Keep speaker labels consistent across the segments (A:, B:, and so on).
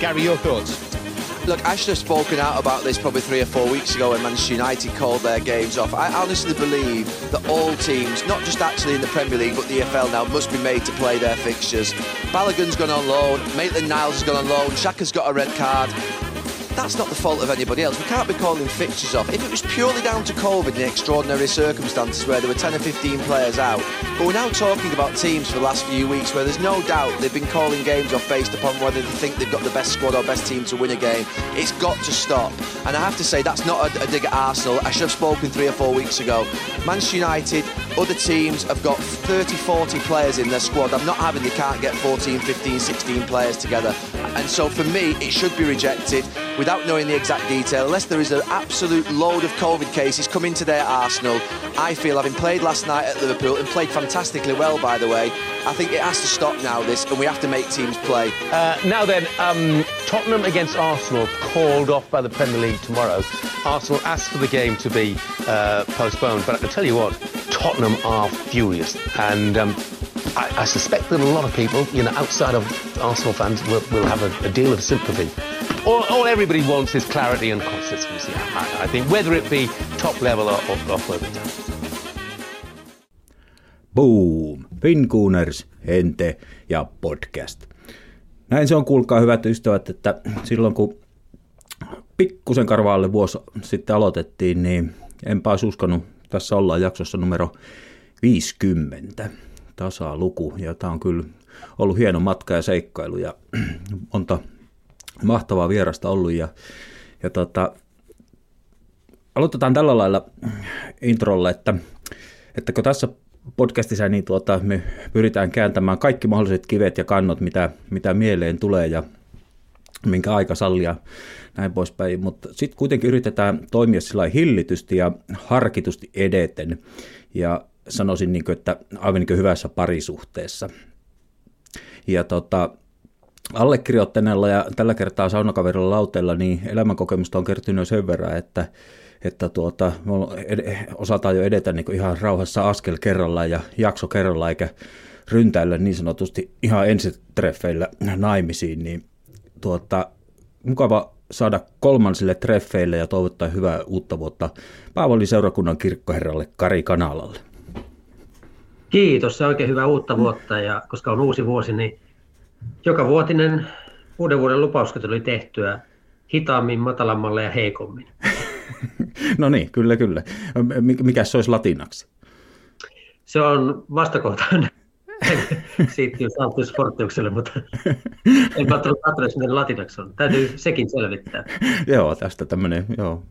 A: Gary, your thoughts?
B: Look, I should have spoken out about this probably three or four weeks ago when Manchester United called their games off. I honestly believe that all teams, not just actually in the Premier League, but the EFL now, must be made to play their fixtures. Balogun's gone on loan, Maitland Niles has gone on loan, Shaka's got a red card that's not the fault of anybody else. We can't be calling fixtures off. If it was purely down to COVID and extraordinary circumstances where there were 10 or 15 players out, but we're now talking about teams for the last few weeks where there's no doubt they've been calling games off based upon whether they think they've got the best squad or best team to win a game. It's got to stop. And I have to say, that's not a, a dig at Arsenal. I should have spoken three or four weeks ago. Manchester United, other teams have got 30, 40 players in their squad. I'm not having they can't get 14, 15, 16 players together. And so for me, it should be rejected without knowing the exact detail, unless there is an absolute load of COVID cases coming to their Arsenal, I feel, having played last night at Liverpool and played fantastically well, by the way, I think it has to stop now, this, and we have to make teams play.
C: Uh, now then, um, Tottenham against Arsenal called off by the Premier League tomorrow. Arsenal asked for the game to be uh, postponed, but I can tell you what, Tottenham are furious. And um, I, I, suspect that a lot of people, you know, outside of Arsenal fans, will, will have a, a deal of sympathy all, all everybody wants is clarity and consistency, I, I think, whether it be top level or, or, or further down.
D: Boom! Fincooners, Hente ja podcast. Näin se on, kuulkaa hyvät ystävät, että silloin kun pikkusen karvaalle vuosi sitten aloitettiin, niin enpä olisi uskonut, tässä ollaan jaksossa numero 50 tasaa luku, ja tämä on kyllä ollut hieno matka ja seikkailu, ja monta mahtavaa vierasta ollut. Ja, ja tota, aloitetaan tällä lailla introlla, että, että kun tässä podcastissa niin tuota, me pyritään kääntämään kaikki mahdolliset kivet ja kannot, mitä, mitä mieleen tulee ja minkä aika sallia näin poispäin, mutta sitten kuitenkin yritetään toimia sillä hillitysti ja harkitusti edeten. Ja sanoisin, niin kuin, että aivan niin hyvässä parisuhteessa. Ja tota, allekirjoittaneella ja tällä kertaa saunakaverilla lauteella, niin elämänkokemusta on kertynyt sen verran, että, että tuota, osataan jo edetä niin ihan rauhassa askel kerrallaan ja jakso kerrallaan, eikä ryntäillä niin sanotusti ihan ensitreffeillä naimisiin, niin tuota, mukava saada kolmansille treffeille ja toivottaa hyvää uutta vuotta Paavoli seurakunnan kirkkoherralle Kari Kanalalle.
E: Kiitos, se oikein hyvää uutta vuotta ja koska on uusi vuosi, niin joka vuotinen uuden vuoden lupauskin tuli tehtyä hitaammin, matalammalla ja heikommin.
D: no niin, kyllä, kyllä. Mikä se olisi latinaksi?
E: Se on vastakohtainen siitä Santus Fortiukselle, mutta en ottanut katsoa, miten latinaksi on. Täytyy sekin selvittää.
D: joo, tästä tämmöinen, joo.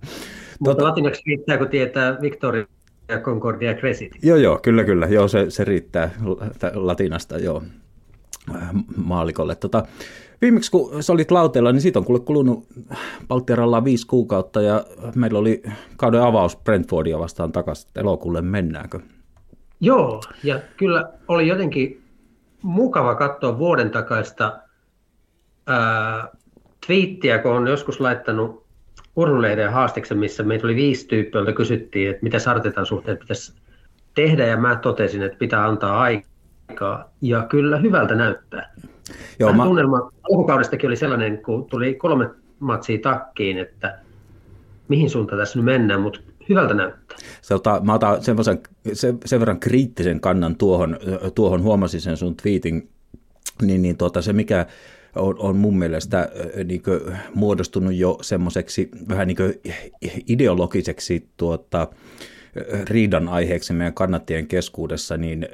E: Mutta tota... latinaksi riittää, kun tietää Victoria ja Concordia Crescit.
D: Joo, joo, kyllä, kyllä. Joo, se, se riittää latinasta, joo. Äh, maalikolle. Tota, viimeksi kun sä olit lauteella, niin siitä on kuule kulunut Baltiaralla viisi kuukautta ja meillä oli kauden avaus Brentfordia vastaan takaisin. Elokuulle mennäänkö?
E: Joo, ja kyllä oli jotenkin mukava katsoa vuoden takaista ää, twiittiä, kun on joskus laittanut urheiluleiden haastiksen, missä meitä oli viisi tyyppiä, joilta kysyttiin, että mitä Sartetan suhteen pitäisi tehdä, ja mä totesin, että pitää antaa aikaa ja kyllä hyvältä näyttää. Joo, mä... Tunnelma alkukaudestakin oli sellainen, kun tuli kolme matsia takkiin, että mihin suuntaan tässä nyt mennään, mutta hyvältä näyttää.
D: Sota, mä otan sen, sen, sen verran kriittisen kannan tuohon, tuohon huomasin sen sun tweetin, niin, niin tuota, se mikä on, on mun mielestä niin kuin, muodostunut jo semmoiseksi vähän niin kuin ideologiseksi tuota, riidan aiheeksi meidän kannattien keskuudessa, niin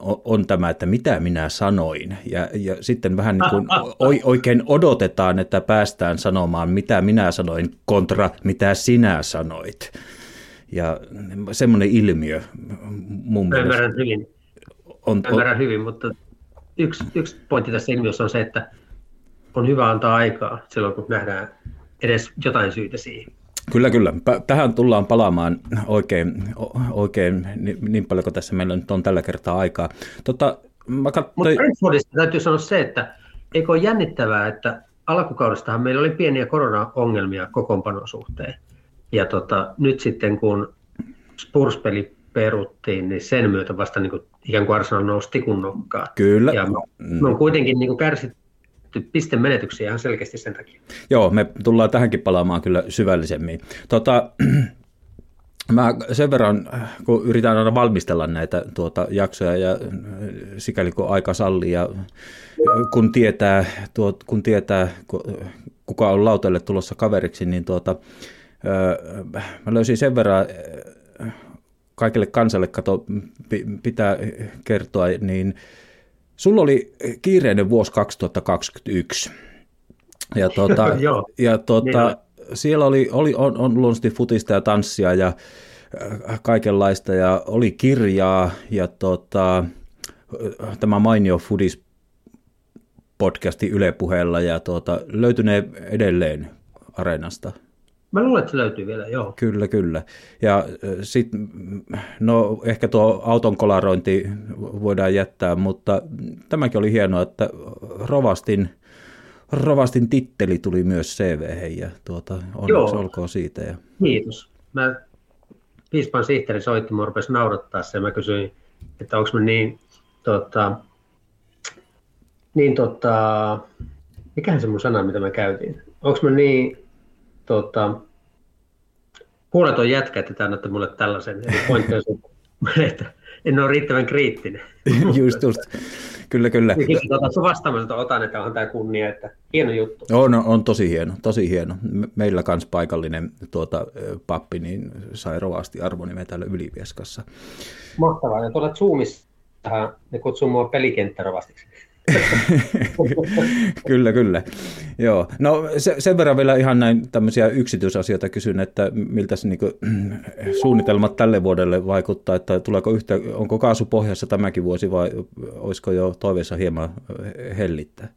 D: on tämä, että mitä minä sanoin. Ja, ja sitten vähän niin kuin oikein odotetaan, että päästään sanomaan, mitä minä sanoin kontra mitä sinä sanoit. Ja semmoinen ilmiö mun
E: mielestä. Ymmärrän hyvin. On, Ymmärrän on, hyvin, mutta yksi, yksi pointti tässä ilmiössä on se, että on hyvä antaa aikaa silloin, kun nähdään edes jotain syytä siihen.
D: Kyllä, kyllä. Tähän tullaan palaamaan oikein, oikein niin paljon kuin tässä meillä nyt on tällä kertaa aikaa. Tota,
E: mä katsoin... Mutta Brentfordista täytyy sanoa se, että eikö ole jännittävää, että alkukaudestahan meillä oli pieniä korona-ongelmia kokoonpanon suhteen. Ja tota, nyt sitten kun Spurs-peli peruttiin, niin sen myötä vasta niin kuin, ikään kuin Arsenal nousi tikun nokkaan.
D: Kyllä.
E: Ja me, me on kuitenkin niin kuin kärsitty pistemenetyksiä ihan selkeästi sen takia.
D: Joo, me tullaan tähänkin palaamaan kyllä syvällisemmin. Tota, Mä sen verran, kun yritän aina valmistella näitä tuota, jaksoja ja sikäli kun aika sallii ja kun tietää, tuot, kun tietää kuka on lautelle tulossa kaveriksi, niin tuota, mä löysin sen verran kaikille kansalle, kato, pitää kertoa, niin sulla oli kiireinen vuosi 2021. Ja, tuota, ja tuota, siellä oli, oli on, on luonnollisesti futista ja tanssia ja äh, kaikenlaista ja oli kirjaa ja tota, tämä mainio Foodies podcasti Yle puheella ja tuota, löytynee edelleen areenasta.
E: Mä luulen, että se löytyy vielä, joo.
D: Kyllä, kyllä. Ja sitten, no ehkä tuo auton kolarointi voidaan jättää, mutta tämäkin oli hienoa, että Rovastin Rovastin titteli tuli myös CV ja tuota, onneksi Joo. olkoon siitä. Ja...
E: Kiitos. Mä, piispan sihteeri soitti, mä rupesin naurattaa sen, mä kysyin, että onko mä niin, tota, niin tota, mikähän se mun sana, mitä mä käytin, onko mä niin, tota, puoleton jätkä, että annatte mulle tällaisen, se, että en ole riittävän kriittinen.
D: just, just. Kyllä, kyllä.
E: Tuota, vastaamassa otan, että onhan tämä kunnia, että hieno juttu.
D: On, on tosi hieno, tosi hieno. Meillä kans paikallinen tuota, pappi niin sai rovasti arvonimeä täällä Ylivieskassa.
E: Mahtavaa. Ja tuolla Zoomissa ne kutsuu mua pelikenttärovastiksi.
D: kyllä, kyllä. Joo. No se, sen verran vielä ihan näin tämmöisiä yksityisasioita kysyn, että miltä se niin kuin, suunnitelmat tälle vuodelle vaikuttaa, että tuleeko yhtä, onko kaasu pohjassa tämäkin vuosi vai olisiko jo toiveessa hieman hellittää?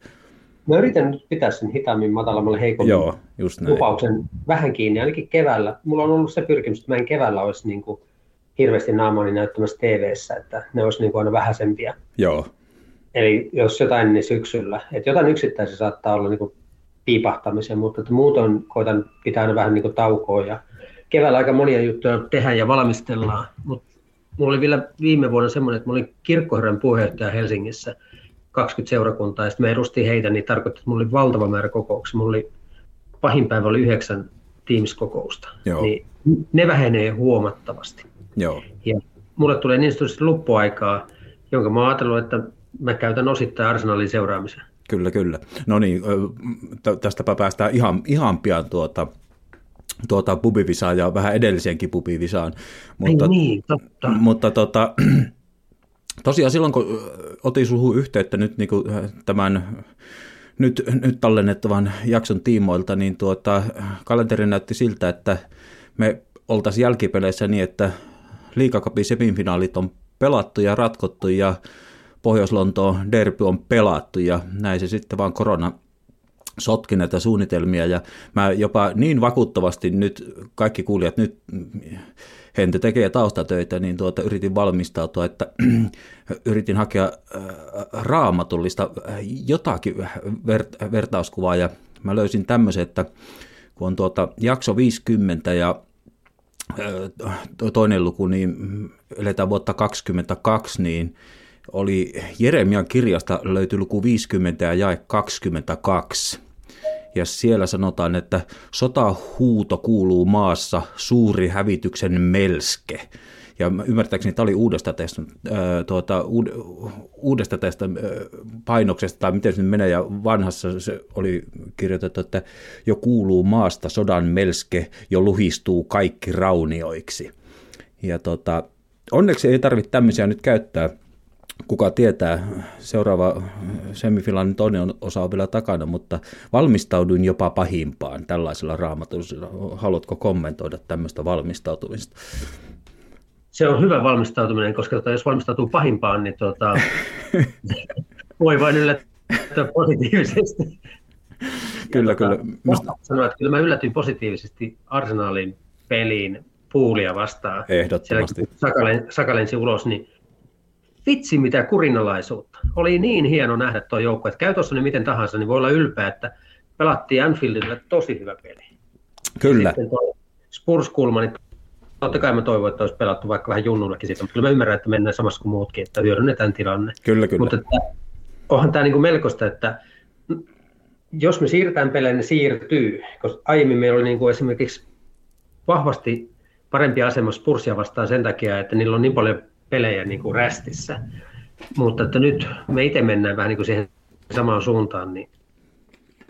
E: Mä yritän nyt pitää sen hitaammin, matalammalle, heikommin
D: Joo, just näin.
E: lupauksen vähän kiinni, ainakin keväällä. Mulla on ollut se pyrkimys, että mä en keväällä olisi niin kuin hirveästi naamani näyttämässä tv että ne olisi niin kuin aina vähäisempiä.
D: Joo.
E: Eli jos jotain, niin syksyllä. Että jotain yksittäisiä saattaa olla niin kuin piipahtamisen, mutta että muuten koitan pitää aina vähän niin kuin taukoa. Ja keväällä aika monia juttuja tehdään ja valmistellaan, mutta mulla oli vielä viime vuonna semmoinen, että mulla oli kirkkoherran puheenjohtaja Helsingissä, 20 seurakuntaa, ja sitten me edustin heitä, niin tarkoitti, että mulla oli valtava määrä kokouksia. Mulla oli, pahin päivä oli yhdeksän Teams-kokousta. Joo. Niin ne vähenee huomattavasti.
D: Joo.
E: Ja mulle tulee niin sanotusti luppuaikaa, jonka mä ajatellut, että mä käytän osittain arsenaalin seuraamiseen.
D: Kyllä, kyllä. No niin, tästäpä päästään ihan, ihan pian tuota, tuota pubivisaan ja vähän edelliseenkin pubivisaan.
E: Mutta, Ei niin, totta.
D: Mutta tota, tosiaan silloin, kun otin suhu yhteyttä nyt niin kuin tämän nyt, nyt tallennettavan jakson tiimoilta, niin tuota, kalenteri näytti siltä, että me oltaisiin jälkipeleissä niin, että liikakapin semifinaalit on pelattu ja ratkottu ja Pohjois-Lontoon derby on pelattu ja näin se sitten vaan korona sotki näitä suunnitelmia. Ja mä jopa niin vakuuttavasti nyt, kaikki kuulijat nyt Hente tekee taustatöitä, niin tuota, yritin valmistautua, että yritin hakea äh, raamatullista äh, jotakin ver- vertauskuvaa. Ja mä löysin tämmöisen, että kun on tuota jakso 50 ja äh, toinen luku, niin eletään vuotta 22, niin oli Jeremian kirjasta löytyi luku 50 ja jae 22. Ja siellä sanotaan, että sotahuuto kuuluu maassa, suuri hävityksen melske. Ja ymmärtääkseni tämä oli uudesta, tästä, ää, tuota, uud, uudesta tästä painoksesta, tai miten se menee, ja vanhassa se oli kirjoitettu, että jo kuuluu maasta sodan melske, jo luhistuu kaikki raunioiksi. Ja tota, onneksi ei tarvitse tämmöisiä nyt käyttää, kuka tietää, seuraava semifinaalin toinen osa on vielä takana, mutta valmistauduin jopa pahimpaan tällaisella raamatulla. Haluatko kommentoida tämmöistä valmistautumista?
E: Se on hyvä valmistautuminen, koska tota, jos valmistautuu pahimpaan, niin tota, voi vain yllättää positiivisesti.
D: Kyllä, kyllä.
E: Musta... Sanoin, että kyllä mä yllätyin positiivisesti Arsenalin peliin puulia vastaan.
D: Ehdottomasti. Siellä,
E: Sakalen, Sakalensi ulos, niin vitsi mitä kurinalaisuutta. Oli niin hieno nähdä tuo joukko, että käy tuossa niin miten tahansa, niin voi olla ylpeä, että pelattiin Anfieldilla tosi hyvä peli.
D: Kyllä.
E: Spurs-kulma, niin totta kai mä toivon, että olisi pelattu vaikka vähän junnullakin siitä, mutta kyllä mä ymmärrän, että mennään samassa kuin muutkin, että hyödynnetään tilanne.
D: Kyllä, kyllä.
E: Mutta että, onhan tämä niin kuin melkoista, että jos me siirretään pelejä, ne siirtyy, koska aiemmin meillä oli niin kuin esimerkiksi vahvasti parempi asema Spursia vastaan sen takia, että niillä on niin paljon pelejä niin kuin rästissä. Mutta että nyt me itse mennään vähän niin kuin siihen samaan suuntaan, niin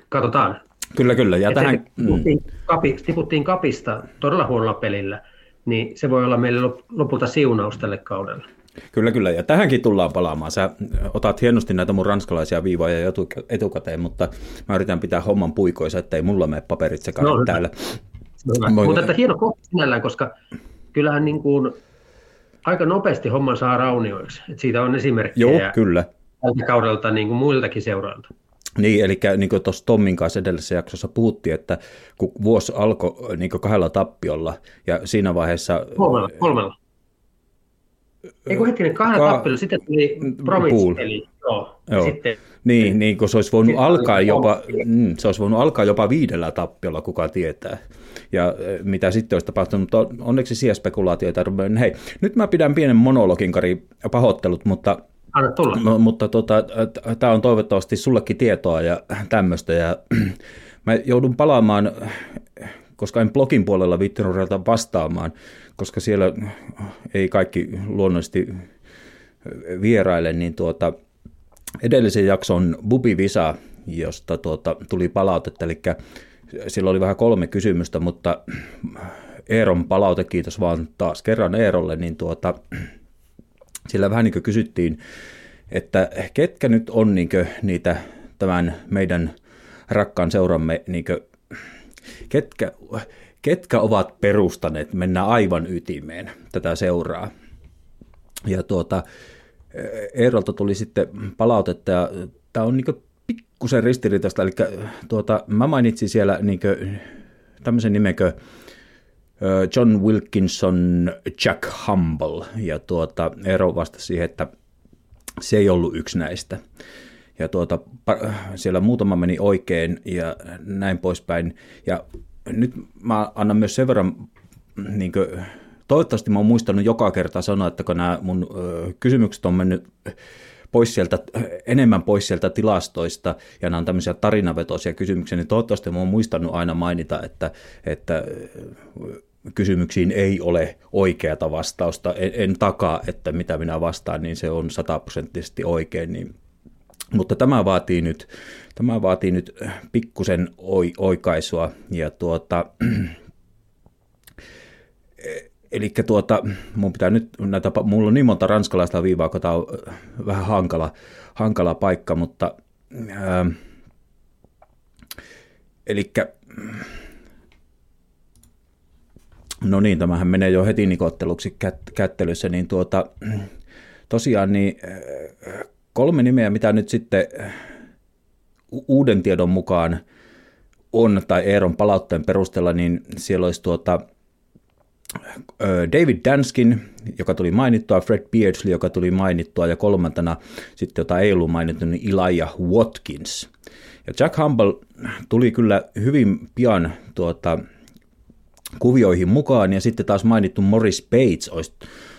E: katsotaan.
D: Kyllä, kyllä. Ja tähän...
E: tiputtiin, kapi, tiputtiin kapista todella huonolla pelillä, niin se voi olla meille lopulta siunaus tälle kaudelle.
D: Kyllä, kyllä. Ja tähänkin tullaan palaamaan. Sä otat hienosti näitä mun ranskalaisia viivoja etukäteen, mutta mä yritän pitää homman puikoissa, ettei mulla mene paperit sekaan no, täällä.
E: No, Mutta että hieno kohta sinällään, koska kyllähän niin kuin aika nopeasti homman saa raunioiksi. Et siitä on esimerkkejä
D: Joo, kyllä.
E: tältä kaudelta niin kuin muiltakin seurailta.
D: Niin, eli niin kuin tuossa Tommin kanssa edellisessä jaksossa puhuttiin, että kun vuosi alkoi niin kahdella tappiolla ja siinä vaiheessa...
E: Kolmella, kolmella. Ei kun hetkinen, kahdella Ka- tappiolla, sitten tuli Promise-peli. Joo, Joo. Sitten,
D: niin, niin, kun se olisi voinut alkaa jopa, mm, se olisi voinut alkaa jopa viidellä tappiolla, kuka tietää. Ja mitä sitten olisi tapahtunut, mutta onneksi siellä spekulaatioita. Hei, nyt mä pidän pienen monologin, Kari, pahoittelut, mutta
E: Anna tulla.
D: No, mutta tota, tämä on toivottavasti sullekin tietoa ja tämmöistä. Ja mä joudun palaamaan, koska en blogin puolella viittinyt vastaamaan, koska siellä ei kaikki luonnollisesti vieraille, niin tuota, edellisen jakson Bubi Visa, josta tuota, tuli palautetta, eli sillä oli vähän kolme kysymystä, mutta Eeron palaute, kiitos vaan taas kerran Eerolle, niin tuota, sillä vähän niin kysyttiin, että ketkä nyt on niin niitä tämän meidän rakkaan seuramme, niin kuin, ketkä, ketkä ovat perustaneet, mennään aivan ytimeen tätä seuraa. Ja tuota, Eerolta tuli sitten palautetta, ja tämä on niin pikkusen ristiriitaista, eli tuota, mä mainitsin siellä niin tämmöisen nimenkö John Wilkinson, Jack Humble, ja tuota, Eero vastasi siihen, että se ei ollut yksi näistä. Ja tuota, siellä muutama meni oikein ja näin poispäin. Ja nyt mä annan myös sen verran, niin kuin, toivottavasti mä oon muistanut joka kerta sanoa, että kun nämä mun ö, kysymykset on mennyt pois sieltä, enemmän pois sieltä tilastoista, ja nämä on tämmöisiä tarinavetoisia kysymyksiä, niin toivottavasti mä oon muistanut aina mainita, että, että kysymyksiin ei ole oikeata vastausta. En, en takaa, että mitä minä vastaan, niin se on sataprosenttisesti oikein. Niin. Mutta tämä vaatii nyt, tämä vaatii nyt pikkusen oikaisua. Ja tuota, Eli tuota, mun pitää nyt näitä, mulla on niin monta ranskalaista viivaa, kun tämä on vähän hankala, hankala paikka, mutta ää, eli No niin, tämähän menee jo heti nikotteluksi kättelyssä, niin tuota, tosiaan niin kolme nimeä, mitä nyt sitten uuden tiedon mukaan on, tai Eeron palautteen perusteella, niin siellä olisi tuota David Danskin, joka tuli mainittua, Fred Beardsley, joka tuli mainittua, ja kolmantena sitten, jota ei ollut mainittu, niin Elijah Watkins. Ja Jack Humble tuli kyllä hyvin pian tuota, kuvioihin mukaan, ja sitten taas mainittu Morris Bates olisi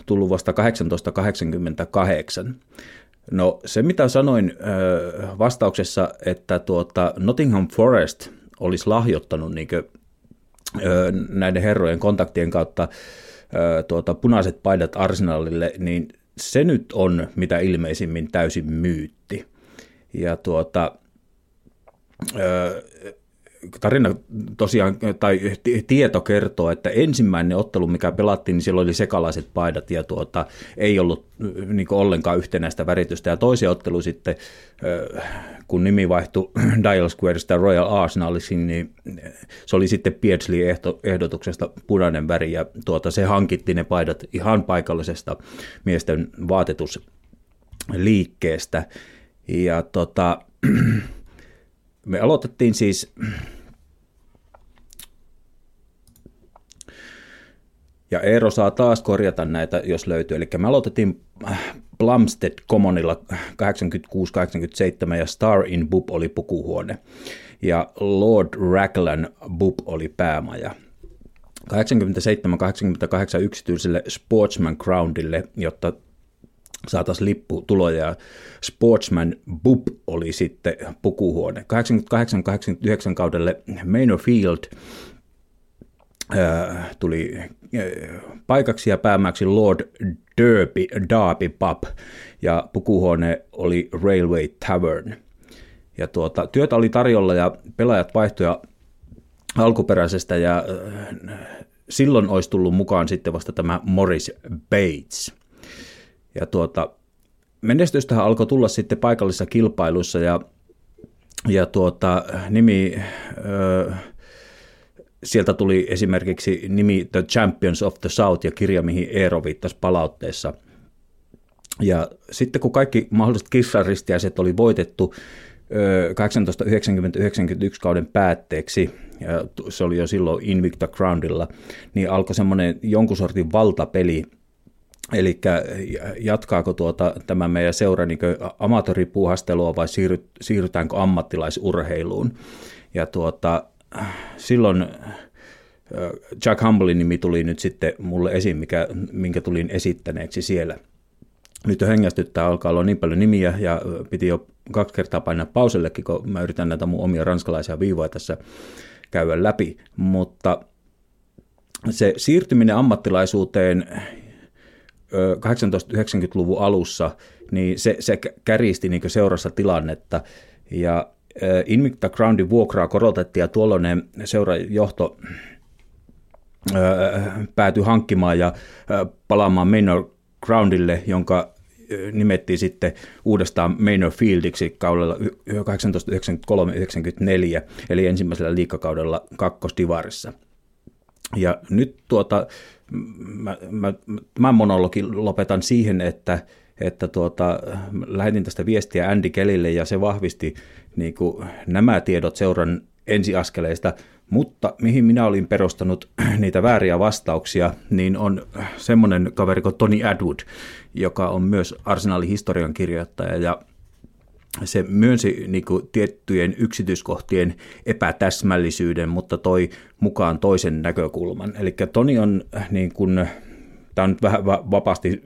D: tullut vasta 1888. No se mitä sanoin vastauksessa, että tuota Nottingham Forest olisi lahjoittanut niin näiden herrojen kontaktien kautta tuota, punaiset paidat arsenaalille, niin se nyt on mitä ilmeisimmin täysin myytti. Ja tuota, tarina tosiaan, tai tieto kertoo, että ensimmäinen ottelu, mikä pelattiin, niin siellä oli sekalaiset paidat ja tuota, ei ollut niin ollenkaan yhtenäistä väritystä. Ja toisen ottelu sitten, kun nimi vaihtui Dial Squaresta Royal Arsenalisiin, niin se oli sitten Beardsley ehdotuksesta punainen väri ja tuota, se hankittiin ne paidat ihan paikallisesta miesten vaatetusliikkeestä. Ja tota, me aloitettiin siis ja Eero saa taas korjata näitä, jos löytyy. Eli me aloitettiin Plumstead Commonilla 86-87 ja Star in Bub oli pukuhuone. Ja Lord Raglan Bub oli päämaja. 87-88 yksityiselle Sportsman Groundille, jotta saataisiin lipputuloja. Ja Sportsman Bub oli sitten pukuhuone. 88-89 kaudelle Manor Field äh, tuli äh, paikaksi ja päämääksi Lord Derby, Derby Pub ja pukuhuone oli Railway Tavern. Ja tuota, työtä oli tarjolla ja pelaajat vaihtoja alkuperäisestä ja äh, silloin olisi tullut mukaan sitten vasta tämä Morris Bates. Ja tuota, menestystähän alkoi tulla sitten paikallisissa kilpailuissa ja, ja tuota, nimi, ö, sieltä tuli esimerkiksi nimi The Champions of the South ja kirja, mihin Eero viittasi palautteessa. Ja sitten kun kaikki mahdolliset kissaristiäiset oli voitettu 1890-91 kauden päätteeksi, ja se oli jo silloin Invicta Groundilla, niin alkoi semmoinen jonkun sortin valtapeli, Eli jatkaako tuota, tämä meidän seura niin amatööripuuhastelua vai siirrytäänkö ammattilaisurheiluun? Ja tuota, silloin Jack Humblein nimi tuli nyt sitten mulle esiin, mikä, minkä tulin esittäneeksi siellä. Nyt jo hengästyttää, alkaa olla niin paljon nimiä ja piti jo kaksi kertaa painaa pausellekin, kun mä yritän näitä mun omia ranskalaisia viivoja tässä käydä läpi, mutta se siirtyminen ammattilaisuuteen 1890-luvun alussa, niin se, se käristi niin seurassa tilannetta. Ja Invicta Groundin vuokraa korotettiin ja tuolloinen seurajohto päätyi hankkimaan ja palaamaan Manor Groundille, jonka nimettiin sitten uudestaan Manor Fieldiksi kaudella 1893-94, eli ensimmäisellä liikakaudella kakkosdivarissa. Ja nyt tuota, mä, mä, mä monologin lopetan siihen, että, että tuota, lähetin tästä viestiä Andy Kelille ja se vahvisti niin kuin, nämä tiedot seuran ensiaskeleista, mutta mihin minä olin perustanut niitä vääriä vastauksia, niin on semmoinen kaveri kuin Tony Atwood, joka on myös Arsenalin historian kirjoittaja ja se myönsi niin kuin, tiettyjen yksityiskohtien epätäsmällisyyden, mutta toi mukaan toisen näkökulman. Eli Toni on niin kuin, tämä on nyt vähän vapaasti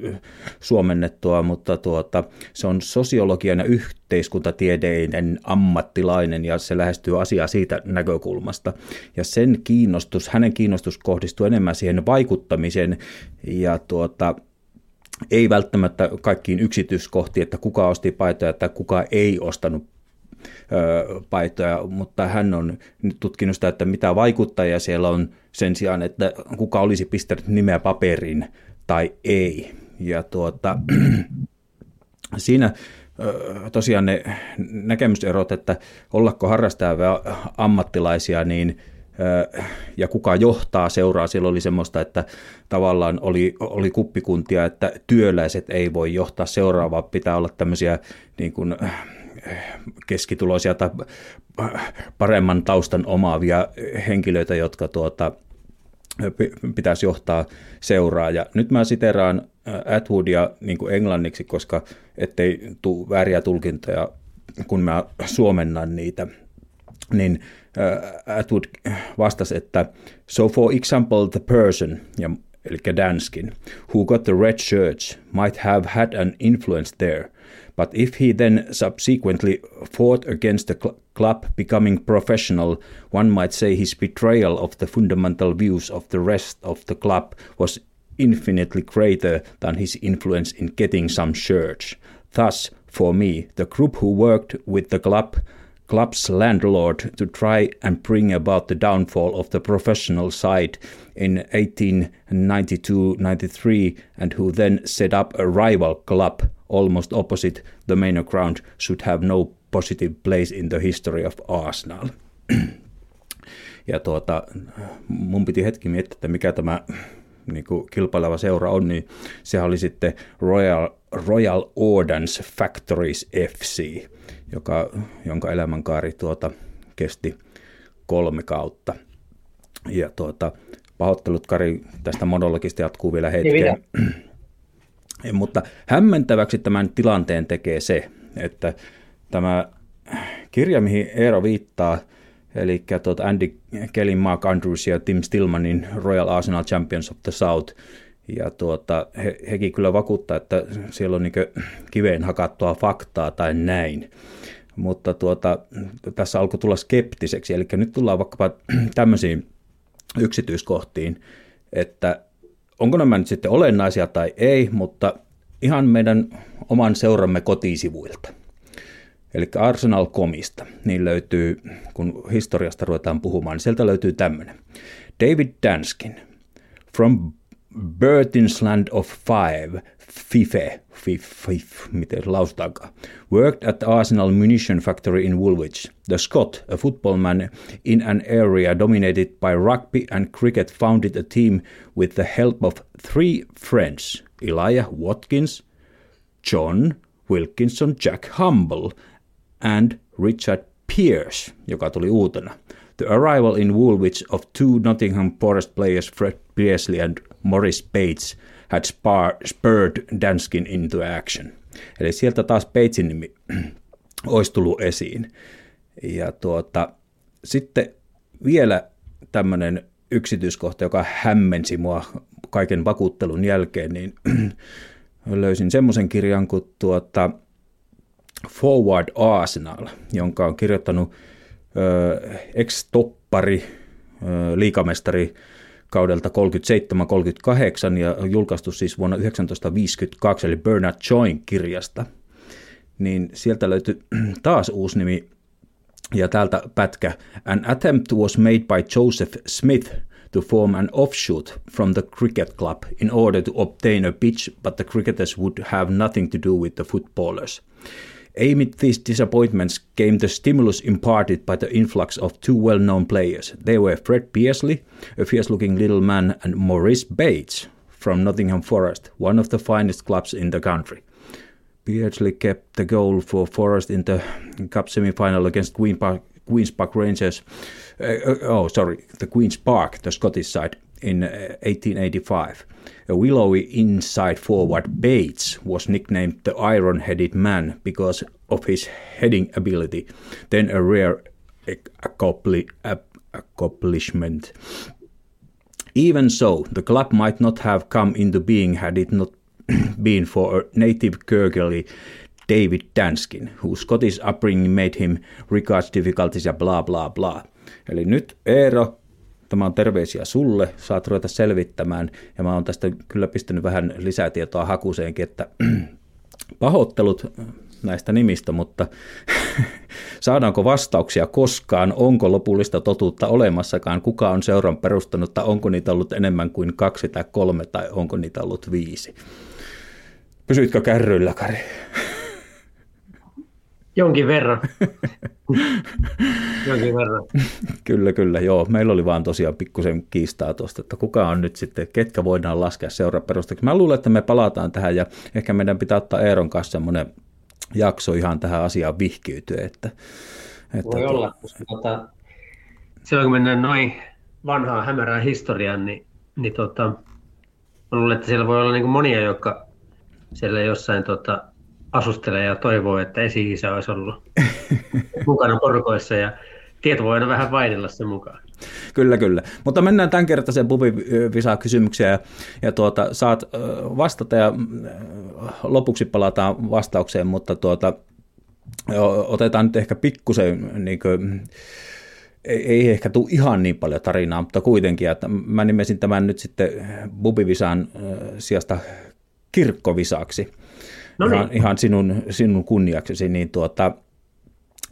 D: suomennettua, mutta tuota, se on sosiologian ja yhteiskuntatieteiden ammattilainen ja se lähestyy asiaa siitä näkökulmasta. Ja sen kiinnostus, hänen kiinnostus kohdistuu enemmän siihen vaikuttamiseen ja tuota, ei välttämättä kaikkiin yksityiskohtiin, että kuka osti paitoja tai kuka ei ostanut paitoja, mutta hän on tutkinut sitä, että mitä vaikuttajia siellä on sen sijaan, että kuka olisi pistänyt nimeä paperin tai ei. Ja tuota, siinä tosiaan ne näkemyserot, että ollako harrastajia ammattilaisia, niin ja kuka johtaa seuraa. Siellä oli semmoista, että tavallaan oli, oli kuppikuntia, että työläiset ei voi johtaa seuraavaa, pitää olla tämmöisiä niin kuin, keskituloisia tai paremman taustan omaavia henkilöitä, jotka tuota, pitäisi johtaa seuraa. Ja nyt mä siteraan Atwoodia niin kuin englanniksi, koska ettei tule vääriä tulkintoja, kun mä suomennan niitä. Niin äh, Atwood vastasi, että so for example the person, ja, eli Danskin, who got the red shirts might have had an influence there, but if he then subsequently fought against the cl- club becoming professional, one might say his betrayal of the fundamental views of the rest of the club was infinitely greater than his influence in getting some shirts. Thus, for me, the group who worked with the club club's landlord to try and bring about the downfall of the professional side in 1892-93 and who then set up a rival club almost opposite the main ground should have no positive place in the history of Arsenal. ja tuota, mun piti hetki miettiä, että mikä tämä niin kuin kilpaileva seura on, niin sehän oli sitten Royal, Royal Ordnance Factories FC, joka, jonka elämänkaari tuota, kesti kolme kautta. Ja tuota, pahoittelut Kari tästä monologista jatkuu vielä hetken. Niin Mutta hämmentäväksi tämän tilanteen tekee se, että tämä kirja, mihin Eero viittaa, eli tuota Andy Kelly, Mark Andrews ja Tim Stillmanin Royal Arsenal Champions of the South, Ja tuota, he, hekin kyllä vakuuttaa, että siellä on niin kiveen hakattua faktaa tai näin. Mutta tuota, tässä alkoi tulla skeptiseksi. Eli nyt tullaan vaikkapa tämmöisiin yksityiskohtiin, että onko nämä nyt sitten olennaisia tai ei, mutta ihan meidän oman seuramme kotisivuilta. Eli Arsenal-komista, niin löytyy, kun historiasta ruvetaan puhumaan, niin sieltä löytyy tämmöinen. David Danskin, from Burtinsland of Five, FIFE, FIFE, miten lausutaankaan, worked at the Arsenal munition factory in Woolwich. The Scot, a footballman in an area dominated by rugby and cricket, founded a team with the help of three friends, Elijah Watkins, John Wilkinson, Jack Humble and Richard Pierce, joka tuli uutena. The arrival in Woolwich of two Nottingham Forest players, Fred Pearsley and Morris Bates, had spurred Danskin into action. Eli sieltä taas Batesin nimi olisi tullut esiin. Ja tuota, sitten vielä tämmöinen yksityiskohta, joka hämmensi mua kaiken vakuuttelun jälkeen, niin löysin semmoisen kirjan kuin tuota Forward Arsenal, jonka on kirjoittanut ex-toppari, liikamestari kaudelta 37-38 ja julkaistu siis vuonna 1952, eli Bernard Join kirjasta. Niin sieltä löytyi taas uusi nimi ja täältä pätkä. An attempt was made by Joseph Smith to form an offshoot from the cricket club in order to obtain a pitch, but the cricketers would have nothing to do with the footballers. Amid these disappointments came the stimulus imparted by the influx of two well known players. They were Fred Pearsley, a fierce looking little man, and Maurice Bates from Nottingham Forest, one of the finest clubs in the country. Beardsley kept the goal for Forest in the Cup semi-final against Queen Park, Queen's Park Rangers. Uh, uh, oh, sorry, the Queen's Park, the Scottish side, in uh, 1885. A willowy inside forward Bates was nicknamed the Iron Headed Man because of his heading ability, then a rare accomplishment. Even so, the club might not have come into being had it not been for a native Kirklery David Danskin, whose Scottish upbringing made him regards difficulties ja bla bla bla. Eli nyt Eero, tämä on terveisiä sulle, saat ruveta selvittämään, ja mä oon tästä kyllä pistänyt vähän lisätietoa hakuseenkin, että pahoittelut näistä nimistä, mutta saadaanko vastauksia koskaan, onko lopullista totuutta olemassakaan, kuka on seuran perustanut, tai onko niitä ollut enemmän kuin kaksi tai kolme, tai onko niitä ollut viisi. Pysyitkö kärryillä, Kari?
E: Jonkin verran. Jonkin verran.
D: kyllä, kyllä, joo. Meillä oli vaan tosiaan pikkusen kiistaa tuosta, että kuka on nyt sitten, ketkä voidaan laskea seuraperustaksi. Mä luulen, että me palataan tähän ja ehkä meidän pitää ottaa Eeron kanssa semmoinen jakso ihan tähän asiaan vihkiytyä. Että,
E: että Voi olla, koska tota, silloin kun mennään noin vanhaan hämärään historiaan, niin, niin tota, mä luulen, että siellä voi olla niin monia, jotka siellä jossain tota, asustelee ja toivoo, että esi-isä olisi ollut mukana porukoissa ja tieto voi aina vähän vaihdella sen mukaan.
D: Kyllä, kyllä. Mutta mennään tämän kertaiseen pubivisa kysymykseen ja, ja tuota, saat vastata ja lopuksi palataan vastaukseen, mutta tuota, otetaan nyt ehkä pikkusen niin kuin, ei ehkä tule ihan niin paljon tarinaa, mutta kuitenkin, että mä nimesin tämän nyt sitten Bubivisan sijasta kirkkovisaksi no niin. ihan, ihan sinun, sinun kunniaksesi, niin tuota,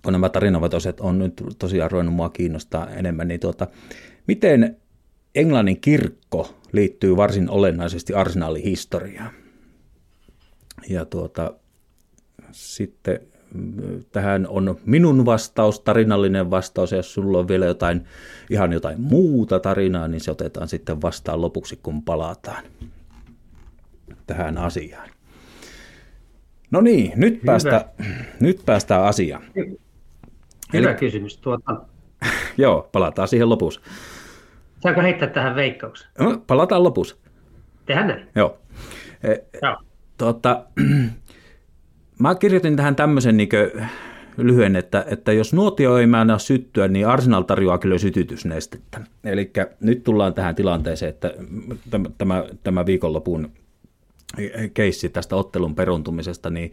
D: kun nämä tarinavetoset on nyt tosiaan ruvennut mua kiinnostaa enemmän, niin tuota, miten Englannin kirkko liittyy varsin olennaisesti arsenaalin historiaan? Ja tuota, sitten tähän on minun vastaus, tarinallinen vastaus, ja jos sulla on vielä jotain, ihan jotain muuta tarinaa, niin se otetaan sitten vastaan lopuksi, kun palataan tähän asiaan. No niin, nyt, päästä, nyt päästään asiaan.
E: Hyvä Eli, kysymys. Tuota...
D: joo, palataan siihen lopussa.
E: Saanko heittää tähän veikkauksen?
D: No, palataan lopussa.
E: Tehdään näin.
D: Joo. E, joo. Tuota, mä kirjoitin tähän tämmöisen niin lyhyen, että, että jos nuotio ei mäännä syttyä, niin Arsenal tarjoaa kyllä sytytysnestettä. Eli nyt tullaan tähän tilanteeseen, että tämä, tämä, tämä viikonlopun keissi tästä ottelun peruntumisesta, niin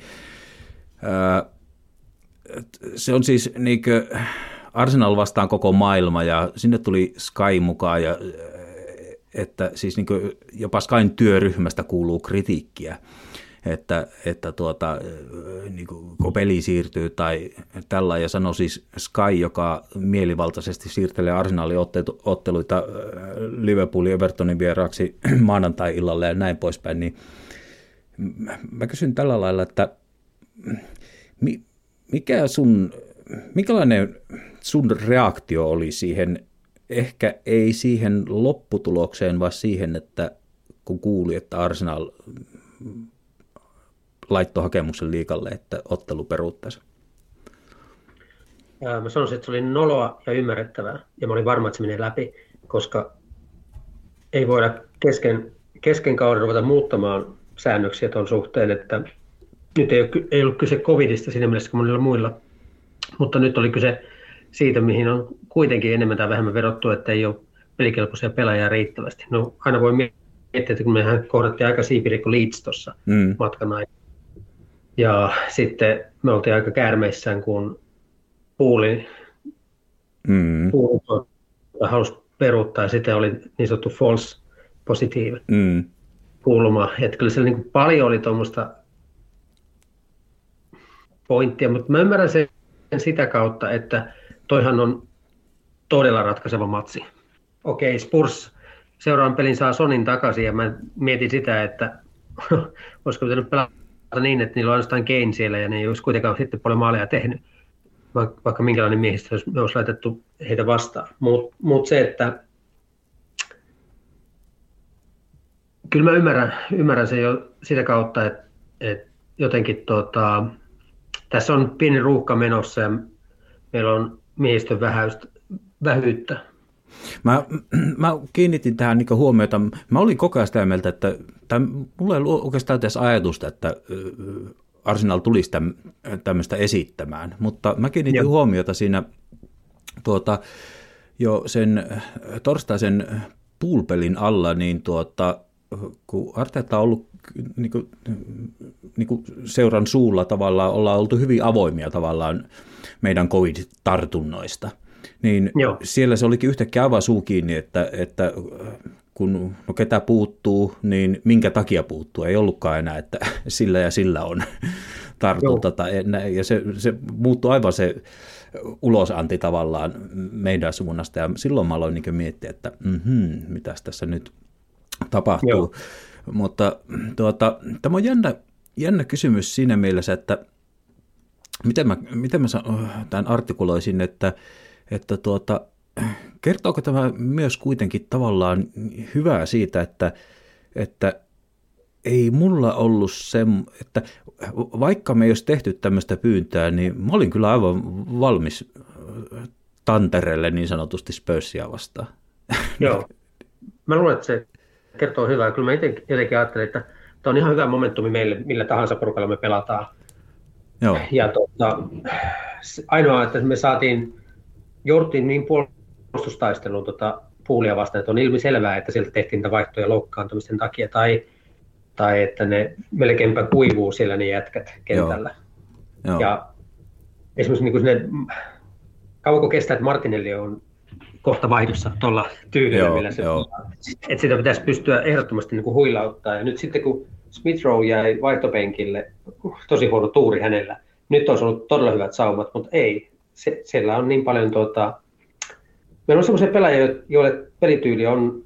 D: se on siis niin Arsenal vastaan koko maailma ja sinne tuli Sky mukaan ja että siis niin jopa Skyn työryhmästä kuuluu kritiikkiä että, että tuota, niin kuin peli siirtyy tai tällä, ja sanoi siis Sky, joka mielivaltaisesti siirtelee Arsenalin otteluita Liverpoolin Evertonin vieraksi maanantai-illalle ja näin poispäin, niin mä kysyn tällä lailla, että mikä sun, minkälainen sun reaktio oli siihen, ehkä ei siihen lopputulokseen, vaan siihen, että kun kuuli, että Arsenal laittoi hakemuksen liikalle, että ottelu peruuttaisi?
E: Mä sanoisin, että se oli noloa ja ymmärrettävää, ja mä olin varma, että se menee läpi, koska ei voida kesken, kesken kauden ruveta muuttamaan säännöksiä tuon suhteen, että nyt ei, ole, ei ollut kyse covidista siinä mielessä kuin monilla muilla, mutta nyt oli kyse siitä, mihin on kuitenkin enemmän tai vähemmän verottu, että ei ole pelikelpoisia pelaajia riittävästi. No aina voi miettiä, että kun mehän kohdattiin aika siipirikko Leeds tuossa mm. matkan aikana, ja sitten me oltiin aika käärmeissään, kun puuli, mm. puuli halusi peruuttaa ja sitten oli niin sanottu false positive mm. Kulma. Että kyllä siellä niin paljon oli tuommoista pointtia, mutta mä ymmärrän sen sitä kautta, että toihan on todella ratkaiseva matsi. Okei, Spurs seuraavan pelin saa Sonin takaisin ja mä mietin sitä, että olisiko pitänyt pelata niin, että niillä on ainoastaan Kane siellä ja ne ei olisi kuitenkaan sitten paljon maaleja tehnyt, vaikka minkälainen miehistö me olisi laitettu heitä vastaan. Mutta mut se, että kyllä mä ymmärrän, ymmärrän sen jo sitä kautta, että, että jotenkin tota, tässä on pieni ruuhka menossa ja meillä on miehistön vähäystä, vähyyttä
D: Mä, mä kiinnitin tähän niin huomiota. Mä olin koko ajan sitä mieltä, että tai mulla ei ollut oikeastaan edes ajatusta, että Arsenal tulisi tämmöistä esittämään, mutta mä kiinnitin Joo. huomiota siinä tuota, jo sen torstaisen poolpelin alla, niin tuota, kun Arteetta on ollut niin kuin, niin kuin seuran suulla tavallaan, ollaan oltu hyvin avoimia tavallaan meidän covid-tartunnoista – niin Joo. siellä se olikin yhtäkkiä aivan suu kiinni, että, että kun no ketä puuttuu, niin minkä takia puuttuu. Ei ollutkaan enää, että sillä ja sillä on tartunta. Tai, ja se, se muuttui aivan se ulosanti tavallaan meidän suunnasta. Ja silloin mä aloin niin miettiä, että mm-hmm, mitä tässä nyt tapahtuu. Joo. Mutta tuota, tämä on jännä, jännä kysymys siinä mielessä, että miten mä, miten mä tämän artikuloisin, että että tuota, kertooko tämä myös kuitenkin tavallaan hyvää siitä, että, että ei mulla ollut se, että vaikka me ei olisi tehty tämmöistä pyyntää, niin mä olin kyllä aivan valmis tanterelle niin sanotusti Spursia vastaan.
E: Joo. Mä luulen, että se kertoo hyvää. Kyllä mä itse jotenkin ajattelin, että tämä on ihan hyvä momentumi meille, millä tahansa porukalla me pelataan. Joo. Ja tuota, ainoa, että me saatiin jouduttiin niin puolustustaisteluun tota, puulia vastaan, että on ilmi selvää, että sieltä tehtiin niitä vaihtoja loukkaantumisten takia, tai, tai että ne melkeinpä kuivuu siellä ne jätkät kentällä. Joo. Joo. Ja esimerkiksi niin kuin sinne, kauanko kestää, että Martinelli on kohta vaihdossa tuolla tyylillä, joo, millä se joo. Että sitä pitäisi pystyä ehdottomasti niin kuin huilauttaa. Ja nyt sitten kun Smith Rowe jäi vaihtopenkille, tosi huono tuuri hänellä, nyt olisi ollut todella hyvät saumat, mutta ei se, siellä on niin paljon, tuota, meillä on sellaisia pelaajia, joille pelityyli on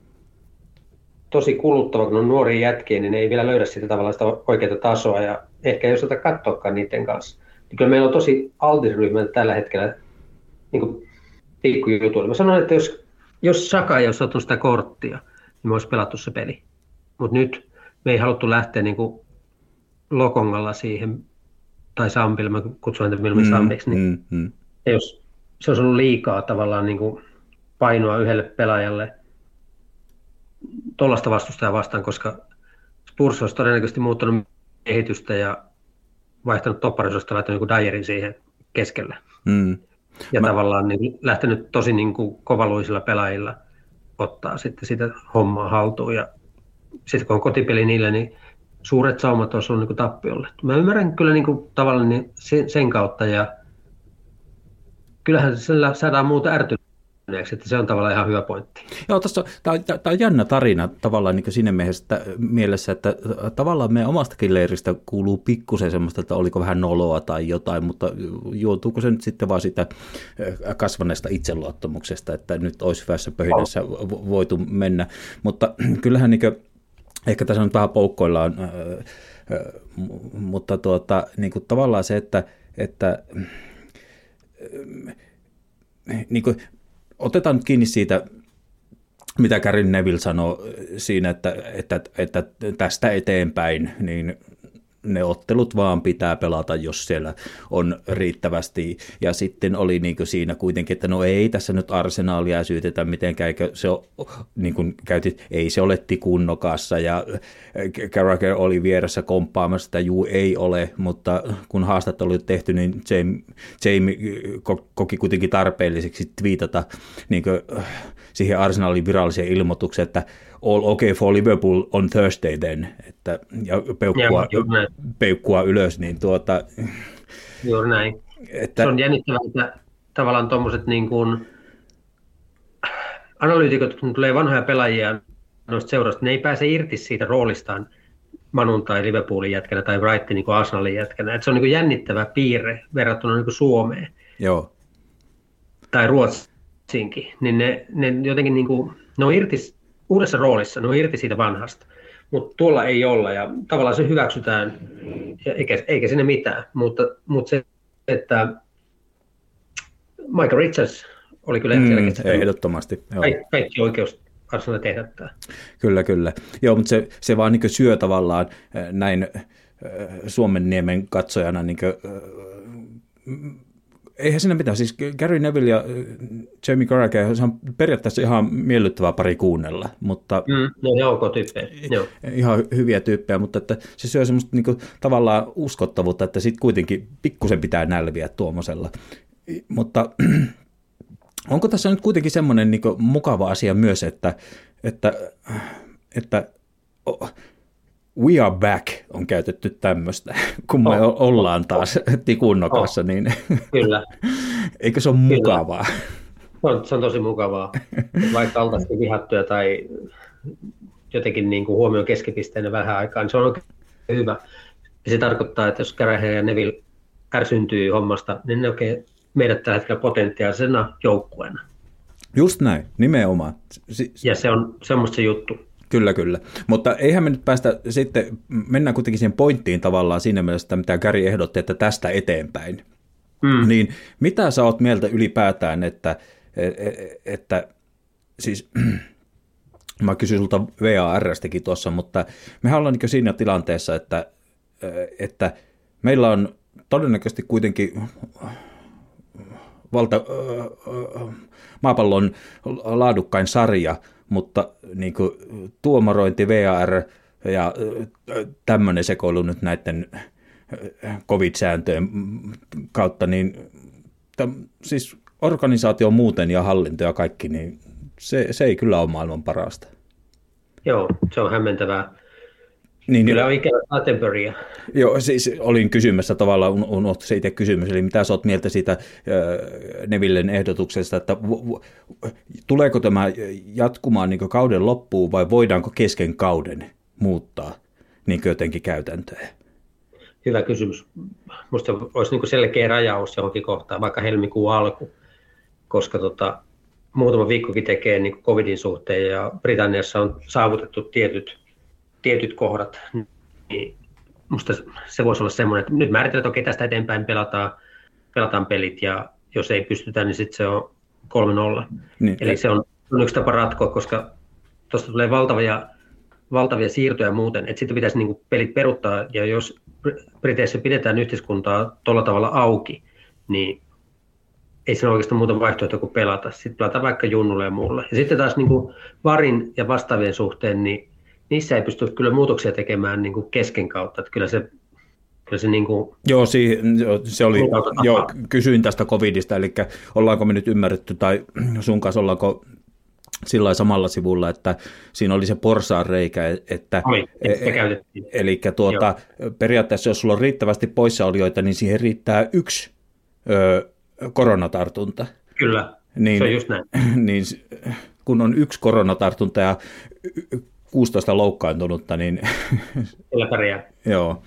E: tosi kuluttava, kun on nuoria jätkiä, niin ne ei vielä löydä sitä tavallaan sitä oikeaa tasoa ja ehkä ei osata katsoakaan niiden kanssa. Niin kyllä meillä on tosi altis ryhmä tällä hetkellä niin pikkujutuilla. Mä sanon, että jos, jos Saka ei olisi ottanut sitä korttia, niin me olisi pelattu se peli. Mutta nyt me ei haluttu lähteä niin kuin lokongalla siihen, tai Sampilla, mä kutsun häntä mieluummin mm, Sampiksi, niin mm, mm jos se olisi ollut liikaa tavallaan niin kuin painoa yhdelle pelaajalle tuollaista vastustajaa vastaan, koska Spurs olisi todennäköisesti muuttanut kehitystä ja vaihtanut topparisosta laittanut niin Dyerin siihen keskellä.
D: Mm.
E: Ja
D: Mä-
E: tavallaan niin lähtenyt tosi niin kuin kovaluisilla pelaajilla ottaa sitten sitä hommaa haltuun. Ja sitten kun on kotipeli niille, niin suuret saumat olisi ollut niin kuin tappiolle. Mä ymmärrän kyllä niin kuin tavallaan niin sen, sen kautta ja kyllähän sillä saadaan muuta ärtyneeksi, että se on tavallaan ihan hyvä pointti.
D: Joo, tässä tämä on, tää on jännä tarina tavallaan niin siinä mielessä, että, mielessä, että tavallaan meidän omastakin leiristä kuuluu pikkusen semmoista, että oliko vähän noloa tai jotain, mutta juontuuko se nyt sitten vaan sitä äh, kasvaneesta itseluottamuksesta, että nyt olisi hyvässä pöhinässä vo- voitu mennä, mutta kyllähän niin kuin, ehkä tässä nyt vähän poukkoillaan, äh, äh, mu- mutta tuota, niin kuin tavallaan se, että, että niin kuin, otetaan nyt kiinni siitä, mitä Karin Neville sanoi siinä, että, että, että tästä eteenpäin, niin ne ottelut vaan pitää pelata, jos siellä on riittävästi. Ja sitten oli niin kuin siinä kuitenkin, että no ei tässä nyt arsenaalia syytetä mitenkään, eikö se ole, niin kuin käytit, ei se ole tikunnokassa ja Carragher oli vieressä komppaamassa, että juu ei ole, mutta kun haastattelu oli tehty, niin Jamie, Jamie ko- koki kuitenkin tarpeelliseksi twiitata niin kuin, siihen arsenaalin viralliseen ilmoitukseen, että all okay for Liverpool on Thursday then, että, ja peukkua,
E: näin.
D: peukkua ylös, niin tuota,
E: Juuri näin.
D: että,
E: Se on jännittävää, että tavallaan tuommoiset niin kuin analyytikot, kun tulee vanhoja pelaajia noista seurasta, ne ei pääse irti siitä roolistaan Manun tai Liverpoolin jätkänä tai Brightonin niin kuin Arsenalin jätkänä. Et se on niin kuin jännittävä piirre verrattuna niin kuin Suomeen
D: joo,
E: tai Ruotsinkin. Niin ne, ne jotenkin niin kuin, ne on irti, uudessa roolissa, ne on irti siitä vanhasta. Mutta tuolla ei olla ja tavallaan se hyväksytään, eikä, eikä sinne mitään. Mutta, mutta se, että Michael Richards oli kyllä
D: mm,
E: selkeästi
D: ehdottomasti, joo.
E: kaikki, kaikki oikeus Arsenal tehdä tämä.
D: Kyllä, kyllä. Joo, mutta se, se vaan niin syö tavallaan äh, näin äh, Suomen niemen katsojana, niin kuin, äh, eihän siinä mitään. Siis Gary Neville ja äh, Jamie Carragher, se on periaatteessa ihan miellyttävää pari kuunnella, mutta
E: Mm, no ne ok tyyppejä. Joo.
D: ihan hyviä tyyppejä, mutta että se syö semmoista niin kuin, tavallaan uskottavuutta, että sitten kuitenkin pikkusen pitää nälviä tuommoisella. Mutta onko tässä nyt kuitenkin semmoinen niin mukava asia myös, että, että, että oh, we are back on käytetty tämmöistä, kun me
E: Oh,
D: ollaan taas tikunnokassa, niin
E: Kyllä.
D: eikö se ole mukavaa?
E: Se on, se on tosi mukavaa. Vaikka oltaisiin vihattuja tai jotenkin niin kuin huomioon keskipisteenä vähän aikaa, niin se on oikein hyvä. Ja se tarkoittaa, että jos Kärähän ja Neville ärsyntyy hommasta, niin ne oikein meidät tällä hetkellä potentiaalisena joukkueena.
D: Just näin, nimenomaan. Si-
E: Ja se on semmoista se juttu.
D: Kyllä, kyllä. Mutta eihän me nyt päästä sitten, mennään kuitenkin siihen pointtiin tavallaan siinä mielessä, mitä Gary ehdotti, että tästä eteenpäin.
E: Mm.
D: Niin mitä sä oot mieltä ylipäätään, että, että, että siis mä kysyin sulta VARstäkin tuossa, mutta mehän ollaan niin siinä tilanteessa, että, että meillä on todennäköisesti kuitenkin valta, maapallon laadukkain sarja, mutta niin kuin tuomarointi, VAR ja tämmöinen sekoilu nyt näiden COVID-sääntöjen kautta, niin täm, siis organisaatio muuten ja hallinto ja kaikki, niin se, se ei kyllä ole maailman parasta.
E: Joo, se on hämmentävää.
D: Niin,
E: Kyllä on ikävä Attenburya.
D: Joo, siis olin kysymässä tavallaan, unohtui se itse kysymys, eli mitä sä oot mieltä siitä äh, Nevillen ehdotuksesta, että v- v- tuleeko tämä jatkumaan niin kauden loppuun vai voidaanko kesken kauden muuttaa niin jotenkin käytäntöä?
E: Hyvä kysymys. Minusta olisi niin selkeä rajaus johonkin kohtaan, vaikka helmikuun alku, koska tota, muutama viikkokin tekee niin covidin suhteen ja Britanniassa on saavutettu tietyt, tietyt kohdat, niin minusta se voisi olla semmoinen, että nyt määritellään, että okei, tästä eteenpäin pelataan, pelataan pelit ja jos ei pystytä, niin sitten se on 3-0.
D: Niin,
E: Eli se on, on yksi tapa ratkoa, koska tuosta tulee valtavia, valtavia siirtoja muuten, että sitten pitäisi niin pelit peruttaa, ja jos Briteissä pidetään yhteiskuntaa tuolla tavalla auki, niin ei ole oikeastaan muuta vaihtoehtoa kuin pelata. Sitten pelataan vaikka junnulle ja muulle. Ja sitten taas niin kuin varin ja vastaavien suhteen, niin niissä ei pysty kyllä muutoksia tekemään niin kuin kesken kautta. Että kyllä se Kyllä se niin kuin...
D: Joo, si, se oli, joo, kysyin tästä covidista, eli ollaanko me nyt ymmärretty, tai sun kanssa ollaanko sillä samalla sivulla, että siinä oli se porsaan reikä, että
E: Oi,
D: e, e, eli tuota, periaatteessa jos sulla on riittävästi poissaolijoita, niin siihen riittää yksi ö, koronatartunta.
E: Kyllä, niin, se on just näin.
D: Niin, kun on yksi koronatartunta ja 16 loukkaantunutta, niin...
E: Kyllä pärjää.
D: Joo.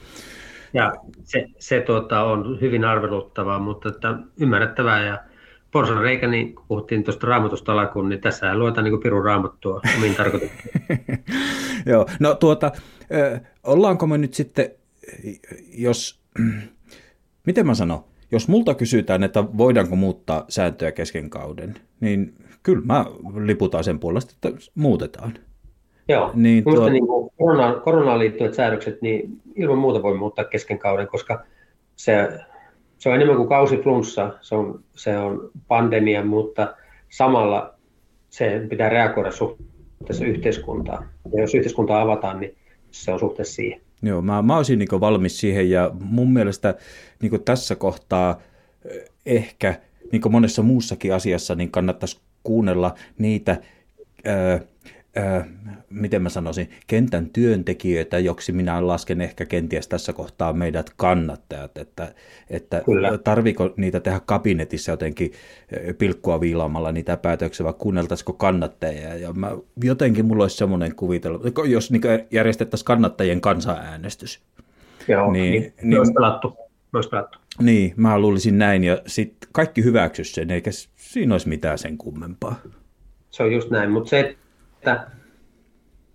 E: Ja se, se tuota, on hyvin arveluttavaa, mutta että ymmärrettävää ja porsan reikä, niin kun puhuttiin tuosta raamatusta alkuun, niin tässä luetaan niin pirun raamattua omiin tarkoituksiin.
D: Joo, no tuota, ollaanko me nyt sitten, jos, miten mä sanon, jos multa kysytään, että voidaanko muuttaa sääntöjä kesken kauden, niin kyllä mä liputaan sen puolesta, että muutetaan.
E: Joo, niin, tuo... niin kuin koronaan, koronaan liittyvät säädökset, niin ilman muuta voi muuttaa kesken kauden, koska se, se on enemmän kuin kausiflunssa, se on, se on pandemia, mutta samalla se pitää reagoida suhteessa yhteiskuntaan. Ja jos yhteiskuntaa avataan, niin se on suhteessa siihen.
D: Joo, mä, mä olisin niin valmis siihen ja mun mielestä niin tässä kohtaa eh, ehkä, niin monessa muussakin asiassa, niin kannattaisi kuunnella niitä, ää, miten mä sanoisin, kentän työntekijöitä, joksi minä lasken ehkä kenties tässä kohtaa meidät kannattajat, että, että tarviko niitä tehdä kabinetissa jotenkin pilkkua viilaamalla niitä päätöksiä, vai kuunneltaisiko kannattajia, ja mä, jotenkin mulla olisi semmoinen kuvitelma, jos niin järjestettäisiin kannattajien kansanäänestys.
E: Joo, niin, niin, niin, pelattu. Pelattu.
D: Niin, mä luulisin näin, ja sitten kaikki hyväksyisi sen, eikä siinä olisi mitään sen kummempaa.
E: Se on just näin, mutta se, että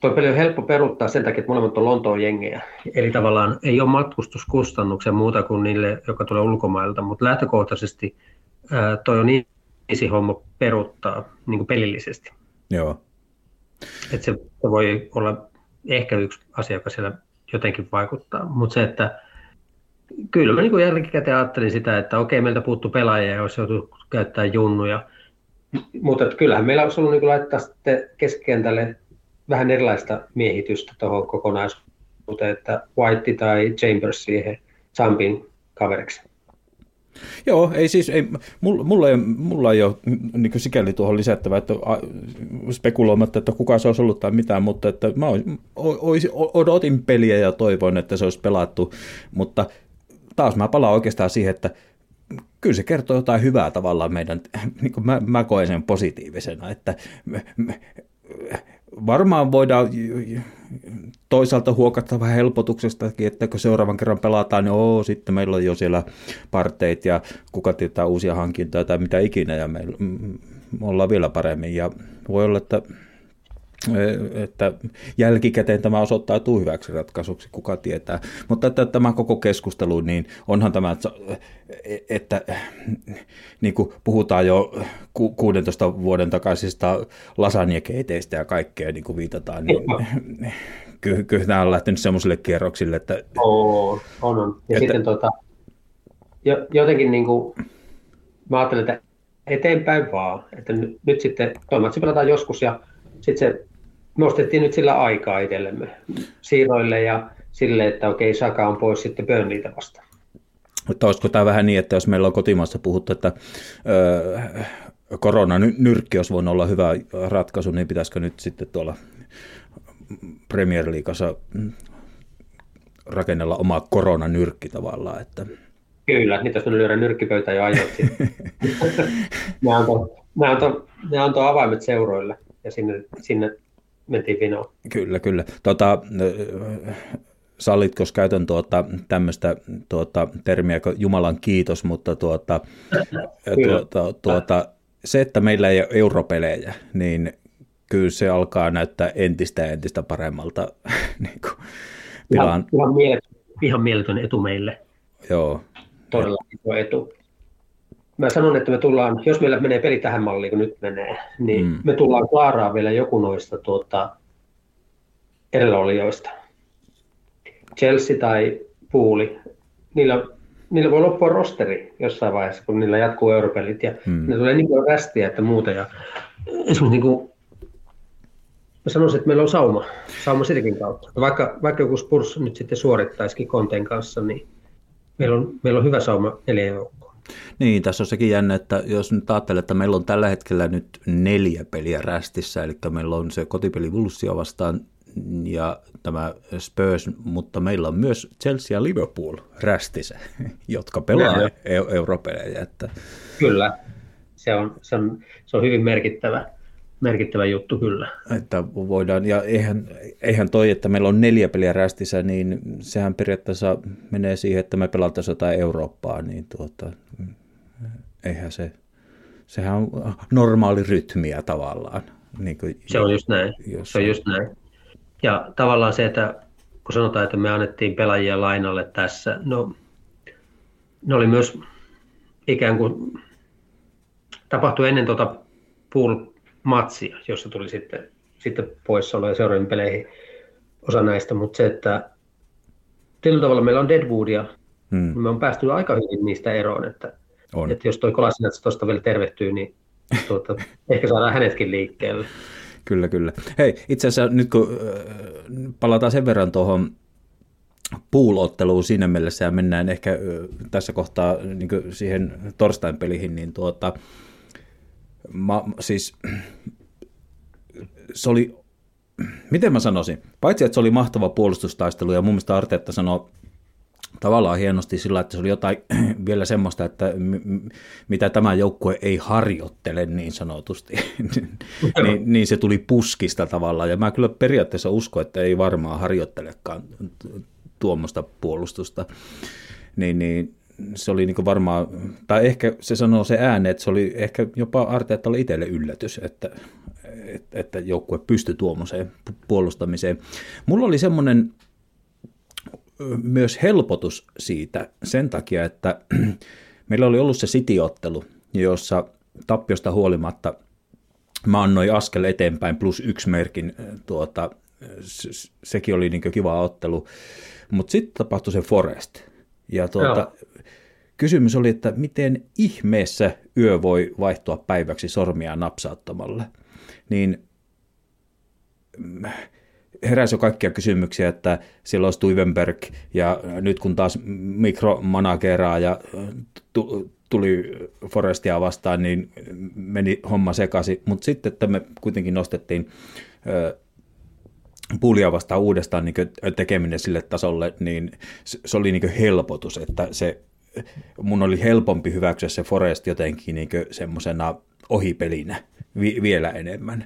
E: tuo peli on helppo peruttaa sen takia, että molemmat on Lontoon jengejä. Eli tavallaan ei ole matkustuskustannuksia muuta kuin niille, joka tulee ulkomailta, mutta lähtökohtaisesti ää, toi on niin isi homma peruttaa niin kuin pelillisesti.
D: Joo.
E: Että se voi olla ehkä yksi asia, joka siellä jotenkin vaikuttaa. Mutta se, että kyllä mä niin jälkikäteen ajattelin sitä, että okei, meiltä puuttuu pelaajia, jos joutuu käyttää junnuja. Mutta kyllähän meillä olisi ollut niin laittaa sitten keskikentälle vähän erilaista miehitystä tuohon kokonaisuuteen, että White tai Chambers siihen Jumpin kaveriksi.
D: Joo, ei siis, ei, mulla, mulla, ei, mulla ei ole niin sikäli tuohon lisättävää, että spekuloimatta, että kuka se olisi ollut tai mitään, mutta että mä ois, odotin peliä ja toivoin, että se olisi pelattu, mutta taas mä palaan oikeastaan siihen, että kyllä se kertoo jotain hyvää tavallaan meidän, niin kuin mä, mä koen sen positiivisena, että me, me, varmaan voidaan toisaalta huokata vähän helpotuksestakin, että kun seuraavan kerran pelataan, niin oo, sitten meillä on jo siellä parteit ja kuka tietää uusia hankintoja tai mitä ikinä ja me, me ollaan vielä paremmin. Ja voi olla, että että jälkikäteen tämä osoittautuu hyväksi ratkaisuksi, kuka tietää. Mutta että tämä koko keskustelu, niin onhan tämä, että, että niin kuin puhutaan jo 16 vuoden takaisista lasagnekeiteistä ja kaikkea niin kuin viitataan, niin kyllä, kyllä tämä on lähtenyt semmoisille kierroksille, että...
E: On, on, on. Ja että, sitten tota, jotenkin niin kuin, mä ajattelen, että eteenpäin vaan, että nyt, nyt sitten, toivottavasti pelataan joskus ja sitten se me ostettiin nyt sillä aikaa itsellemme siirroille ja sille, että okei, Saka on pois sitten Burnleytä vastaan.
D: Mutta olisiko tämä vähän niin, että jos meillä on kotimaassa puhuttu, että ö, koronanyrkki olisi voinut olla hyvä ratkaisu, niin pitäisikö nyt sitten tuolla Premier Leagueassa rakennella oma koronanyrkki tavallaan, että
E: Kyllä, niitä olisi lyödä nyrkkipöytä jo ne, antoi, ne, antoi, ne antoi avaimet seuroille ja sinne, sinne mentiin vinoon.
D: Kyllä, kyllä. Tota, sallitko käytön tuota, tämmöistä tuota, termiä kuin Jumalan kiitos, mutta tuota, tuota, tuota, se, että meillä ei ole europelejä, niin kyllä se alkaa näyttää entistä ja entistä paremmalta. niin kuin,
E: ihan, ihan, mieletön, ihan mieletön etu meille.
D: Joo.
E: Todella iso etu mä sanon, että me tullaan, jos meillä menee peli tähän malliin, kun nyt menee, niin mm. me tullaan klaaraa vielä joku noista tuota, edelläolijoista. Chelsea tai Puuli, niillä, niillä voi loppua rosteri jossain vaiheessa, kun niillä jatkuu europelit, ja mm. ne tulee niin kuin rästiä että muuta. Ja, esimerkiksi niin kuin, mä sanoisin, että meillä on sauma, sauma sitäkin kautta. Vaikka, vaikka joku Spurs nyt sitten suorittaisikin Konteen kanssa, niin meillä on, meillä on hyvä sauma neljä joukkoa.
D: Niin, tässä on sekin jännä, että jos nyt ajattelee, että meillä on tällä hetkellä nyt neljä peliä rästissä, eli meillä on se kotipeli Wolvesia vastaan ja tämä Spurs, mutta meillä on myös Chelsea ja Liverpool rästissä, jotka pelaa no, europelejä. Että...
E: Kyllä, se on, se, on, se on hyvin merkittävä, merkittävä juttu kyllä.
D: Että voidaan, ja eihän, eihän toi, että meillä on neljä peliä rästissä, niin sehän periaatteessa menee siihen, että me pelataan jotain Eurooppaa, niin tuota, eihän se, sehän on normaali rytmiä tavallaan. Niin
E: kuin, se on just näin, jos se on just näin. Ja tavallaan se, että kun sanotaan, että me annettiin pelaajia lainalle tässä, no ne oli myös ikään kuin tapahtui ennen tuota pool-matsia, jossa tuli sitten, sitten poissaolo ja seuraavien peleihin osa näistä, mutta se, että tietyllä tavalla meillä on Deadwoodia, hmm. me on päästy aika hyvin niistä eroon, että, on. että jos toi Kolasinats tuosta vielä tervehtyy, niin tuota, ehkä saadaan hänetkin liikkeelle.
D: Kyllä, kyllä. Hei, itse asiassa nyt kun palataan sen verran tuohon pool-otteluun siinä mielessä ja mennään ehkä tässä kohtaa niin siihen torstain pelihin, niin tuota, mä, siis se oli, miten mä sanoisin, paitsi että se oli mahtava puolustustaistelu ja mun mielestä Arteetta sanoi tavallaan hienosti sillä, että se oli jotain vielä semmoista, että m- mitä tämä joukkue ei harjoittele niin sanotusti, niin, niin se tuli puskista tavallaan. Ja mä kyllä periaatteessa uskon, että ei varmaan harjoittelekaan tuommoista puolustusta. Niin, niin se oli niin varmaan, tai ehkä se sanoo se ääne, että se oli ehkä jopa Arteettalle itselle yllätys, että, että, joukkue pystyi tuommoiseen puolustamiseen. Mulla oli semmoinen myös helpotus siitä sen takia, että meillä oli ollut se sitiottelu, jossa tappiosta huolimatta mä annoin askel eteenpäin plus yksi merkin, tuota, sekin oli niin kiva ottelu, mutta sitten tapahtui se Forest. Ja tuota, kysymys oli, että miten ihmeessä yö voi vaihtua päiväksi sormia napsauttamalla. Niin heräsi jo kaikkia kysymyksiä, että silloin Tuivenberg ja nyt kun taas mikromanageraa ja tuli Forestia vastaan, niin meni homma sekaisin. Mutta sitten, että me kuitenkin nostettiin puulia vastaan uudestaan niin tekeminen sille tasolle, niin se oli niin helpotus, että se, mun oli helpompi hyväksyä se Forest jotenkin niin semmoisena ohipelinä vi, vielä enemmän.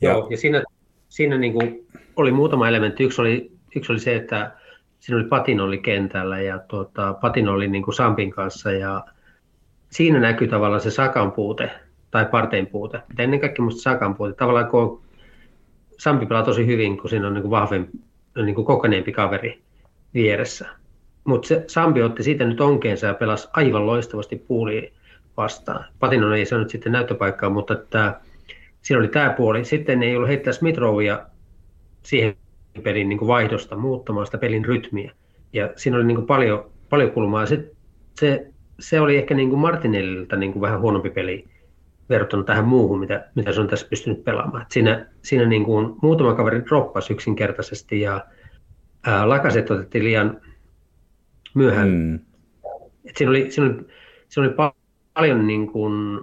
E: Ja, Joo, ja siinä, siinä niin kuin oli muutama elementti. Yksi oli, yksi oli se, että siinä oli Patin oli kentällä ja tuota, Patin oli niin kuin Sampin kanssa ja siinä näkyy tavallaan se Sakan puute tai partein puute. Mutta ennen kaikkea minusta Sakan puute. Tavallaan kun Sampi pelaa tosi hyvin, kun siinä on niin kuin vahvempi, niin kuin kokeneempi kaveri vieressä. Mutta se Sampi otti siitä nyt onkeensa ja pelasi aivan loistavasti puuliin vastaan. Patinon ei saanut sitten näyttöpaikkaa, mutta että siinä oli tämä puoli. Sitten ei ollut heittää Smithrovia siihen pelin niin vaihdosta muuttamaan sitä pelin rytmiä. Ja siinä oli niin kuin paljon, paljon kulmaa. Se, se, se oli ehkä niin kuin Martinellilta niin kuin vähän huonompi peli verrattuna tähän muuhun, mitä, mitä se on tässä pystynyt pelaamaan. Et siinä siinä niin kuin muutama kaveri droppasi yksinkertaisesti ja ää, lakaset otettiin liian myöhään. Mm. Et siinä, oli, siinä, oli, siinä oli paljon niin kuin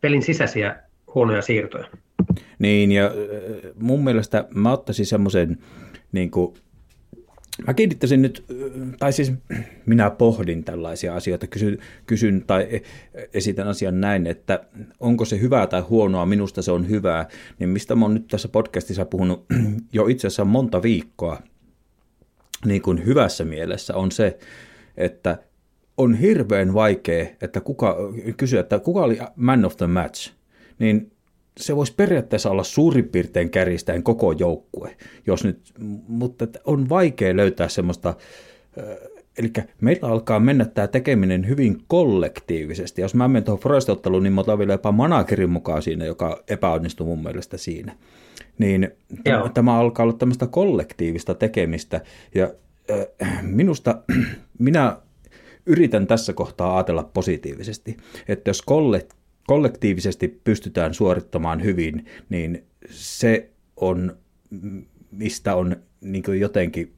E: pelin sisäisiä huonoja siirtoja.
D: Niin, ja mun mielestä mä ottaisin semmoisen, niin kuin, mä kiinnittäisin nyt, tai siis minä pohdin tällaisia asioita, kysyn, kysyn tai e, esitän asian näin, että onko se hyvää tai huonoa, minusta se on hyvää, niin mistä mä oon nyt tässä podcastissa puhunut jo itse asiassa monta viikkoa, niin kuin hyvässä mielessä on se, että on hirveän vaikea että kuka, kysyä, että kuka oli man of the match, niin se voisi periaatteessa olla suurin piirtein kärjistäen koko joukkue, jos nyt, mutta on vaikea löytää semmoista, eli meillä alkaa mennä tämä tekeminen hyvin kollektiivisesti. Jos mä menen tuohon Forest-otteluun, niin mä otan vielä jopa managerin mukaan siinä, joka epäonnistui mun mielestä siinä. Niin tämä, tämä alkaa olla tämmöistä kollektiivista tekemistä, ja äh, minusta minä yritän tässä kohtaa ajatella positiivisesti, että jos kollektiivisesti kollektiivisesti pystytään suorittamaan hyvin, niin se on, mistä on niin jotenkin,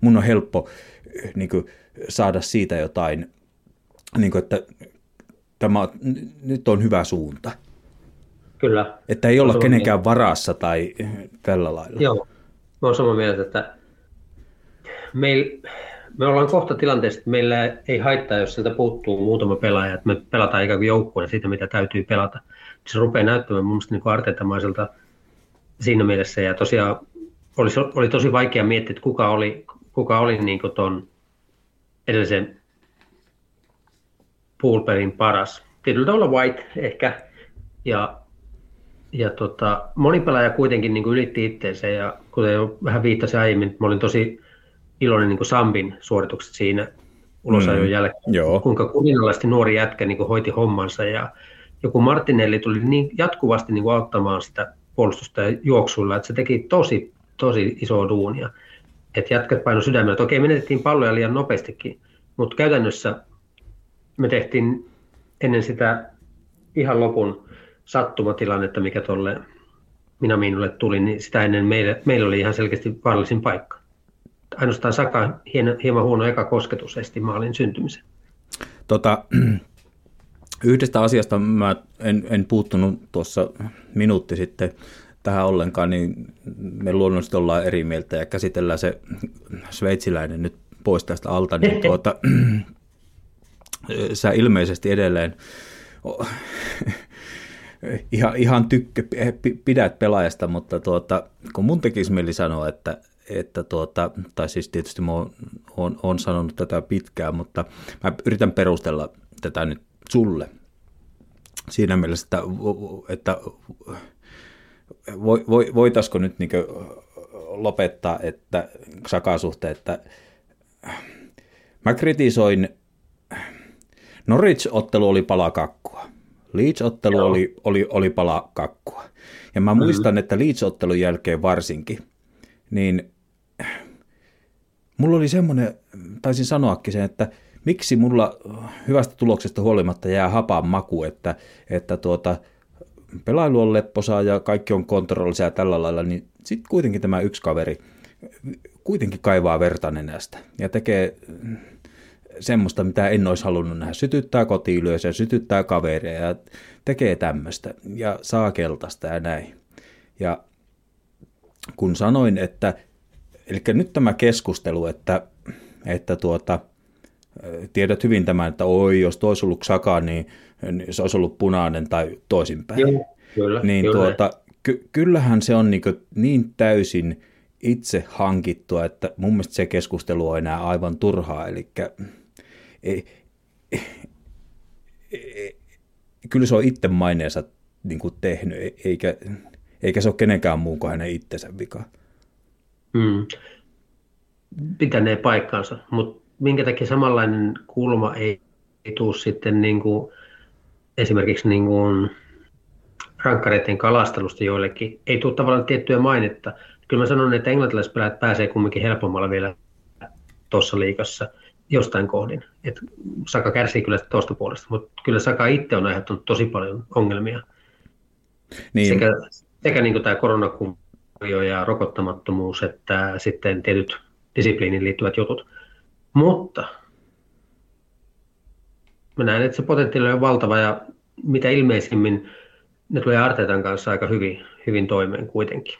D: mun on helppo niin saada siitä jotain, niin kuin, että tämä nyt on hyvä suunta.
E: Kyllä.
D: Että ei olla kenenkään mieltä. varassa tai tällä lailla.
E: Joo, mä olen samaa mieltä, että meil, me ollaan kohta tilanteessa, että meillä ei haittaa, jos sieltä puuttuu muutama pelaaja, että me pelataan ikään kuin joukkueena siitä, mitä täytyy pelata. Se rupeaa näyttämään mun mielestä niin arteetamaiselta siinä mielessä, ja tosiaan oli, oli tosi vaikea miettiä, että kuka oli, kuka oli niin tuon edellisen poolperin paras. Tietyllä tavalla White ehkä, ja, ja tota, moni pelaaja kuitenkin niin kuin ylitti itteensä, ja kuten jo vähän viittasin aiemmin, mä olin tosi iloinen niin kuin Sambin suoritukset siinä ulosajon mm, jälkeen, joo. kuinka kuninalaisesti nuori jätkä niin kuin hoiti hommansa, ja joku Martinelli tuli niin jatkuvasti niin kuin auttamaan sitä puolustusta ja juoksulla, että se teki tosi, tosi isoa duunia. Että jätkät paino sydämellä. Okei, menetettiin palloja liian nopeastikin, mutta käytännössä me tehtiin ennen sitä ihan lopun sattumatilannetta, mikä tuolle minä minulle tuli, niin sitä ennen meille, meillä oli ihan selkeästi vaarallisin paikka. Ainoastaan Saka hieman, hieman huono eka kosketus esti maalin syntymisen.
D: Tota, yhdestä asiasta mä en, en puuttunut tuossa minuutti sitten tähän ollenkaan, niin me luonnollisesti ollaan eri mieltä ja käsitellään se sveitsiläinen nyt pois tästä alta, niin tuota, sä ilmeisesti edelleen ihan, ihan tykkö, pidät pelaajasta, mutta tuota, kun mun tekisi mieli sanoa, että, että tuota, tai siis tietysti mä oon, oon, oon sanonut tätä pitkään, mutta mä yritän perustella tätä nyt sulle. Siinä mielessä, että, että voitaisiko nyt niin lopettaa, että Sakan suhteen, että mä kritisoin, Norwich-ottelu oli pala Leeds-ottelu oli, oli, oli pala kakkua. Ja mä mm-hmm. muistan, että Leeds-ottelun jälkeen varsinkin, niin mulla oli semmoinen, taisin sanoakin sen, että miksi mulla hyvästä tuloksesta huolimatta jää hapan maku, että, että tuota, pelailu on lepposaa ja kaikki on kontrollisia ja tällä lailla, niin sitten kuitenkin tämä yksi kaveri kuitenkin kaivaa verta nenästä ja tekee semmoista, mitä en olisi halunnut nähdä. Sytyttää kotiilyössä, sytyttää kaveria ja tekee tämmöistä ja saa keltaista ja näin. Ja kun sanoin, että, eli nyt tämä keskustelu, että, että tuota, tiedät hyvin tämän, että oi, jos toisi ollut saka, niin, niin se olisi ollut punainen tai toisinpäin.
E: Joo, kyllä,
D: niin
E: kyllä.
D: Tuota, ky- kyllähän se on niin, niin täysin itse hankittua, että mun mielestä se keskustelu on enää aivan turhaa, eli kyllä se on itse maineensa niin kuin tehnyt, e- eikä, eikä se ole kenenkään muun kuin hänen itsensä vika.
E: Hmm. Pitänee paikkansa, mutta minkä takia samanlainen kulma ei, ei tule sitten niin kuin, esimerkiksi niin kuin rankkareiden kalastelusta joillekin, ei tule tavallaan tiettyä mainetta. Kyllä mä sanon, että englantilaispelaajat pääsee kumminkin helpommalla vielä tuossa liikassa jostain kohdin. Et Saka kärsii kyllä tuosta puolesta, mutta kyllä Saka itse on aiheuttanut tosi paljon ongelmia. Niin. Sekä, sekä niin tämä koronakumpio ja rokottamattomuus, että sitten tietyt disipliiniin liittyvät jutut. Mutta mä näen, että se potentiaali on valtava ja mitä ilmeisimmin ne tulee Arteetan kanssa aika hyvin, hyvin toimeen kuitenkin.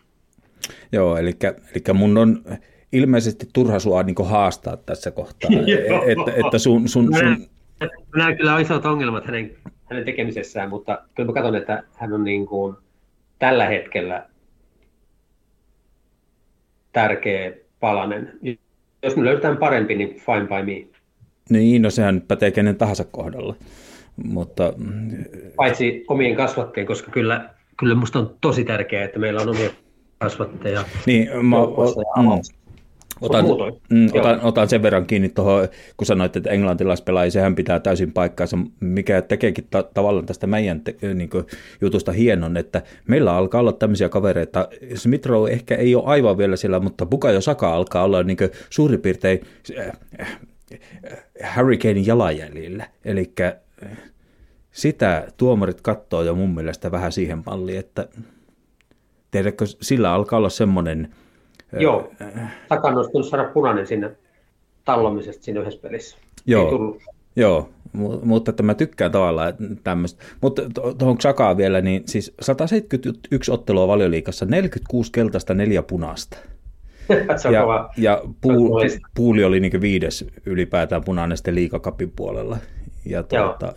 D: Joo, eli, eli mun on ilmeisesti turha sua niin haastaa tässä kohtaa. että, että sun, sun, sun...
E: Mä näen kyllä isot ongelmat hänen, hänen tekemisessään, mutta kyllä mä katson, että hän on niin kuin tällä hetkellä tärkeä palanen jos me löydetään parempi, niin fine by me.
D: Niin, no sehän pätee kenen tahansa kohdalla. Mutta...
E: Paitsi omien kasvatteen, koska kyllä, kyllä musta on tosi tärkeää, että meillä on omia kasvatteja.
D: Niin, mä, mm, Otan, mm, otan, otan sen verran kiinni tuohon, kun sanoit, että englantilaispelaaja, sehän pitää täysin paikkaansa, mikä tekeekin ta- tavallaan tästä meidän te- niin kuin, jutusta hienon, että meillä alkaa olla tämmöisiä kavereita, Smith Rowe ehkä ei ole aivan vielä siellä, mutta Bukayo Saka alkaa olla niin kuin, suurin piirtein äh, Hurricanein jalanjäljillä, eli sitä tuomarit katsoo jo mun mielestä vähän siihen malliin, että tiedätkö, sillä alkaa olla semmoinen
E: Joo, takan olisi saada punainen sinne. tallomisesta siinä yhdessä pelissä.
D: Joo.
E: Ei tullut.
D: Joo, mu- mutta että mä tykkään tavallaan tämmöistä. Mutta tuohon Xakaan vielä, niin siis 171 ottelua valioliikassa, 46 keltaista, neljä punaista. Ja,
E: kova.
D: ja puu,
E: Loistava.
D: Puuli oli niin viides ylipäätään punainen sitten liikakapin puolella. Ja tuota,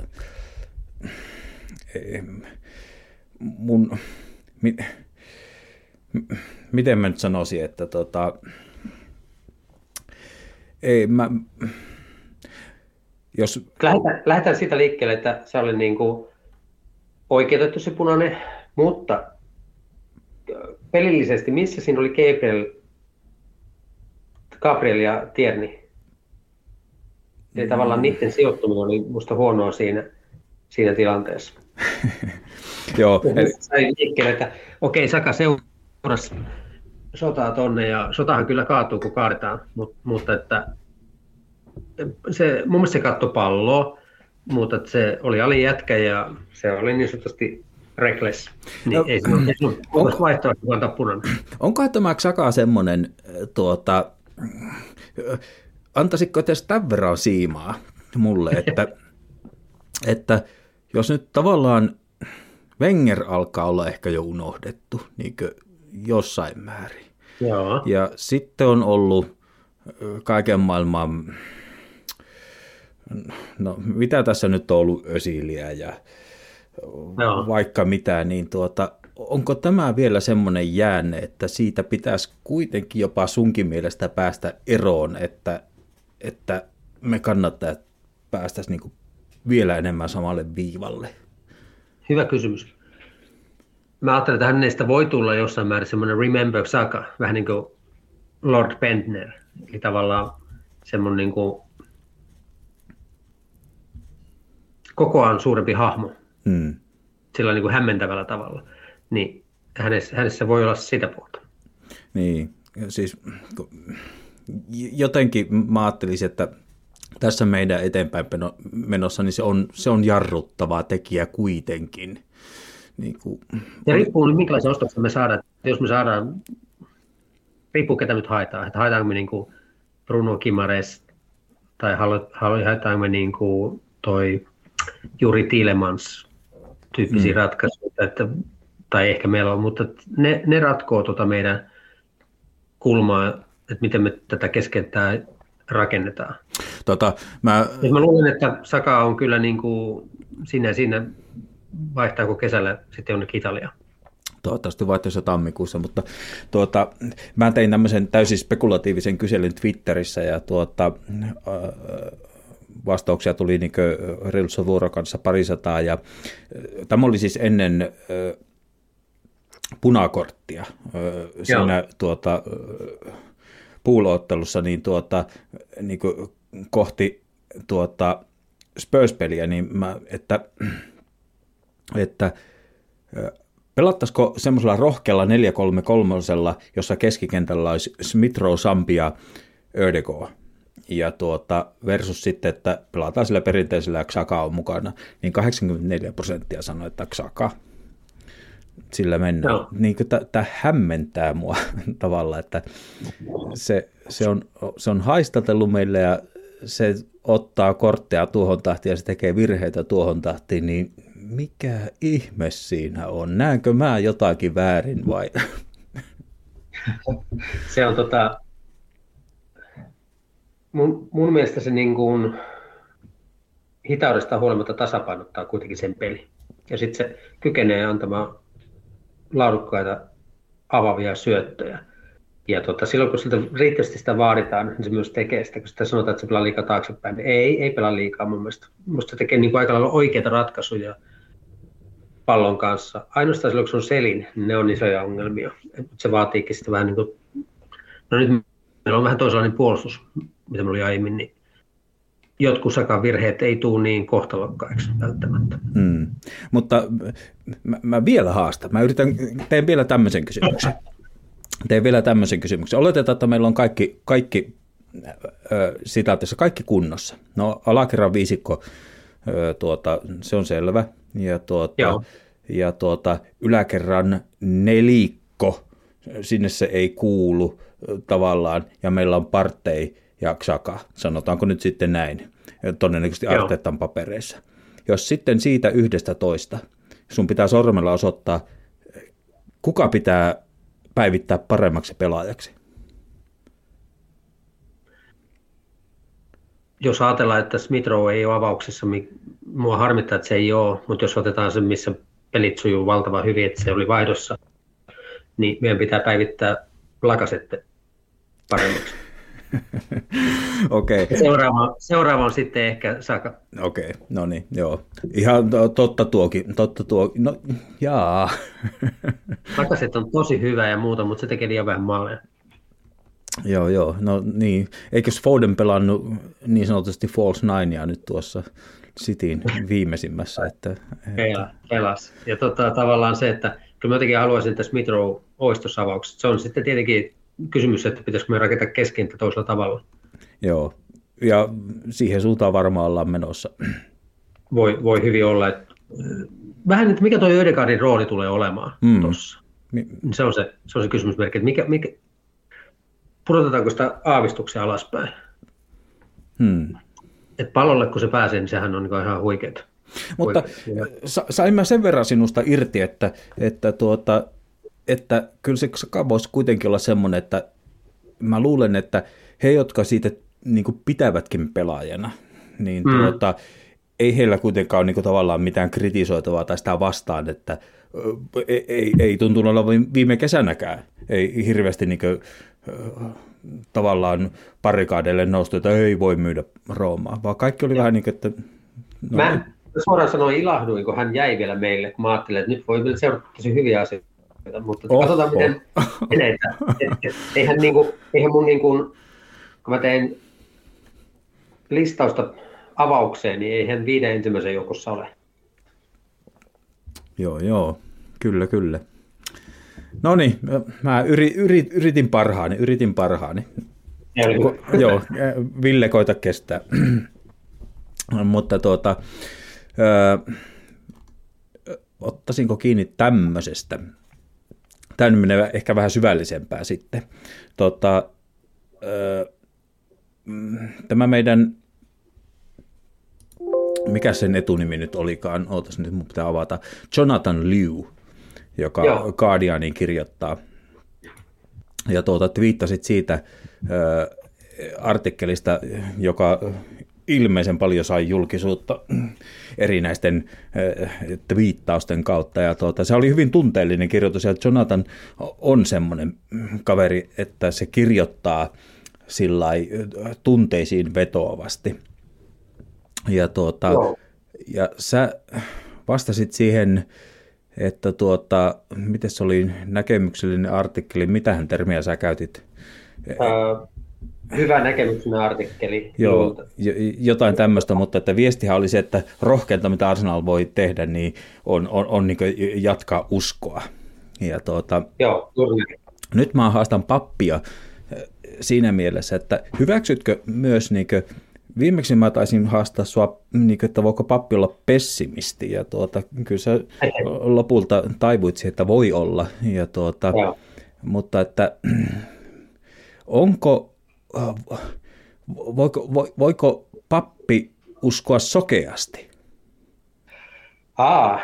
D: mun, miten mä nyt sanoisin, että tota, ei, mä, jos
E: Lähdetään, lähdetään siitä liikkeelle, että se oli niin kuin oikeutettu se punainen, mutta ö, pelillisesti, missä siinä oli Gabriel, Gabriel ja Tierni? Eli tavallaan niiden sijoittuminen oli musta huonoa siinä, siinä tilanteessa.
D: joo, eli,
E: Sai liikkeelle, että okei, Saka seurasi sotaa tonne ja sotahan kyllä kaatuu, kun kaadetaan, mutta, mutta että se, mun mielestä se katsoi palloa, mutta että se oli alijätkä ja se oli niin sanotusti reckless. Niin
D: No,
E: ei se ole, ole vaihtoehto antaa punainen.
D: onko tämä Xaka semmoinen, tuota, antaisitko edes tämän verran siimaa mulle, että, että jos nyt tavallaan Wenger alkaa olla ehkä jo unohdettu niin jossain määrin.
E: Joo.
D: Ja sitten on ollut kaiken maailman, no mitä tässä nyt on ollut, Ösiliä ja
E: Joo.
D: vaikka mitä, niin tuota, onko tämä vielä semmoinen jäänne, että siitä pitäisi kuitenkin jopa sunkin mielestä päästä eroon, että, että me kannattaa päästäisiin niin vielä enemmän samalle viivalle?
E: Hyvä kysymys. Mä ajattelen, että hänestä voi tulla jossain määrin semmoinen Remember Saka, vähän niin kuin Lord Bentner. Eli tavallaan semmoinen niin kuin kokoaan suurempi hahmo
D: Hmm.
E: sillä niin kuin hämmentävällä tavalla. Niin hänessä, hänessä voi olla sitä puolta.
D: Niin, siis jotenkin mä ajattelisin, että tässä meidän eteenpäin menossa, niin se on, se on jarruttava tekijä kuitenkin. Niin kuin,
E: Ja riippuu nyt minkälaisen ostoksen me saadaan. Että Jos me saadaan, riippuu ketä nyt haetaan. Että haetaanko me niin kuin Bruno Kimares tai haetaanko me niin kuin toi Juri Tielemans tyyppisiä mm. ratkaisuja. Että, tai ehkä meillä on, mutta ne, ne ratkoo tuota meidän kulmaa, että miten me tätä keskenttää rakennetaan.
D: tota, mä,
E: mä luulen, että Saka on kyllä niin kuin siinä, siinä vaihtaako kesällä sitten jonnekin Italiaan.
D: toivottavasti vaihtoehto tammikuussa, mutta tuota, mä tein tämmöisen täysin spekulatiivisen kyselyn Twitterissä ja tuota, äh, vastauksia tuli niin Rilso Vuoro kanssa parisataa ja äh, tämä oli siis ennen äh, punakorttia siinä tuota, puuloottelussa niin, tuota, niin kohti tuota Spurs-peliä, niin mä, että, että Pelattaisiko semmoisella rohkealla 433, jossa keskikentällä olisi Smith Rowe, Sampia, Ödego ja tuota, versus sitten, että pelataan sillä perinteisellä ja Xhaka on mukana, niin 84 prosenttia sanoi, että Xhaka. Sillä mennään.
E: Joo.
D: Niin tämä hämmentää mua tavalla, että se, se, on, se on haistatellut meille ja se ottaa kortteja tuohon tahtiin ja se tekee virheitä tuohon tahtiin, niin mikä ihme siinä on? Näenkö mä jotakin väärin vai?
E: Se on tota, mun, mun mielestä se niin kuin hitaudesta huolimatta tasapainottaa kuitenkin sen peli. Ja sitten se kykenee antamaan laadukkaita avavia syöttöjä. Ja tota, silloin kun siltä riittävästi sitä vaaditaan, niin se myös tekee sitä, kun sitä sanotaan, että se pelaa liikaa taaksepäin. Ei, ei pelaa liikaa mun mielestä. Minusta se tekee niin kuin aika lailla oikeita ratkaisuja pallon kanssa. Ainoastaan silloin, kun se on selin, niin ne on isoja ongelmia. Se vaatiikin sitä vähän niin kuin, no nyt meillä on vähän toisenlainen puolustus, mitä meillä oli aiemmin, niin jotkut sakan virheet ei tule niin kohtalokkaiksi välttämättä.
D: Hmm. Mutta mä, mä vielä haastan. Mä yritän, teen vielä tämmöisen kysymyksen. Teen vielä tämmöisen kysymyksen. Oletetaan, että meillä on kaikki, kaikki sitaatissa kaikki kunnossa. No alakerran viisikko, tuota, se on selvä. Ja, tuota,
E: Joo.
D: ja tuota, yläkerran nelikko, sinne se ei kuulu tavallaan, ja meillä on partei ja Xhaka, sanotaanko nyt sitten näin, todennäköisesti Artetan papereissa. Jos sitten siitä yhdestä toista sun pitää sormella osoittaa, kuka pitää päivittää paremmaksi pelaajaksi?
E: Jos ajatellaan, että Smithrow ei ole avauksessa, mua harmittaa, että se ei ole, mutta jos otetaan se, missä pelit sujuu valtavan hyvin, että se oli vaihdossa, niin meidän pitää päivittää lakasette paremmaksi.
D: Okei. Okay.
E: Seuraava, seuraava on sitten ehkä Saka.
D: Okei, okay. no niin, joo. Ihan totta tuokin, totta tuo, no jaa.
E: Lakaset on tosi hyvä ja muuta, mutta se tekee liian vähän maaleja.
D: Joo, joo, no niin. Eikös Foden pelannut niin sanotusti False Ninea nyt tuossa Cityin viimeisimmässä? Että,
E: että... Pelas. Ja tota, tavallaan se, että kyllä mä jotenkin haluaisin, Smith Rowe oistosavaukset. Se on sitten tietenkin kysymys, että pitäisikö me rakentaa keskintä toisella tavalla.
D: Joo, ja siihen suuntaan varmaan ollaan menossa.
E: Voi, voi hyvin olla, että vähän, että mikä tuo Ödegardin rooli tulee olemaan mm. tuossa. Se on se, se on se kysymysmerkki, että mikä, mikä, pudotetaanko sitä aavistuksia alaspäin.
D: Hmm.
E: Et pallolle kun se pääsee, niin sehän on niin ihan huikeaa.
D: Mutta sa- sain mä sen verran sinusta irti, että, että, tuota, että kyllä se voisi kuitenkin olla semmoinen, että mä luulen, että he, jotka siitä niin pitävätkin pelaajana, niin mm. tuota, ei heillä kuitenkaan ole niin kuin tavallaan mitään kritisoitavaa tai sitä vastaan, että ei, ei, ei tuntunut olla viime kesänäkään, ei hirveästi niin kuin, tavallaan parikaadeille noustu, että ei voi myydä Roomaa, vaan kaikki oli ja. vähän niin kuin, että...
E: No, mä suoraan sanoin ilahduin, kun hän jäi vielä meille, kun mä ajattelin, että nyt voi vielä seurata tosi hyviä asioita, mutta oh, katsotaan miten menee. Eihän, niinku, eihän mun, niinku, kun mä tein listausta avaukseen, niin eihän viiden ensimmäisen joukossa ole.
D: Joo, joo, kyllä, kyllä. No niin, mä yri, yrit, yritin parhaani, yritin parhaani. Joo, Ville koita kestää. Mutta tuota, ö, ottaisinko kiinni tämmöisestä? Tämä nyt menee ehkä vähän syvällisempää sitten. Tota, ö, tämä meidän, mikä sen etunimi nyt olikaan, ootas nyt mun pitää avata, Jonathan Liu, joka Joo. Guardianin kirjoittaa. Ja tuota, twiittasit siitä ö, artikkelista, joka ilmeisen paljon sai julkisuutta erinäisten twiittausten kautta. Ja tuota, se oli hyvin tunteellinen kirjoitus, ja Jonathan on semmoinen kaveri, että se kirjoittaa sillä tunteisiin vetoavasti. Ja, tuota, ja sä vastasit siihen että tuota, miten se oli näkemyksellinen artikkeli, mitähän termiä sä käytit?
E: Äh, hyvä näkemyksellinen artikkeli.
D: Joo, jotain tämmöistä, mutta että viestihän oli se, että rohkeinta, mitä Arsenal voi tehdä, niin on, on, on niin jatkaa uskoa. Ja tuota,
E: Joo,
D: nyt mä haastan pappia siinä mielessä, että hyväksytkö myös niin Viimeksi mä taisin haastaa sua, niin että voiko pappi olla pessimisti, ja tuota, kyllä sä lopulta taivuit siihen, että voi olla. Ja tuota, mutta että onko, voiko, voiko pappi uskoa sokeasti?
E: Aa,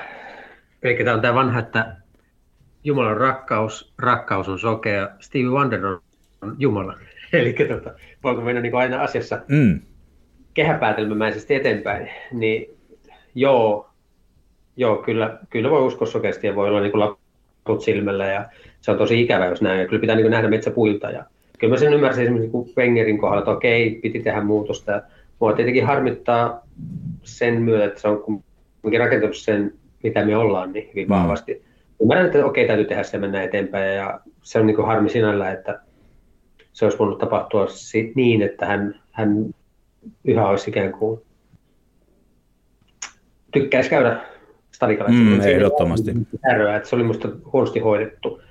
E: eli tämä on tämä vanha, että Jumalan rakkaus, rakkaus on sokea, Stevie Wonder on Jumala. Eli tuota, voiko mennä niin aina asiassa
D: mm
E: kehäpäätelmämäisesti eteenpäin, niin joo, joo kyllä, kyllä voi uskoa sokeasti ja voi olla niin laput silmällä ja se on tosi ikävä, jos näin. Ja kyllä pitää niin nähdä metsäpuilta. Ja kyllä mä sen ymmärsin esimerkiksi niin Wengerin kohdalla, että okei, piti tehdä muutosta. Ja mua tietenkin harmittaa sen myötä, että se on kuitenkin rakentanut sen, mitä me ollaan, niin hyvin mm. vahvasti. Mm. Ymmärrän, että okei, täytyy tehdä se mennä eteenpäin. Ja se on niin harmi sinällä, että se olisi voinut tapahtua niin, että hän, hän yhä olisi ikään kuin tykkäisi käydä stadikalla.
D: Mm, ehdottomasti.
E: Häröä, että se oli minusta huonosti hoidettu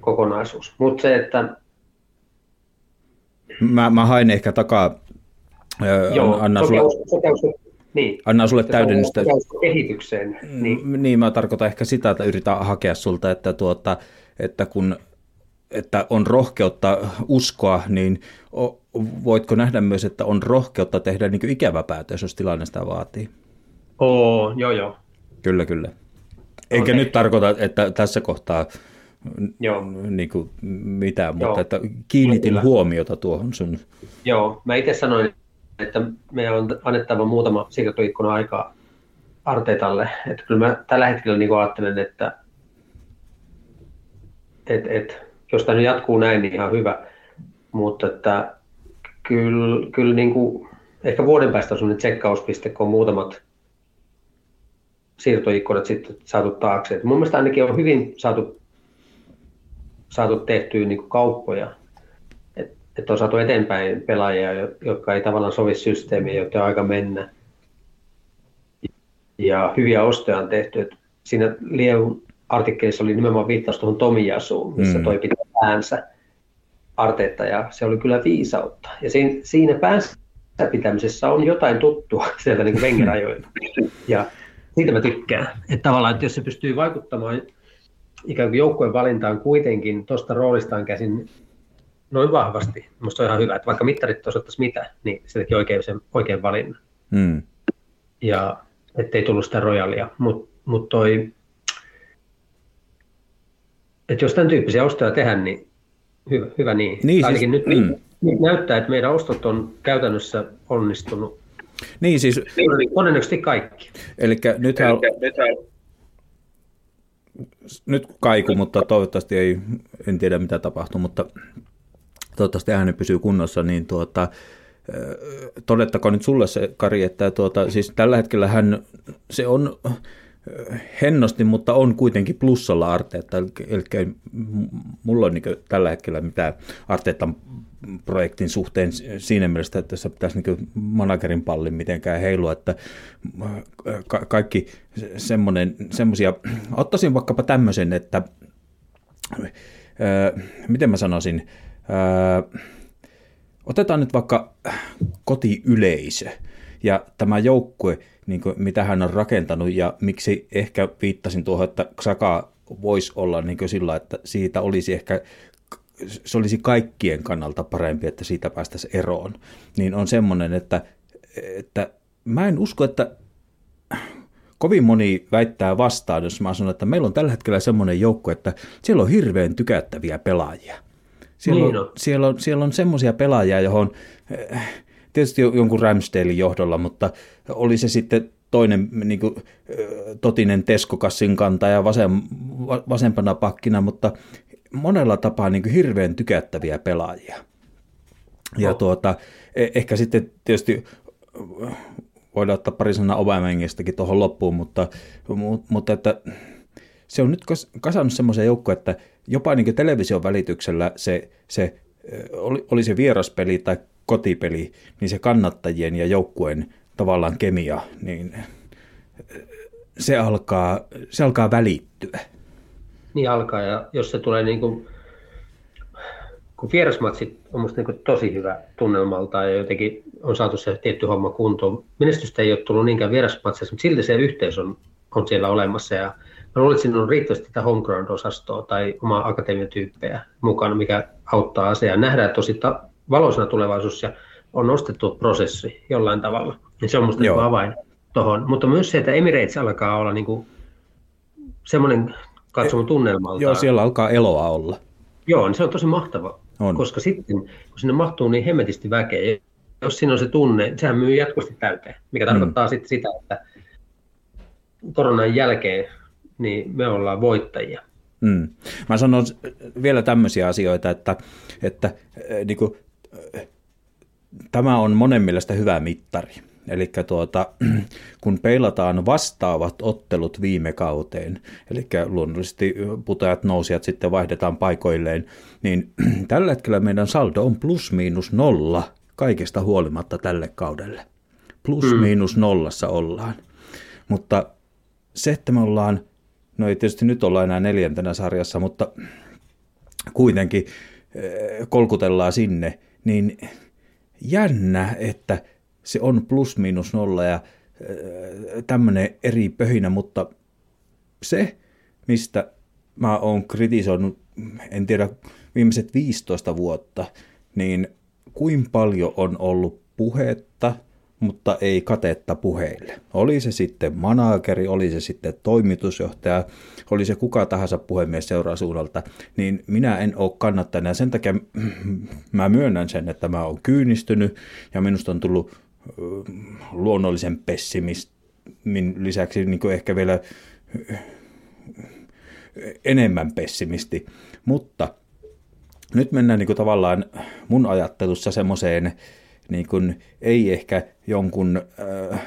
E: kokonaisuus. Mutta se, että...
D: Mä, mä hain ehkä takaa,
E: Joo,
D: annan sulle,
E: niin,
D: annan sulle täydennystä.
E: Kehitykseen.
D: Niin. niin, mä tarkoitan ehkä sitä, että yritän hakea sulta, että, tuota, että kun että on rohkeutta uskoa, niin voitko nähdä myös, että on rohkeutta tehdä niin ikävä päätös, jos tilanne sitä vaatii?
E: Oo, joo joo.
D: Kyllä, kyllä. Eikä on nyt tarkoita, että tässä kohtaa Joo. Niin kuin mitään, Joo. mutta että kiinnitin Kyllä. huomiota tuohon sun.
E: Joo, mä itse sanoin, että meillä on annettava muutama siirtoikkuna aikaa Arteetalle. Että kyllä mä tällä hetkellä niin ajattelen, että et, et, jos tämä nyt jatkuu näin, niin ihan hyvä. Mutta että kyllä, kyllä niin kuin, ehkä vuoden päästä on sellainen tsekkauspiste, kun on muutamat siirtoikkunat sitten saatu taakse. Et mun mielestä ainakin on hyvin saatu, saatu tehtyä niin kuin kauppoja. Että et on saatu eteenpäin pelaajia, jotka ei tavallaan sovi systeemiin, joiden on aika mennä. Ja hyviä ostoja on tehty. Et siinä artikkelissa oli nimenomaan viittaus tuohon Tomijasuun, missä mm. toi pitää päänsä Arteetta, ja se oli kyllä viisautta. Ja siinä, siinä päänsä pitämisessä on jotain tuttua sieltä niin Wenger-ajoilta. Ja siitä mä tykkään. Että tavallaan, että jos se pystyy vaikuttamaan ikään kuin joukkueen valintaan kuitenkin tuosta roolistaan käsin noin vahvasti, minusta on ihan hyvä, että vaikka mittarit osoittaisi mitä, niin se teki oikein, sen, oikein valinnan. Mm. Ja ettei tullut sitä rojalia. Mutta mut toi, että jos tämän tyyppisiä ostoja tehdään, niin hyvä, hyvä niin. niin Ainakin siis, nyt, mm. nyt näyttää, että meidän ostot on käytännössä onnistunut
D: niin siis...
E: Todennäköisesti kaikki.
D: Eli nythän... nythän... Nyt kaiku, mutta toivottavasti ei, en tiedä mitä tapahtuu, mutta toivottavasti ääni pysyy kunnossa, niin tuota, todettakoon nyt sulle se, Kari, että tuota, siis tällä hetkellä hän, se on hennosti, mutta on kuitenkin plussalla Arteetta, eli, mulla on niin tällä hetkellä mitään Arteetan projektin suhteen siinä mielessä, että tässä pitäisi niin managerin pallin mitenkään heilua, että ka- kaikki semmoinen, semmoisia, ottaisin vaikkapa tämmöisen, että ää, miten mä sanoisin, ää, otetaan nyt vaikka kotiyleisö ja tämä joukkue, niin kuin, mitä hän on rakentanut ja miksi ehkä viittasin tuohon, että Saka voisi olla niin sillä, että siitä olisi ehkä se olisi kaikkien kannalta parempi, että siitä päästäisiin eroon, niin on semmoinen, että, että mä en usko, että kovin moni väittää vastaan, jos mä sanon, että meillä on tällä hetkellä semmoinen joukko, että siellä on hirveän tykättäviä pelaajia. Siellä niin on, on. Siellä on, siellä on semmoisia pelaajia, johon eh, tietysti jonkun Ramsdalein johdolla, mutta oli se sitten toinen niin kuin, totinen Teskokassin kantaja vasem, vasempana pakkina, mutta monella tapaa niin kuin hirveän tykättäviä pelaajia. Ja oh. tuota, e- ehkä sitten tietysti voidaan ottaa pari sanaa Aubameyangestakin tuohon loppuun, mutta, mutta että se on nyt kasannut semmoisen joukkoon, että jopa niin television välityksellä se, se oli, oli se vieraspeli tai kotipeli, niin se kannattajien ja joukkueen tavallaan kemia, niin se alkaa, se alkaa välittyä
E: niin alkaa. Ja jos se tulee niin kuin, kun vierasmatsit on musta niin tosi hyvä tunnelmalta ja jotenkin on saatu se tietty homma kuntoon. Menestystä ei ole tullut niinkään vierasmatseissa, mutta silti se yhteys on, on siellä olemassa. Ja mä luulen, että siinä on riittävästi tätä homeground-osastoa tai omaa akatemiatyyppejä mukana, mikä auttaa asiaa. Nähdään tosi ta- valoisena tulevaisuus ja on nostettu prosessi jollain tavalla. Ja se on musta niin avain tuohon. Mutta myös se, että Emirates alkaa olla niin kuin semmoinen katsomon tunnelmalta.
D: Joo, siellä alkaa eloa olla.
E: Joo, niin se on tosi mahtava, on. koska sitten kun sinne mahtuu niin hemmetisti väkeä, jos siinä on se tunne, sehän myy jatkuvasti täyteen, mikä mm. tarkoittaa sitten sitä, että koronan jälkeen niin me ollaan voittajia.
D: Mm. Mä sanon vielä tämmöisiä asioita, että, että niin kuin, tämä on monen mielestä hyvä mittari. Eli tuota, kun peilataan vastaavat ottelut viime kauteen, eli luonnollisesti putajat nousijat sitten vaihdetaan paikoilleen, niin tällä hetkellä meidän saldo on plus miinus nolla kaikesta huolimatta tälle kaudelle. Plus mm. miinus nollassa ollaan. Mutta se, että me ollaan, no ei tietysti nyt olla enää neljäntenä sarjassa, mutta kuitenkin eh, kolkutellaan sinne, niin jännä, että – se on plus miinus nolla ja tämmöinen eri pöhinä, mutta se, mistä mä oon kritisoinut, en tiedä, viimeiset 15 vuotta, niin kuin paljon on ollut puhetta, mutta ei katetta puheille. Oli se sitten manageri, oli se sitten toimitusjohtaja, oli se kuka tahansa puhemies seurasuunnalta, niin minä en ole kannattajana. Sen takia mä myönnän sen, että mä oon kyynistynyt ja minusta on tullut luonnollisen pessimismin lisäksi niin kuin ehkä vielä enemmän pessimisti. Mutta nyt mennään niin kuin tavallaan mun ajattelussa semmoiseen, niin kuin, ei ehkä jonkun, äh,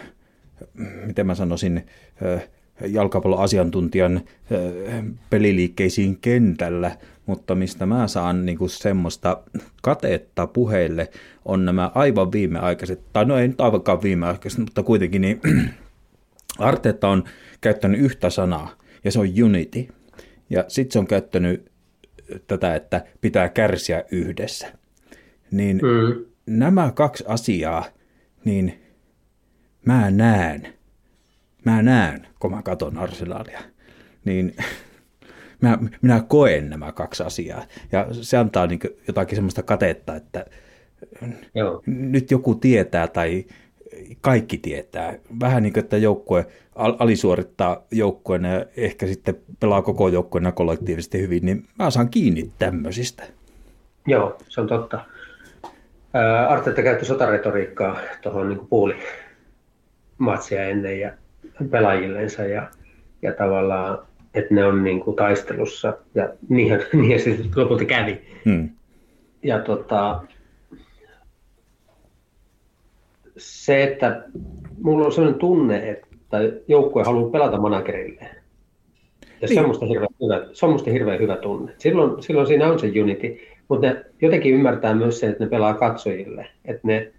D: miten mä sanoisin, äh, jalkapalloasiantuntijan äh, peliliikkeisiin kentällä, mutta mistä mä saan niin kuin semmoista katetta puheille, on nämä aivan viimeaikaiset, tai no ei nyt aivankaan viimeaikaiset, mutta kuitenkin niin Arteta on käyttänyt yhtä sanaa, ja se on unity. Ja sitten se on käyttänyt tätä, että pitää kärsiä yhdessä. Niin mm. nämä kaksi asiaa, niin mä näen, mä näen, kun mä katon Arsenalia, niin mä, minä koen nämä kaksi asiaa. Ja se antaa niin jotakin semmoista katetta, että Joo. nyt joku tietää tai kaikki tietää. Vähän niin kuin, että joukkue alisuorittaa joukkueen ja ehkä sitten pelaa koko joukkueena kollektiivisesti hyvin, niin mä saan kiinni tämmöisistä.
E: Joo, se on totta. Artetta käytti sotaretoriikkaa tuohon niin puoli matsia ennen ja pelaajillensa ja, ja tavallaan, että ne on niin kuin taistelussa ja niinhän, niinhän se lopulta kävi. Hmm. Ja tota, se, että mulla on sellainen tunne, että joukkue haluaa pelata managerille. Ja niin. se, on musta hirveän hyvä, se on musta hirveän hyvä tunne. Silloin, silloin siinä on se unity, mutta ne jotenkin ymmärtää myös sen, että ne pelaa katsojille. Että ne,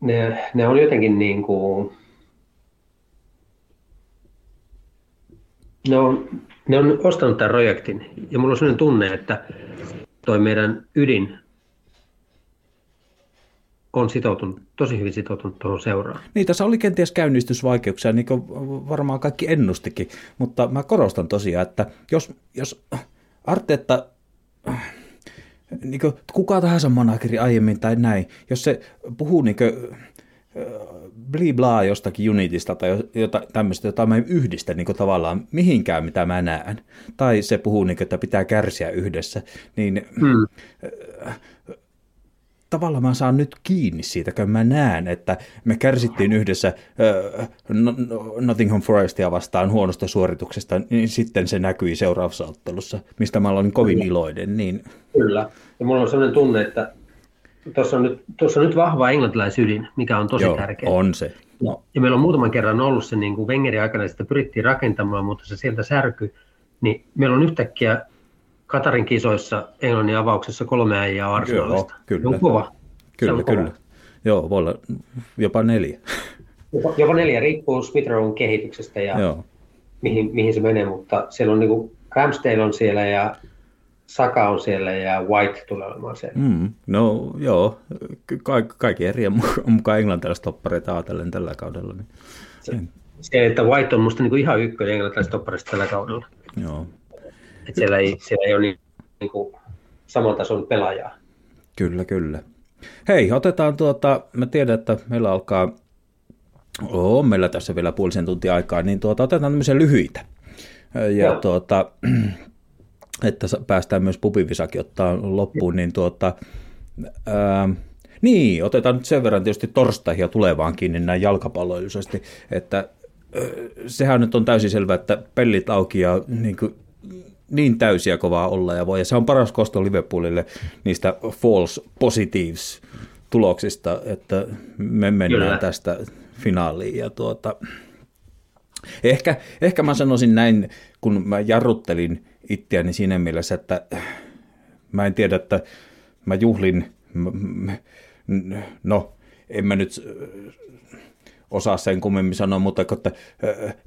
E: ne, ne on jotenkin niin kuin, ne on, ne on ostanut tämän projektin ja mulla on sellainen tunne, että toi meidän ydin on sitoutunut, tosi hyvin sitoutunut tuohon seuraan.
D: Niin, tässä oli kenties käynnistysvaikeuksia, niin kuin varmaan kaikki ennustikin, mutta mä korostan tosiaan, että jos, jos Arteetta, niin kuin kuka tahansa manageri aiemmin tai näin, jos se puhuu niin kuin, bli blaa jostakin Unitista tai jota, tämmöistä, jota mä en yhdistä niin kuin tavallaan mihinkään, mitä mä näen, tai se puhuu, niin kuin, että pitää kärsiä yhdessä, niin hmm tavallaan mä saan nyt kiinni siitä, kun mä näen, että me kärsittiin yhdessä äh, Nottingham Forestia vastaan huonosta suorituksesta, niin sitten se näkyi seuraavassa ottelussa, mistä mä olen kovin Kyllä. iloinen. Niin...
E: Kyllä, ja mulla on sellainen tunne, että tuossa on nyt, tuossa on nyt vahva englantilaisydin, mikä on tosi
D: Joo,
E: tärkeä.
D: on se.
E: Ja, ja meillä on muutaman kerran ollut se niin kuin Wengerin aikana, sitä pyrittiin rakentamaan, mutta se sieltä särky, niin meillä on yhtäkkiä Katarin kisoissa Englannin avauksessa kolme äijää Arsenalista.
D: Joo, kyllä.
E: Se on kova.
D: Kyllä, on kyllä. Kova. Joo, voi olla jopa neljä.
E: Jopa, jopa neljä, riippuu Smith kehityksestä ja Joo. Mihin, mihin se menee, mutta siellä on niin Ramsdale on siellä ja Saka on siellä ja White tulee olemaan siellä.
D: Mm, no joo, Ka- kaikki eri mukaan englantilaiset toppareita ajatellen tällä kaudella. Niin.
E: Se, se, että White on musta niin kuin ihan ykkönen englantilaiset toppareista tällä kaudella.
D: Joo.
E: Et siellä, ei, siellä ei ole niin, niin kuin saman tason pelaajaa.
D: Kyllä, kyllä. Hei, otetaan tuota, mä tiedän, että meillä alkaa, on meillä tässä vielä puolisen tuntia aikaa, niin tuota, otetaan tämmöisiä lyhyitä. Ja Joo. tuota, että päästään myös pubivisakin ottaa loppuun, niin tuota, ää, niin, otetaan nyt sen verran tietysti torstaihin ja tulevaan kiinni näin jalkapalloillisesti, että sehän nyt on täysin selvää, että pellit auki ja niin kuin niin täysiä kovaa olla ja voi. Ja se on paras kosto Liverpoolille niistä false positives tuloksista, että me mennään Kyllä. tästä finaaliin. Ja tuota, ehkä, ehkä mä sanoisin näin, kun mä jarruttelin itseäni siinä mielessä, että mä en tiedä, että mä juhlin, no en mä nyt osaa sen kummemmin sanoa, mutta että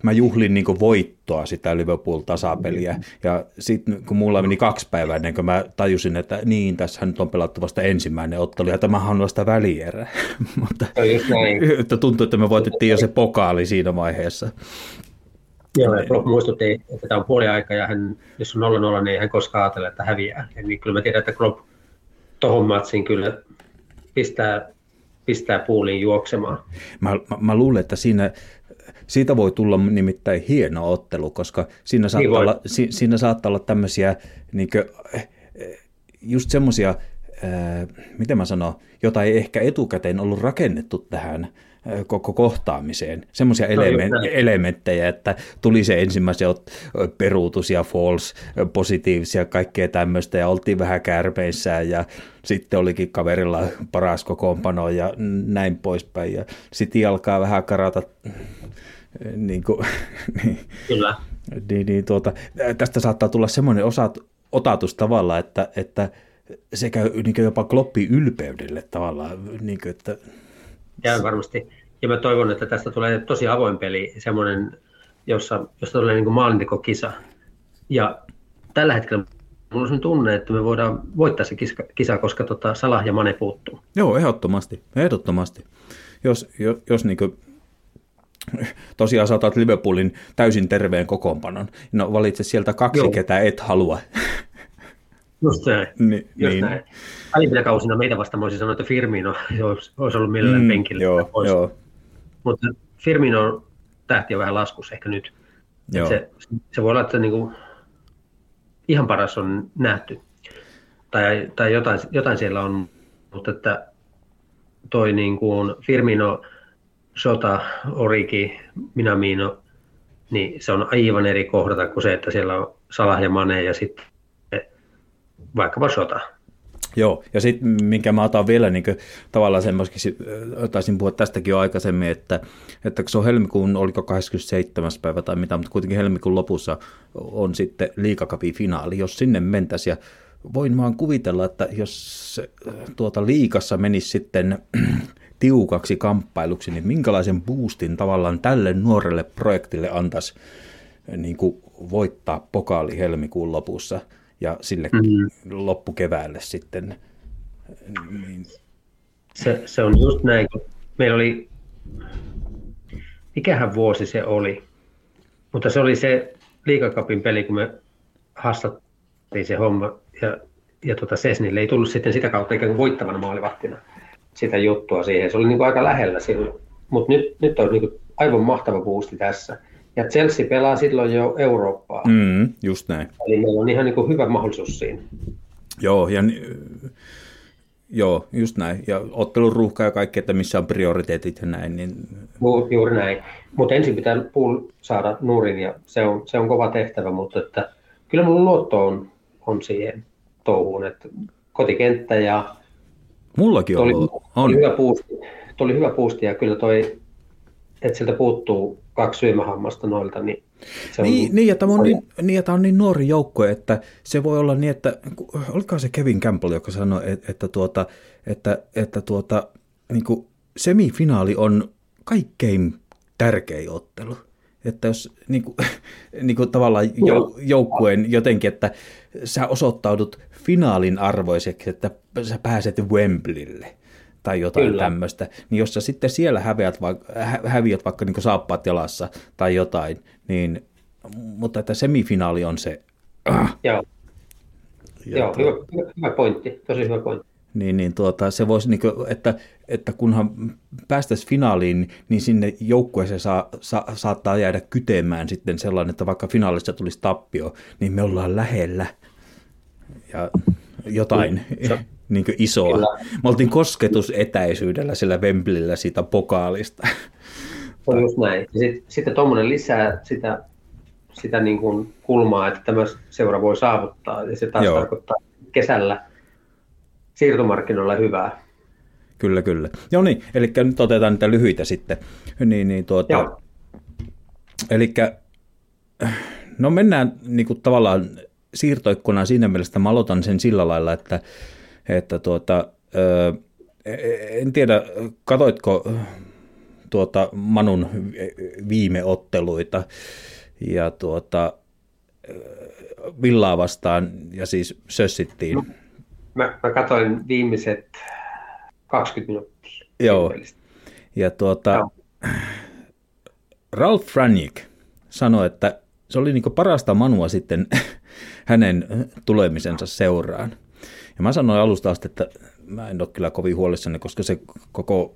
D: mä juhlin niin voittoa sitä Liverpool-tasapeliä. Ja sitten kun mulla meni kaksi päivää ennen kuin mä tajusin, että niin, tässä nyt on pelattu vasta ensimmäinen ottelu, ja tämähän on vasta välierä. mutta että tuntuu, että me voitettiin jo se pokaali siinä vaiheessa.
E: Joo, ja Klopp muistutti, että tämä on puoli aika ja hän, jos on 0-0, niin ei hän koskaan ajatella, että häviää. Ja niin kyllä mä tiedän, että Klopp tuohon matsiin kyllä pistää, pistää puuliin juoksemaan.
D: Mä, mä, mä luulen, että siinä, siitä voi tulla nimittäin hieno ottelu, koska siinä saattaa, niin olla, si, siinä saattaa olla tämmöisiä niin kuin, just semmoisia, miten mä sanon, jota ei ehkä etukäteen ollut rakennettu tähän koko kohtaamiseen. Semmoisia elemen- elementtejä, että tuli se ensimmäisen peruutus ja false, positiivisia, kaikkea tämmöistä, ja oltiin vähän kärpeissään, ja sitten olikin kaverilla paras kokoonpano, ja näin poispäin, ja sitten alkaa vähän karata niin kuin, niin,
E: Kyllä.
D: Niin, niin, tuota, tästä saattaa tulla semmoinen osat, otatus tavalla, että, että se käy niin jopa kloppi ylpeydelle tavallaan. Niin kuin, että...
E: Käy varmasti. Ja mä toivon, että tästä tulee tosi avoin peli, semmoinen, jossa, jossa tulee niin maalintekokisa. Ja tällä hetkellä mulla on tunne, että me voidaan voittaa se kisa, kisa koska tota Salah ja Mane puuttuu.
D: Joo, ehdottomasti. Ehdottomasti. Jos, jos, jos niin kuin tosiaan saatat Liverpoolin täysin terveen kokoonpanon, no valitse sieltä kaksi, Joo. ketä et halua.
E: Just näin.
D: Ni,
E: Just
D: niin.
E: näin. Aiempina kausina meitä vastaan voisi sanoa, että Firmino olisi ollut mielellään mm, penkillä.
D: Joo, joo.
E: Mutta Firmino tähti on vähän laskussa ehkä nyt. Joo. Se, se voi olla, että niinku ihan paras on nähty. Tai, tai jotain, jotain siellä on, mutta että toi niin kuin Firmino, Sota, Oriki, Minamino, niin se on aivan eri kohdata kuin se, että siellä on Salah ja Mane ja sitten vaikkapa Sota.
D: Joo, ja sitten minkä mä otan vielä niin kuin, tavallaan semmoisiksi, taisin puhua tästäkin jo aikaisemmin, että, että se on helmikuun, oliko 27. päivä tai mitä, mutta kuitenkin helmikuun lopussa on sitten liikakapin finaali, jos sinne mentäisiin ja voin vaan kuvitella, että jos tuota liikassa menisi sitten tiukaksi kamppailuksi, niin minkälaisen boostin tavallaan tälle nuorelle projektille antaisi niin kuin voittaa pokaali helmikuun lopussa – ja sille mm-hmm. loppukeväälle sitten.
E: Niin. Se, se on just näin, kun meillä oli, mikähän vuosi se oli, mutta se oli se liikakapin peli, kun me haastattiin se homma ja, ja tuota Sesnille ei tullut sitten sitä kautta ikään kuin voittavana maalivahtina sitä juttua siihen. Se oli niin kuin aika lähellä silloin, mutta nyt, nyt on niin kuin aivan mahtava boosti tässä. Ja Chelsea pelaa silloin jo Eurooppaa.
D: Mm, just näin.
E: Eli meillä on ihan niin kuin hyvä mahdollisuus siinä.
D: Joo, ja Joo, just näin. Ja ottelun ruuhka ja kaikki, että missä on prioriteetit ja näin. Niin...
E: Juuri näin. Mutta ensin pitää puul saada nurin ja se on, se on kova tehtävä, mutta että kyllä mun luotto on, on siihen touhuun, että kotikenttä ja...
D: Mullakin on. Oli,
E: on. Oli hyvä puusti, oli hyvä puusti ja kyllä toi, että sieltä puuttuu kaksi syömähammasta noilta, niin
D: se on... Niin, niin, ja tämä on niin, niin, tämä on niin nuori joukkue, että se voi olla niin, että olikohan se Kevin Campbell, joka sanoi, että, että, tuota, että, että tuota, niin kuin semifinaali on kaikkein tärkein ottelu. Että jos niin kuin, niin kuin tavallaan joukkueen jotenkin, että sä osoittaudut finaalin arvoiseksi, että sä pääset Wembleylle tai jotain Kyllä. tämmöistä, niin jos sä sitten siellä häviät, va- hä- häviät vaikka niin saappaat jalassa tai jotain, niin, mutta että semifinaali on se.
E: Äh. Joo, Joo tuo, hyvä, hyvä pointti, tosi hyvä pointti.
D: Niin, niin tuota, se voisi, niin kuin, että, että kunhan päästäisiin finaaliin, niin sinne joukkueeseen saa, sa, saattaa jäädä kytemään sitten sellainen, että vaikka finaalissa tulisi tappio, niin me ollaan lähellä ja jotain. Se, niin isoa. Kyllä. Me oltiin kosketusetäisyydellä sillä Wembleyllä siitä pokaalista.
E: Se on just näin. Sitten, sitten tuommoinen lisää sitä, sitä niin kuin kulmaa, että tämä seura voi saavuttaa. Ja se taas Joo. tarkoittaa kesällä siirtomarkkinoilla hyvää.
D: Kyllä, kyllä. Joo niin, eli nyt otetaan niitä lyhyitä sitten. Niin, niin tuota, eli no mennään niin kuin tavallaan siirtoikkunaan siinä mielessä, mä aloitan sen sillä lailla, että että tuota, en tiedä, katoitko tuota Manun viime otteluita ja tuota, Villaa vastaan ja siis sössittiin. No,
E: mä, mä katoin viimeiset 20 minuuttia.
D: Joo. Ja tuota, Ralph Franick sanoi, että se oli niin parasta manua sitten hänen tulemisensa seuraan. Ja mä sanoin alusta asti, että mä en ole kyllä kovin huolissani, koska se koko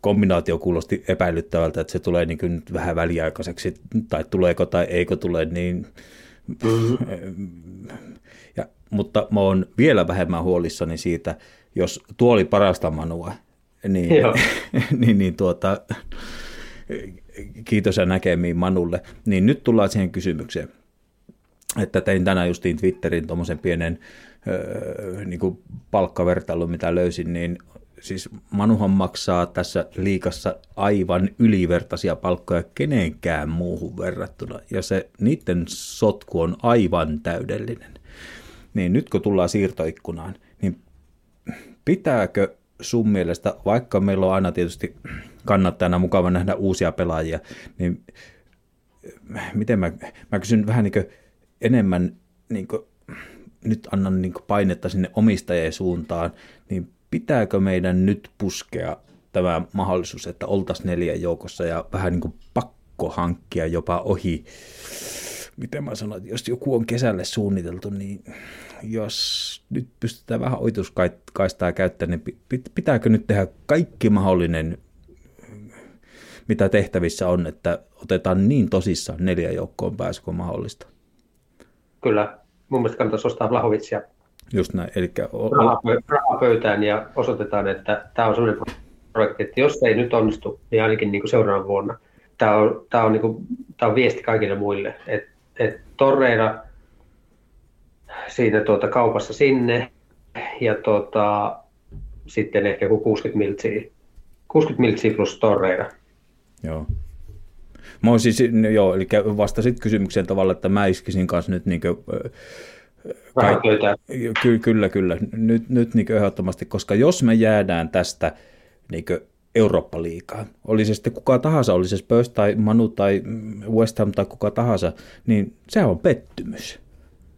D: kombinaatio kuulosti epäilyttävältä, että se tulee niin kuin vähän väliaikaiseksi, tai tuleeko tai eikö tule, niin... Ja, mutta mä oon vielä vähemmän huolissani siitä, jos tuo oli parasta manua, niin, niin, niin tuota, kiitos ja näkemiin Manulle. Niin nyt tullaan siihen kysymykseen, että tein tänään justiin Twitterin tuommoisen pienen öö, niin kuin palkkavertailun, mitä löysin, niin siis Manuhan maksaa tässä liikassa aivan ylivertaisia palkkoja kenenkään muuhun verrattuna, ja se niiden sotku on aivan täydellinen. Niin nyt kun tullaan siirtoikkunaan, niin pitääkö sun mielestä, vaikka meillä on aina tietysti kannattajana mukava nähdä uusia pelaajia, niin miten mä, mä kysyn vähän niin enemmän, niin nyt annan niin painetta sinne omistajien suuntaan, niin pitääkö meidän nyt puskea tämä mahdollisuus, että oltaisiin neljän joukossa ja vähän niin kuin pakko hankkia jopa ohi, miten mä sanon, että jos joku on kesälle suunniteltu, niin jos nyt pystytään vähän oituskaistaa käyttämään, niin pitääkö nyt tehdä kaikki mahdollinen, mitä tehtävissä on, että otetaan niin tosissaan neljä joukkoon pääsy kuin mahdollista?
E: Kyllä, mun mielestä kannattaisi ostaa Vlahovitsia
D: Just näin. Eli...
E: Rahaa pöytään ja osoitetaan, että tämä on sellainen projekti, että jos ei nyt onnistu, niin ainakin niin kuin seuraavana vuonna. Tämä on, tämä on, niin kuin, tämä on viesti kaikille muille, että, että Torreira siinä tuota, kaupassa sinne ja tuota, sitten ehkä joku 60 miltsiä, 60 miltsiä plus Torreira.
D: Joo. Mä siis, joo, eli vastasit kysymykseen tavalla, että mä iskisin kanssa nyt niin kuin, Ky- kyllä, kyllä. Nyt, nyt niin ehdottomasti, koska jos me jäädään tästä niin Eurooppa-liigaan, oli se sitten kuka tahansa, oli se Spurs tai Manu tai West Ham tai kuka tahansa, niin se on pettymys.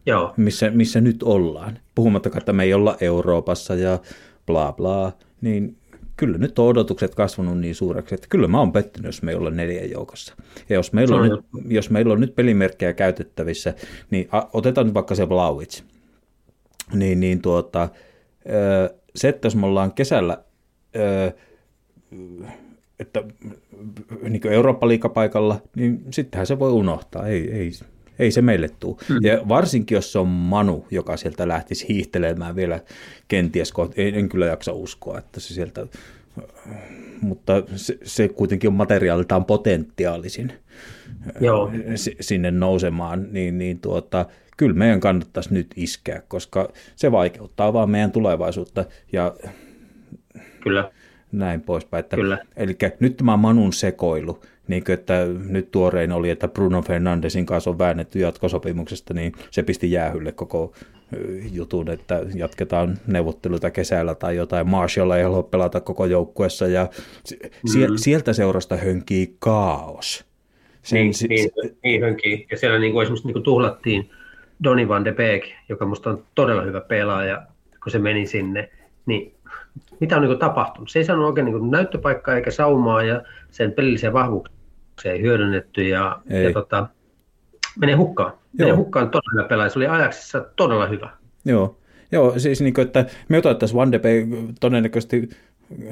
E: Joo.
D: Missä, missä nyt ollaan. Puhumattakaan, että me ei olla Euroopassa ja bla bla, niin kyllä nyt on odotukset kasvanut niin suureksi, että kyllä mä oon pettynyt, jos me ei olla neljän joukossa. Ja jos meillä, on, nyt, jos meillä on nyt pelimerkkejä käytettävissä, niin otetaan nyt vaikka se Blauwitz. Niin, niin tuota, se, että jos me ollaan kesällä että niin Eurooppa-liikapaikalla, niin sittenhän se voi unohtaa. Ei, ei, ei se meille tule. Mm. Ja varsinkin, jos se on Manu, joka sieltä lähtisi hiihtelemään vielä kenties, en, en kyllä jaksa uskoa, että se sieltä, mutta se, se kuitenkin on materiaaliltaan potentiaalisin Joo. sinne nousemaan, niin, niin tuota, kyllä meidän kannattaisi nyt iskeä, koska se vaikeuttaa vaan meidän tulevaisuutta ja
E: kyllä.
D: näin poispäin. Että, Kyllä. Eli nyt tämä Manun sekoilu, niin kuin, että nyt tuorein oli, että Bruno Fernandesin kanssa on väännetty jatkosopimuksesta, niin se pisti jäähylle koko jutun, että jatketaan neuvotteluita kesällä tai jotain. Marshall ei halua pelata koko joukkuessa ja mm-hmm. sieltä seurasta hönkii kaos.
E: Sen, niin, si- niin, niin hönkii. Ja siellä niin kuin esimerkiksi niin kuin tuhlattiin Donny van de Beek, joka musta on todella hyvä pelaaja, kun se meni sinne, niin mitä on niin kuin tapahtunut? Se ei saanut oikein niin näyttöpaikkaa eikä saumaa ja sen pelillisiä vahvuuksia ei hyödynnetty ja, ei. ja tota, menee hukkaan. Joo. Menee hukkaan todella pelaaja. Se oli ajaksissa todella hyvä.
D: Joo, Joo siis niin kuin, että me otettaisiin Van de Beek todennäköisesti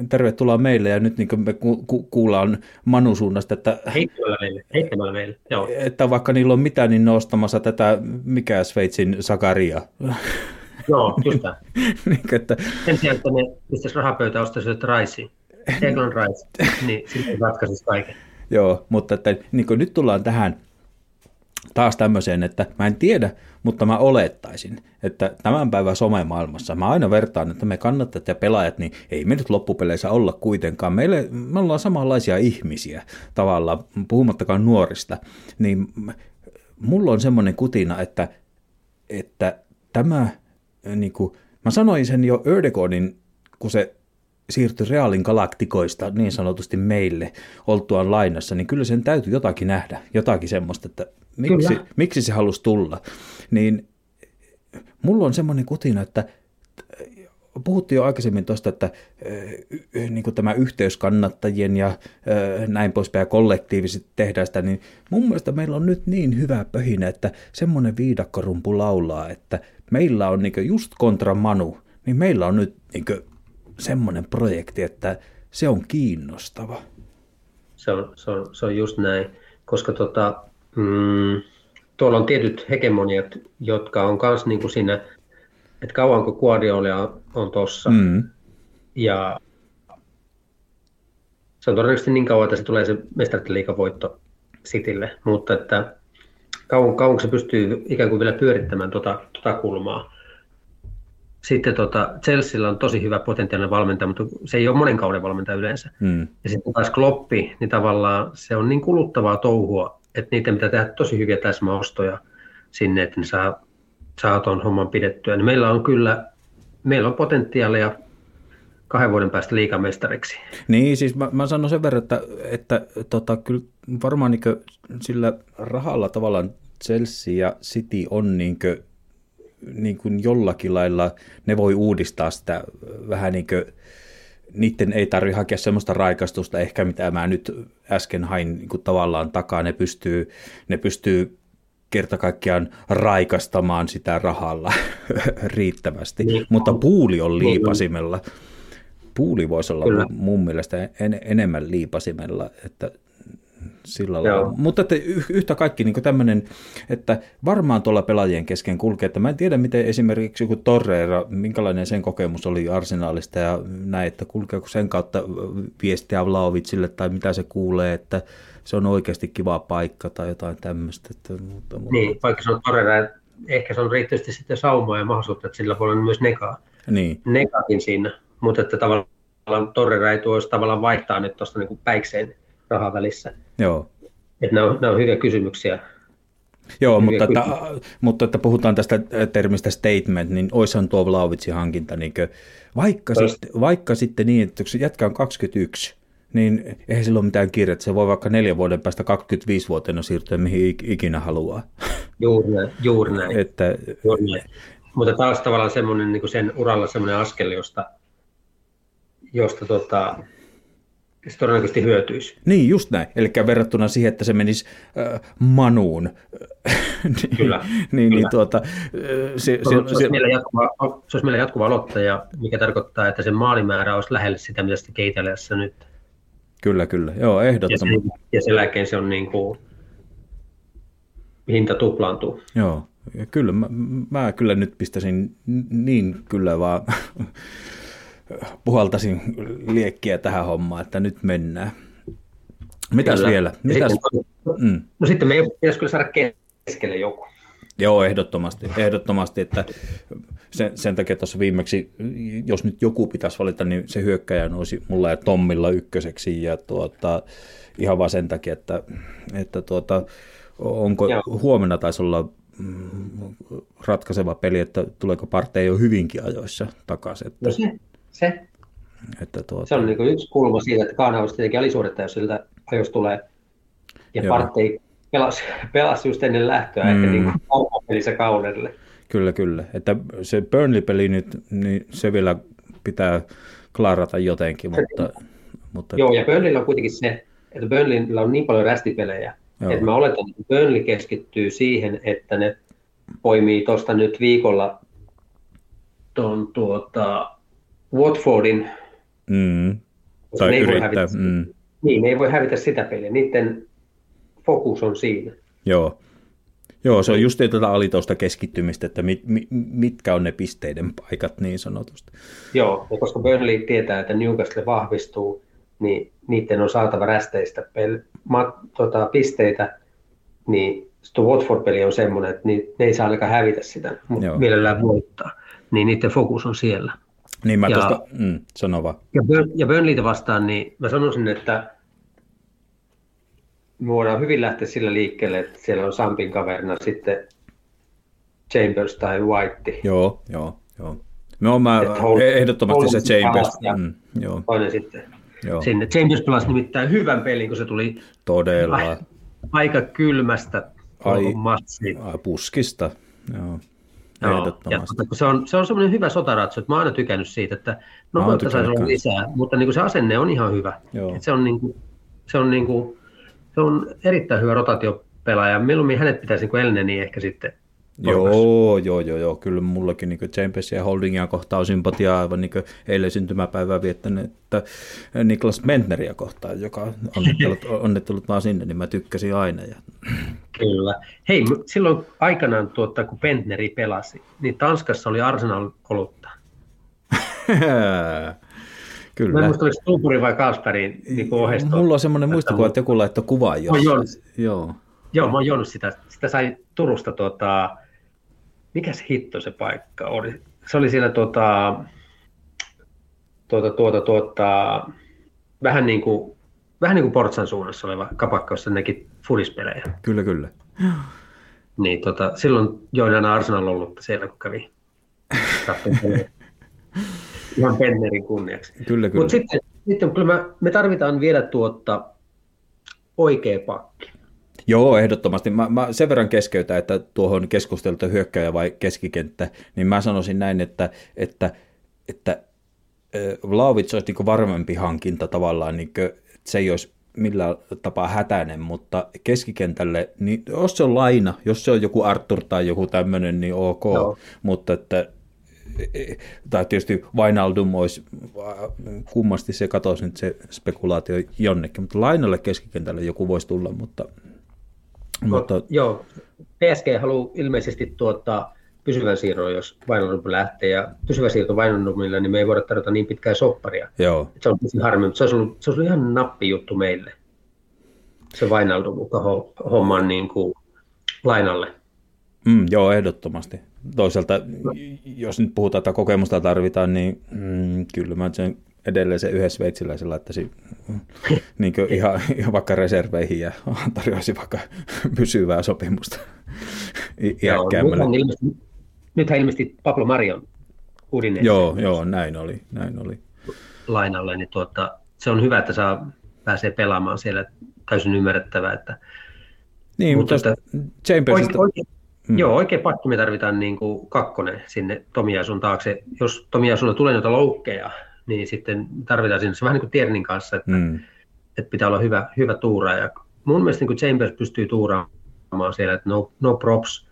D: tervetuloa meille ja nyt niin kuin me ku- ku- kuullaan Manu suunnasta, että,
E: heittämällä meille, heittämällä meille. Joo.
D: että vaikka niillä on mitään, niin nostamassa tätä, mikä Sveitsin Sakaria.
E: Joo, kyllä. niin, että... Sen sijaan, että ne pistäisi rahapöytä ostaisivat raisiin. Egon Rice, niin sitten ratkaisisi kaiken.
D: Joo, mutta että, niin nyt tullaan tähän taas tämmöiseen, että mä en tiedä, mutta mä olettaisin, että tämän päivän somemaailmassa mä aina vertaan, että me kannattajat ja pelaajat, niin ei me nyt loppupeleissä olla kuitenkaan. Meille, me ollaan samanlaisia ihmisiä tavallaan, puhumattakaan nuorista, niin mulla on semmoinen kutina, että, että tämä, niin kuin, mä sanoin sen jo Ördegordin, kun se siirtyi Realin galaktikoista niin sanotusti meille oltuaan lainassa, niin kyllä sen täytyy jotakin nähdä, jotakin semmoista, että miksi, miksi se halusi tulla. Niin mulla on semmoinen kutina, että puhuttiin jo aikaisemmin tuosta, että niin kuin tämä yhteyskannattajien ja näin poispäin ja kollektiivisesti tehdään sitä, niin mun mielestä meillä on nyt niin hyvä pöhinä, että semmoinen viidakkorumpu laulaa, että meillä on niin just kontra Manu, niin meillä on nyt niin semmoinen projekti, että se on kiinnostava.
E: Se on, se on, se on just näin, koska tota, mm, tuolla on tietyt hegemoniat, jotka on myös niin kuin siinä, että kauanko Guardiola on, on tuossa. Mm. Ja se on todennäköisesti niin kauan, että se tulee se mestariliikavoitto Citylle, mutta että kauan, kauan se pystyy ikään kuin vielä pyörittämään tuota, tuota kulmaa. Sitten tota, Chelsealla on tosi hyvä potentiaalinen valmentaja, mutta se ei ole monen kauden valmentaja yleensä. Mm. Ja sitten taas Kloppi, niin tavallaan se on niin kuluttavaa touhua, että niitä pitää tehdä tosi hyviä täsmäostoja sinne, että ne saa, saa tuon homman pidettyä. Niin meillä on kyllä, meillä on potentiaalia kahden vuoden päästä liikamestariksi.
D: Niin, siis mä, mä sanon sen verran, että, että tota, kyllä varmaan niin sillä rahalla tavallaan Chelsea ja City on niin kuin, niin kuin jollakin lailla, ne voi uudistaa sitä vähän niin kuin, niiden ei tarvitse hakea semmoista raikastusta ehkä, mitä mä nyt äsken hain niin kuin tavallaan takaa. Ne pystyy, ne pystyy kerta kaikkiaan raikastamaan sitä rahalla riittävästi, niin. mutta puuli on niin. liipasimella. Puuli voisi olla Kyllä. mun mielestä en, enemmän liipasimella, että sillä lailla. Mutta että yhtä kaikki niin tämmöinen, että varmaan tuolla pelaajien kesken kulkee, että mä en tiedä miten esimerkiksi joku Torreira, minkälainen sen kokemus oli arsenaalista ja näin, että kulkeeko sen kautta viestiä Vlaovitsille tai mitä se kuulee, että se on oikeasti kiva paikka tai jotain tämmöistä. Että,
E: mutta, mutta... Niin, vaikka se on Torreira, ehkä se on riittävästi sitten saumaa ja mahdollisuutta, että sillä voi olla myös negaa. Niin. Negakin siinä, mutta että tavallaan Torreira ei tuo tavallaan vaihtaa nyt tuosta niin päikseen rahan välissä.
D: Joo.
E: Että nämä, on, nämä on hyviä kysymyksiä.
D: Joo, mutta että, mutta että puhutaan tästä termistä statement, niin oishan tuo Vlaovitsin hankinta, niin kuin, vaikka, sitten, vaikka sitten niin, että se jätkä on 21, niin eihän sillä ole mitään kirjaa, se voi vaikka neljän vuoden päästä 25-vuotiaana siirtyä mihin ikinä haluaa.
E: Juuri näin, juuri näin. että, juuri näin. Mutta taas tavallaan semmoinen, niin sen uralla semmoinen askel, josta, josta tota, se todennäköisesti hyötyisi.
D: Niin, just näin. Eli verrattuna siihen, että se menisi äh, manuun.
E: niin, Kyllä.
D: niin, niin
E: Kyllä.
D: tuota, äh,
E: se, se, se, olisi se, meillä jatkuva, se olisi meillä jatkuva aloittaja, mikä tarkoittaa, että se maalimäärä olisi lähellä sitä, mitä sitä keitelijässä nyt.
D: Kyllä, kyllä. Joo, ehdottomasti.
E: Ja, sen, ja sen jälkeen se on niin kuin, hinta tuplaantuu.
D: Joo, ja kyllä. Mä, mä kyllä nyt pistäisin niin kyllä vaan puhaltasin liekkiä tähän hommaan, että nyt mennään. Mitäs kyllä. vielä? Mitäs?
E: Sitten, mm. No sitten me pitäisi kyllä saada keskelle joku.
D: Joo, ehdottomasti. ehdottomasti että sen, sen takia tuossa viimeksi, jos nyt joku pitäisi valita, niin se hyökkäjä nousi mulla ja Tommilla ykköseksi. Ja tuota, ihan vaan sen takia, että, että tuota, onko Joo. huomenna taisi olla mm, ratkaiseva peli, että tuleeko partei jo hyvinkin ajoissa takaisin. Että...
E: No se, se. Että tuota... Se on niin yksi kulma siitä, että Kaanaus tietenkin alisuorittaja, jos siltä ajoissa tulee. Ja Joo. Partei pelasi, pelasi just ennen lähtöä, mm. ehkä niin pelissä kaudelle.
D: Kyllä, kyllä. Että se Burnley-peli nyt, niin se vielä pitää klarata jotenkin, mutta... mutta...
E: Joo, ja Burnleyllä on kuitenkin se, että Burnleyllä on niin paljon rästipelejä, Joo. että mä oletan, että Burnley keskittyy siihen, että ne poimii tuosta nyt viikolla ton, tuota, Watfordin.
D: Mm. Tai yrittää. Hävitä, mm.
E: Niin, ne ei voi hävitä sitä peliä. Niiden fokus on siinä.
D: Joo. Joo, se on just tätä alitoista keskittymistä, että mit, mit, mitkä on ne pisteiden paikat niin sanotusti.
E: Joo, ja koska Burnley tietää, että Newcastle vahvistuu, niin niiden on saatava rästeistä pel, mat, tota, pisteitä, niin tuo Watford-peli on semmoinen, että ne ei saa ainakaan hävitä sitä, mutta Joo. mielellään voittaa. Niin niiden fokus on siellä.
D: Niin mä ja, tuosta, mm, sano vaan.
E: Ja, Burn, ja Burnleytä vastaan, niin mä sanoisin, että me voidaan hyvin lähteä sillä liikkeelle, että siellä on Sampin kaverina sitten Chambers tai White.
D: Joo, joo, joo. No mä ehdottomasti se Chambers. Ja mm,
E: joo. Toinen sitten joo. sinne. Chambers pelasi nimittäin hyvän pelin, kun se tuli
D: Todella.
E: aika kylmästä
D: ai, ai, puskista. Joo.
E: Joo, ja kun se on, se on semmoinen hyvä sotaratsu, että mä oon aina tykännyt siitä, että nopeutta saisi olla lisää, mutta niin kuin se asenne on ihan hyvä.
D: Joo.
E: Et se, on niin kuin, se, on niin kuin, se on erittäin hyvä rotaatiopelaaja. Mieluummin hänet pitäisi niin Elneni ehkä sitten porukassa.
D: Joo, joo, joo, joo, kyllä mullakin niin Chambersia ja Holdingia kohtaan on sympatiaa aivan niin eilen syntymäpäivää viettänyt, että Niklas Bentneriä kohtaan, joka on onnittelut vaan sinne, niin mä tykkäsin aina. Ja...
E: Kyllä. Hei, silloin aikanaan, tuota, kun Pentneri pelasi, niin Tanskassa oli Arsenal olutta. Mä
D: kyllä.
E: en muista, oliko Tuupuri vai Kasperin niin oheisto.
D: Mulla on semmoinen muistikuva, että joku laittoi
E: On
D: jossain.
E: joo.
D: Joo.
E: Mä oon juonut sitä. Sitä sai Turusta, tuota, mikä se hitto se paikka oli? Se oli siellä tuota, tuota, tuota, tuota, vähän niin kuin, vähän niin kuin Portsan suunnassa oleva kapakka, jossa nekin fudispelejä.
D: Kyllä, kyllä.
E: Niin tota, silloin join aina Arsenal ollut siellä, kun kävi. Ihan Pennerin kunniaksi.
D: Kyllä, kyllä.
E: Mutta sitten, sitten kyllä me, me tarvitaan vielä tuota oikea pakki.
D: Joo, ehdottomasti. Mä, mä sen verran keskeytän, että tuohon keskusteltu hyökkäjä vai keskikenttä, niin mä sanoisin näin, että, että, että Vlaovic olisi niin varmempi hankinta tavallaan, niin kuin, että se ei olisi millään tapaa hätäinen, mutta keskikentälle, niin jos se on laina, jos se on joku Arthur tai joku tämmöinen, niin ok,
E: Joo.
D: mutta että tai tietysti Vainaldum olisi, kummasti se katosi nyt se spekulaatio jonnekin, mutta lainalle keskikentälle joku voisi tulla, mutta, mutta
E: Mut, joo, PSG haluaa ilmeisesti tuottaa pysyvän siirron, jos Vainaldum lähtee. Ja pysyvä siirto Vainaldumilla, niin me ei voida tarjota niin pitkää sopparia.
D: joo,
E: Se on tosi harmi, mutta se olisi ollut, se olisi ollut ihan nappi juttu meille. Se Vainaldum homman niin kuin lainalle.
D: Mm, joo, ehdottomasti. Toisaalta, jos nyt puhutaan, että kokemusta tarvitaan, niin mm, kyllä mä sen edelleen se yhden sveitsiläisen laittaisin niin ihan, ihan, vaikka reserveihin ja tarjoaisin vaikka pysyvää sopimusta iäkkäämmälle.
E: Nythän ilmeisesti Pablo Marion Udinese
D: Joo, joo, näin oli, näin oli.
E: lainalle, niin tuota, se on hyvä, että saa pääsee pelaamaan siellä. Täysin ymmärrettävää, että
D: Niin,
E: Mutta
D: mutta Chambersista,
E: Oike, oike, mm. Joo, oikein pakki me tarvitaan niin kuin kakkonen sinne Tomiasun taakse. Jos Tomiasulla tulee noita loukkeja, niin sitten tarvitaan sinne se vähän niin kuin Tiernin kanssa, että, mm, että pitää olla hyvä, hyvä tuuraaja. Mun mielestä niin kuin Chambers pystyy tuuraamaan siellä, että no, no props,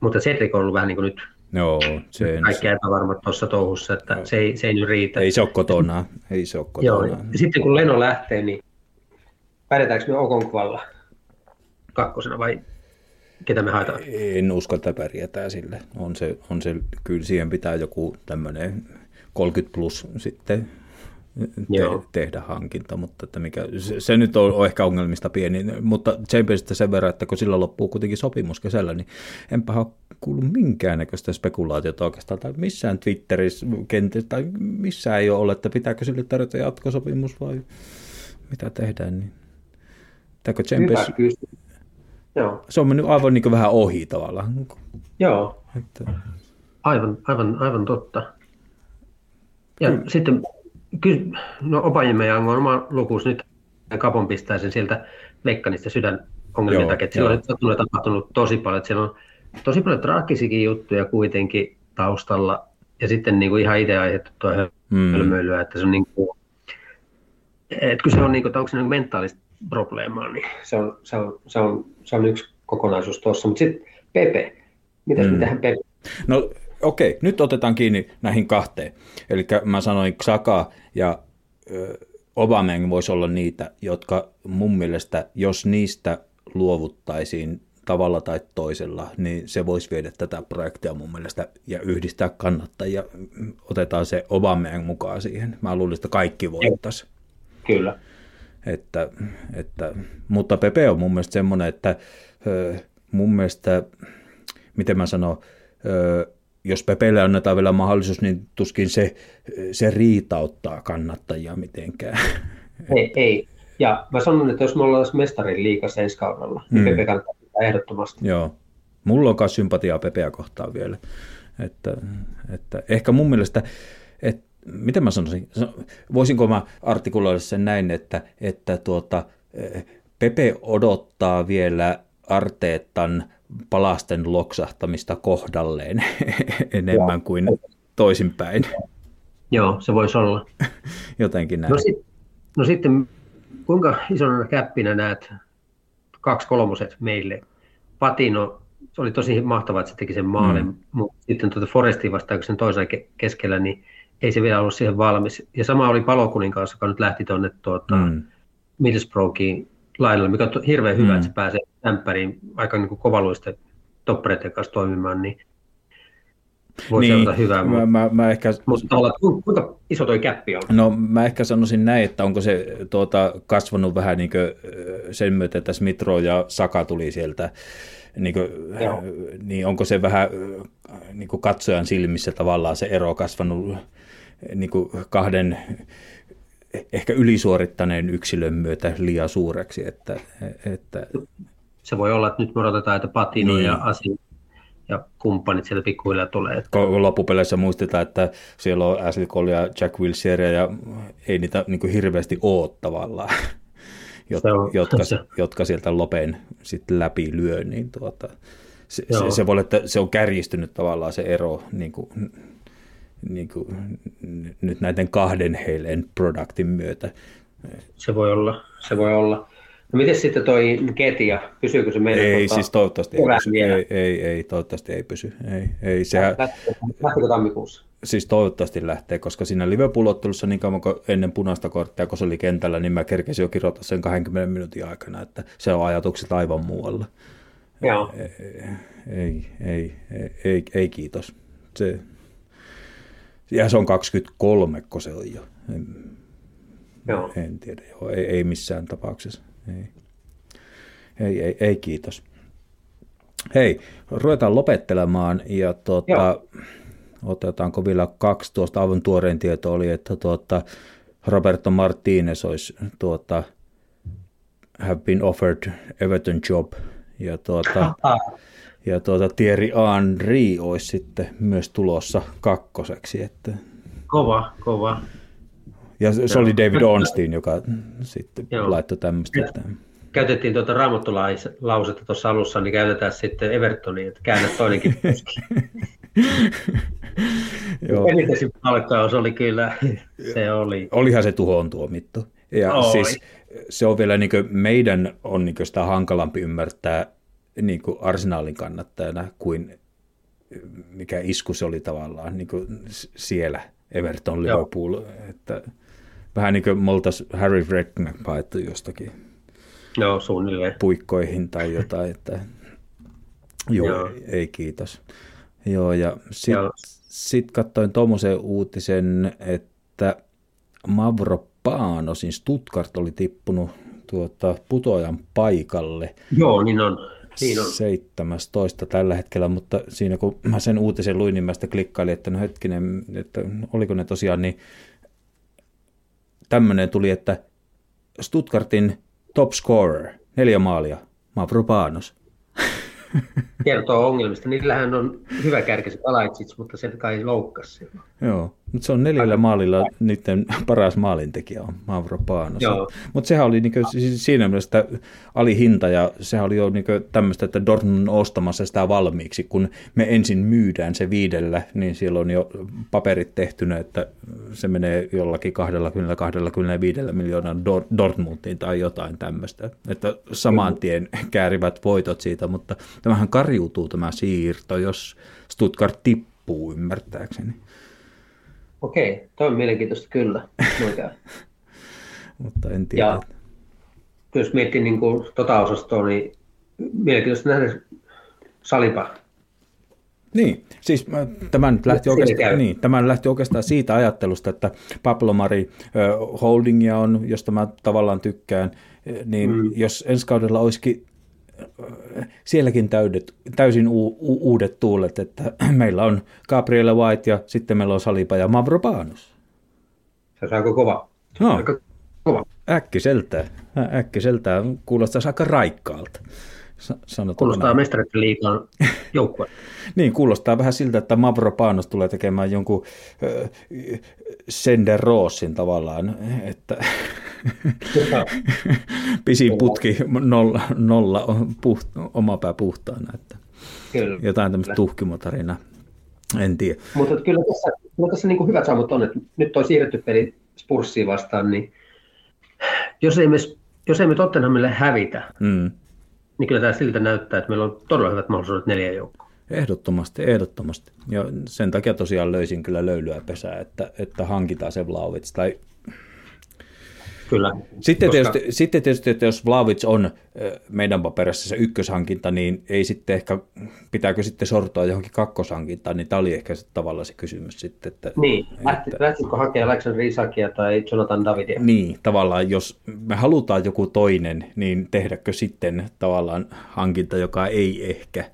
E: mutta Cedric on ollut vähän niin kuin nyt
D: joo, se,
E: kaikki epävarmat tuossa touhussa, että se ei, se ei nyt riitä.
D: ei se ole kotona, ei se ole
E: Joo,
D: kotona.
E: ja sitten kun Leno lähtee, niin pärjätäänkö me Okonkvalla kakkosena vai ketä me haetaan?
D: En usko, että pärjätään sille. On se, on se, kyllä siihen pitää joku tämmöinen 30 plus sitten
E: Joo.
D: Te, tehdä hankinta, mutta että mikä, se, se, nyt on, on, ehkä ongelmista pieni, mutta Chambersista sen verran, että kun sillä loppuu kuitenkin sopimus kesällä, niin enpä ole kuullut minkäännäköistä spekulaatiota oikeastaan, tai missään Twitterissä kenties, tai missään ei ole että pitääkö sille tarjota jatkosopimus vai mitä tehdään, niin Pitääkö Chambers.
E: Joo,
D: se on mennyt aivan niin vähän ohi tavallaan.
E: joo.
D: Että,
E: Aivan, aivan, aivan totta. Ja mm. sitten, ky- no Opajimejang on oma lukuus nyt, Kapon pistää sen sieltä Mekkanista sydänongelmien
D: Joo,
E: takia,
D: joo.
E: on tapahtunut tosi paljon, että siellä on tosi paljon traagisikin juttuja kuitenkin taustalla, ja sitten niin kuin ihan itse aiheutettua
D: Mm.
E: hölmöilyä, että se on niin kuin, että kyllä se on niin kuin, että onko se niin kuin mentaalista probleemaa, niin se on, se on, se on, se on yksi kokonaisuus tuossa, mutta sitten Pepe, mitäs
D: Mm.
E: mm. tähän Pepe?
D: No okei, nyt otetaan kiinni näihin kahteen. Eli mä sanoin Xhaka ja ö, Aubameyang voisi olla niitä, jotka mun mielestä, jos niistä luovuttaisiin tavalla tai toisella, niin se voisi viedä tätä projektia mun mielestä ja yhdistää kannattajia. Otetaan se Aubameyang mukaan siihen. Mä luulen, että kaikki voittaisi.
E: Kyllä.
D: Että, että, mutta Pepe on mun mielestä semmoinen, että mun mielestä, miten mä sanon, jos Pepelle annetaan vielä mahdollisuus, niin tuskin se, se riitauttaa kannattajia mitenkään.
E: Ei, ei. Ja mä sanon, että jos me ollaan mestarin liikassa ensi kaudella, niin
D: Mm.
E: Pepe kannattaa ehdottomasti.
D: Joo. Mulla on myös sympatiaa Pepeä kohtaan vielä. Että, että ehkä mun mielestä, että, miten mä sanoisin, voisinko mä artikuloida sen näin, että, että tuota, eh, Pepe odottaa vielä Arteetan palasten loksahtamista kohdalleen enemmän kuin toisinpäin.
E: Joo, se voisi olla.
D: Jotenkin näin.
E: No, sit, no sitten, kuinka isona käppinä näet kaksi kolmoset meille? Patino, se oli tosi mahtavaa, että se teki sen maalin, mm. mutta sitten tuota Forestin vastaan, sen toisen keskellä, niin ei se vielä ollut siihen valmis. Ja sama oli Palokunin kanssa, joka nyt lähti tuonne tuota, mm. Middlesbroughkiin laidalle, mikä on hirveän hyvä, mm. että se pääsee ämpäriin aika niin kovaluisten toppareiden kanssa toimimaan, niin voi niin, seurata hyvää. Mä,
D: mä, mä ehkä...
E: Mutta kuinka iso toi käppi on?
D: No mä ehkä sanoisin näin, että onko se tuota, kasvanut vähän niin sen myötä, että Smithro ja Saka tuli sieltä, niin, kuin, niin onko se vähän niin katsojan silmissä tavallaan se ero kasvanut niin kahden ehkä ylisuorittaneen yksilön myötä liian suureksi. Että, että...
E: Se voi olla, että nyt me odotetaan, että Patino niin. ja Asi ja kumppanit sieltä pikkuhiljaa tulee.
D: Loppupeleissä muistetaan, että siellä on Ashley Cole ja Jack Wilshere ja ei niitä niin kuin hirveästi ole tavallaan, jot, on, jotka, se. jotka sieltä lopen sitten läpi lyö, niin tuota, se, se, se, voi olla, että se on kärjistynyt tavallaan se ero niin kuin, niin kuin, nyt näiden kahden heilen produktin myötä.
E: Se voi olla, se voi olla. No miten sitten toi Ketia, pysyykö se meidän?
D: Ei, tuota, siis toivottavasti ei pysy. Ei, ei, ei, toivottavasti ei pysy. Ei, ei, sehän,
E: Lähtikö tammikuussa?
D: Siis toivottavasti lähtee, koska siinä Liverpool-ottelussa niin kauan kuin ennen punaista korttia, kun se oli kentällä, niin mä kerkesin jo kirjoittaa sen 20 minuutin aikana, että se on ajatukset aivan muualla.
E: Joo.
D: Ei, ei, ei, ei, ei kiitos. Se, ja se on 23, kun se on jo. En, Joo. en tiedä, joo, ei, ei missään tapauksessa. Ei. Ei, ei, ei kiitos. Hei, ruvetaan lopettelemaan ja tuota, otetaanko vielä kaksi tuosta aivan tuoreen tieto oli, että tuota, Roberto Martinez olisi tuota, have been offered Everton job ja tuota, ja tuota, Thierry Henry olisi sitten myös tulossa kakkoseksi. Että...
E: Kova, kova.
D: Ja se oli David Ornstein, joka sitten Joo. laittoi tämmöistä. Että...
E: Käytettiin tuota raamattolausetta tuossa alussa, niin käytetään sitten Evertoniin, että käännä toinenkin. Joo. Eniten palkkaus oli kyllä, se oli.
D: Olihan se tuhoon tuomittu. Ja Oi. siis se on vielä niin meidän on niin sitä hankalampi ymmärtää niin kuin arsenaalin kannattajana kuin mikä isku se oli tavallaan niin kuin siellä Everton Liverpool. Että vähän niin kuin me oltaisiin Harry Redknapp paettu jostakin
E: Joo, suunnilleen.
D: puikkoihin tai jotain, että joo, joo. ei kiitos. Joo, ja sitten sit katsoin tuommoisen uutisen, että Mavro Paanosin Stuttgart oli tippunut tuota, putoajan paikalle.
E: Joo, niin on.
D: Niin on. 17 tällä hetkellä, mutta siinä kun mä sen uutisen luin, niin mä sitä klikkailin, että no hetkinen, että oliko ne tosiaan niin tämmöinen tuli, että Stuttgartin top scorer, neljä maalia, Mavropanos
E: kertoo ongelmista. Niillähän on hyvä kärkäsi Palaitsic, mutta se kai loukkasi silloin.
D: Joo, mutta se on neljällä maalilla niiden paras maalintekijä on Mauro Paanos. Mutta sehän oli niinku, siinä mielessä alihinta ja sehän oli jo niinku tämmöistä, että Dortmund on ostamassa sitä valmiiksi. Kun me ensin myydään se viidellä, niin siellä on jo paperit tehtynä, että se menee jollakin 20-25 miljoonaa Dortmundiin tai jotain tämmöistä. Että saman tien käärivät voitot siitä, mutta tämähän karjuutuu tämä siirto, jos Stuttgart tippuu ymmärtääkseni.
E: Okei, toi on mielenkiintoista kyllä.
D: Mutta en tiedä. Ja
E: jos miettii niin kuin tota osastoa, niin mielenkiintoista nähdä Salipa.
D: Niin, siis tämä nyt lähti, oikeastaan, niin, tämä lähti oikeastaan siitä ajattelusta, että Paplomari uh, Holdingia on, josta mä tavallaan tykkään, niin mm. jos ensi kaudella olisikin sielläkin täydet, täysin u, u, uudet tuulet, että meillä on Gabriel White ja sitten meillä on Salipa ja Mavropanos.
E: Se on aika kova.
D: No, aika kova. Äkkiseltään. Äkkiseltään kuulostaa aika raikkaalta.
E: Sanotaan kuulostaa mestaritten liikan joukkue.
D: niin, kuulostaa vähän siltä, että Mavropanos tulee tekemään jonkun äh, Sender Roosin tavallaan, että Pisin putki nolla, nolla puht, oma pää puhtaana. Että
E: Kyllä.
D: Jotain tämmöistä tuhkimotarinaa. En tiedä.
E: Mutta kyllä tässä, kyllä tässä niin kuin hyvät saamut on, että nyt toi siirretty peli Spurssiin vastaan, niin jos ei me, jos ei me Tottenhamille hävitä,
D: Mm.
E: niin kyllä tämä siltä näyttää, että meillä on todella hyvät mahdollisuudet neljä joukkoa.
D: Ehdottomasti, ehdottomasti. Ja sen takia tosiaan löysin kyllä löylyä pesää, että, että hankitaan se Vlaovic. Tai...
E: Kyllä.
D: Sitten,
E: Koska-
D: tietysti, sitten tietysti, että jos Vlaovic on meidän paperissa se ykköshankinta, niin ei sitten ehkä, pitääkö sitten sortua johonkin kakkoshankintaan, niin tämä oli ehkä se, tavallaan se kysymys sitten. Että,
E: Niin, lähti-
D: että,
E: lähtisikö hakea Alexander Isakia tai Jonathan Davidia?
D: niin, tavallaan jos me halutaan joku toinen, niin tehdäkö sitten tavallaan hankinta, joka ei ehkä,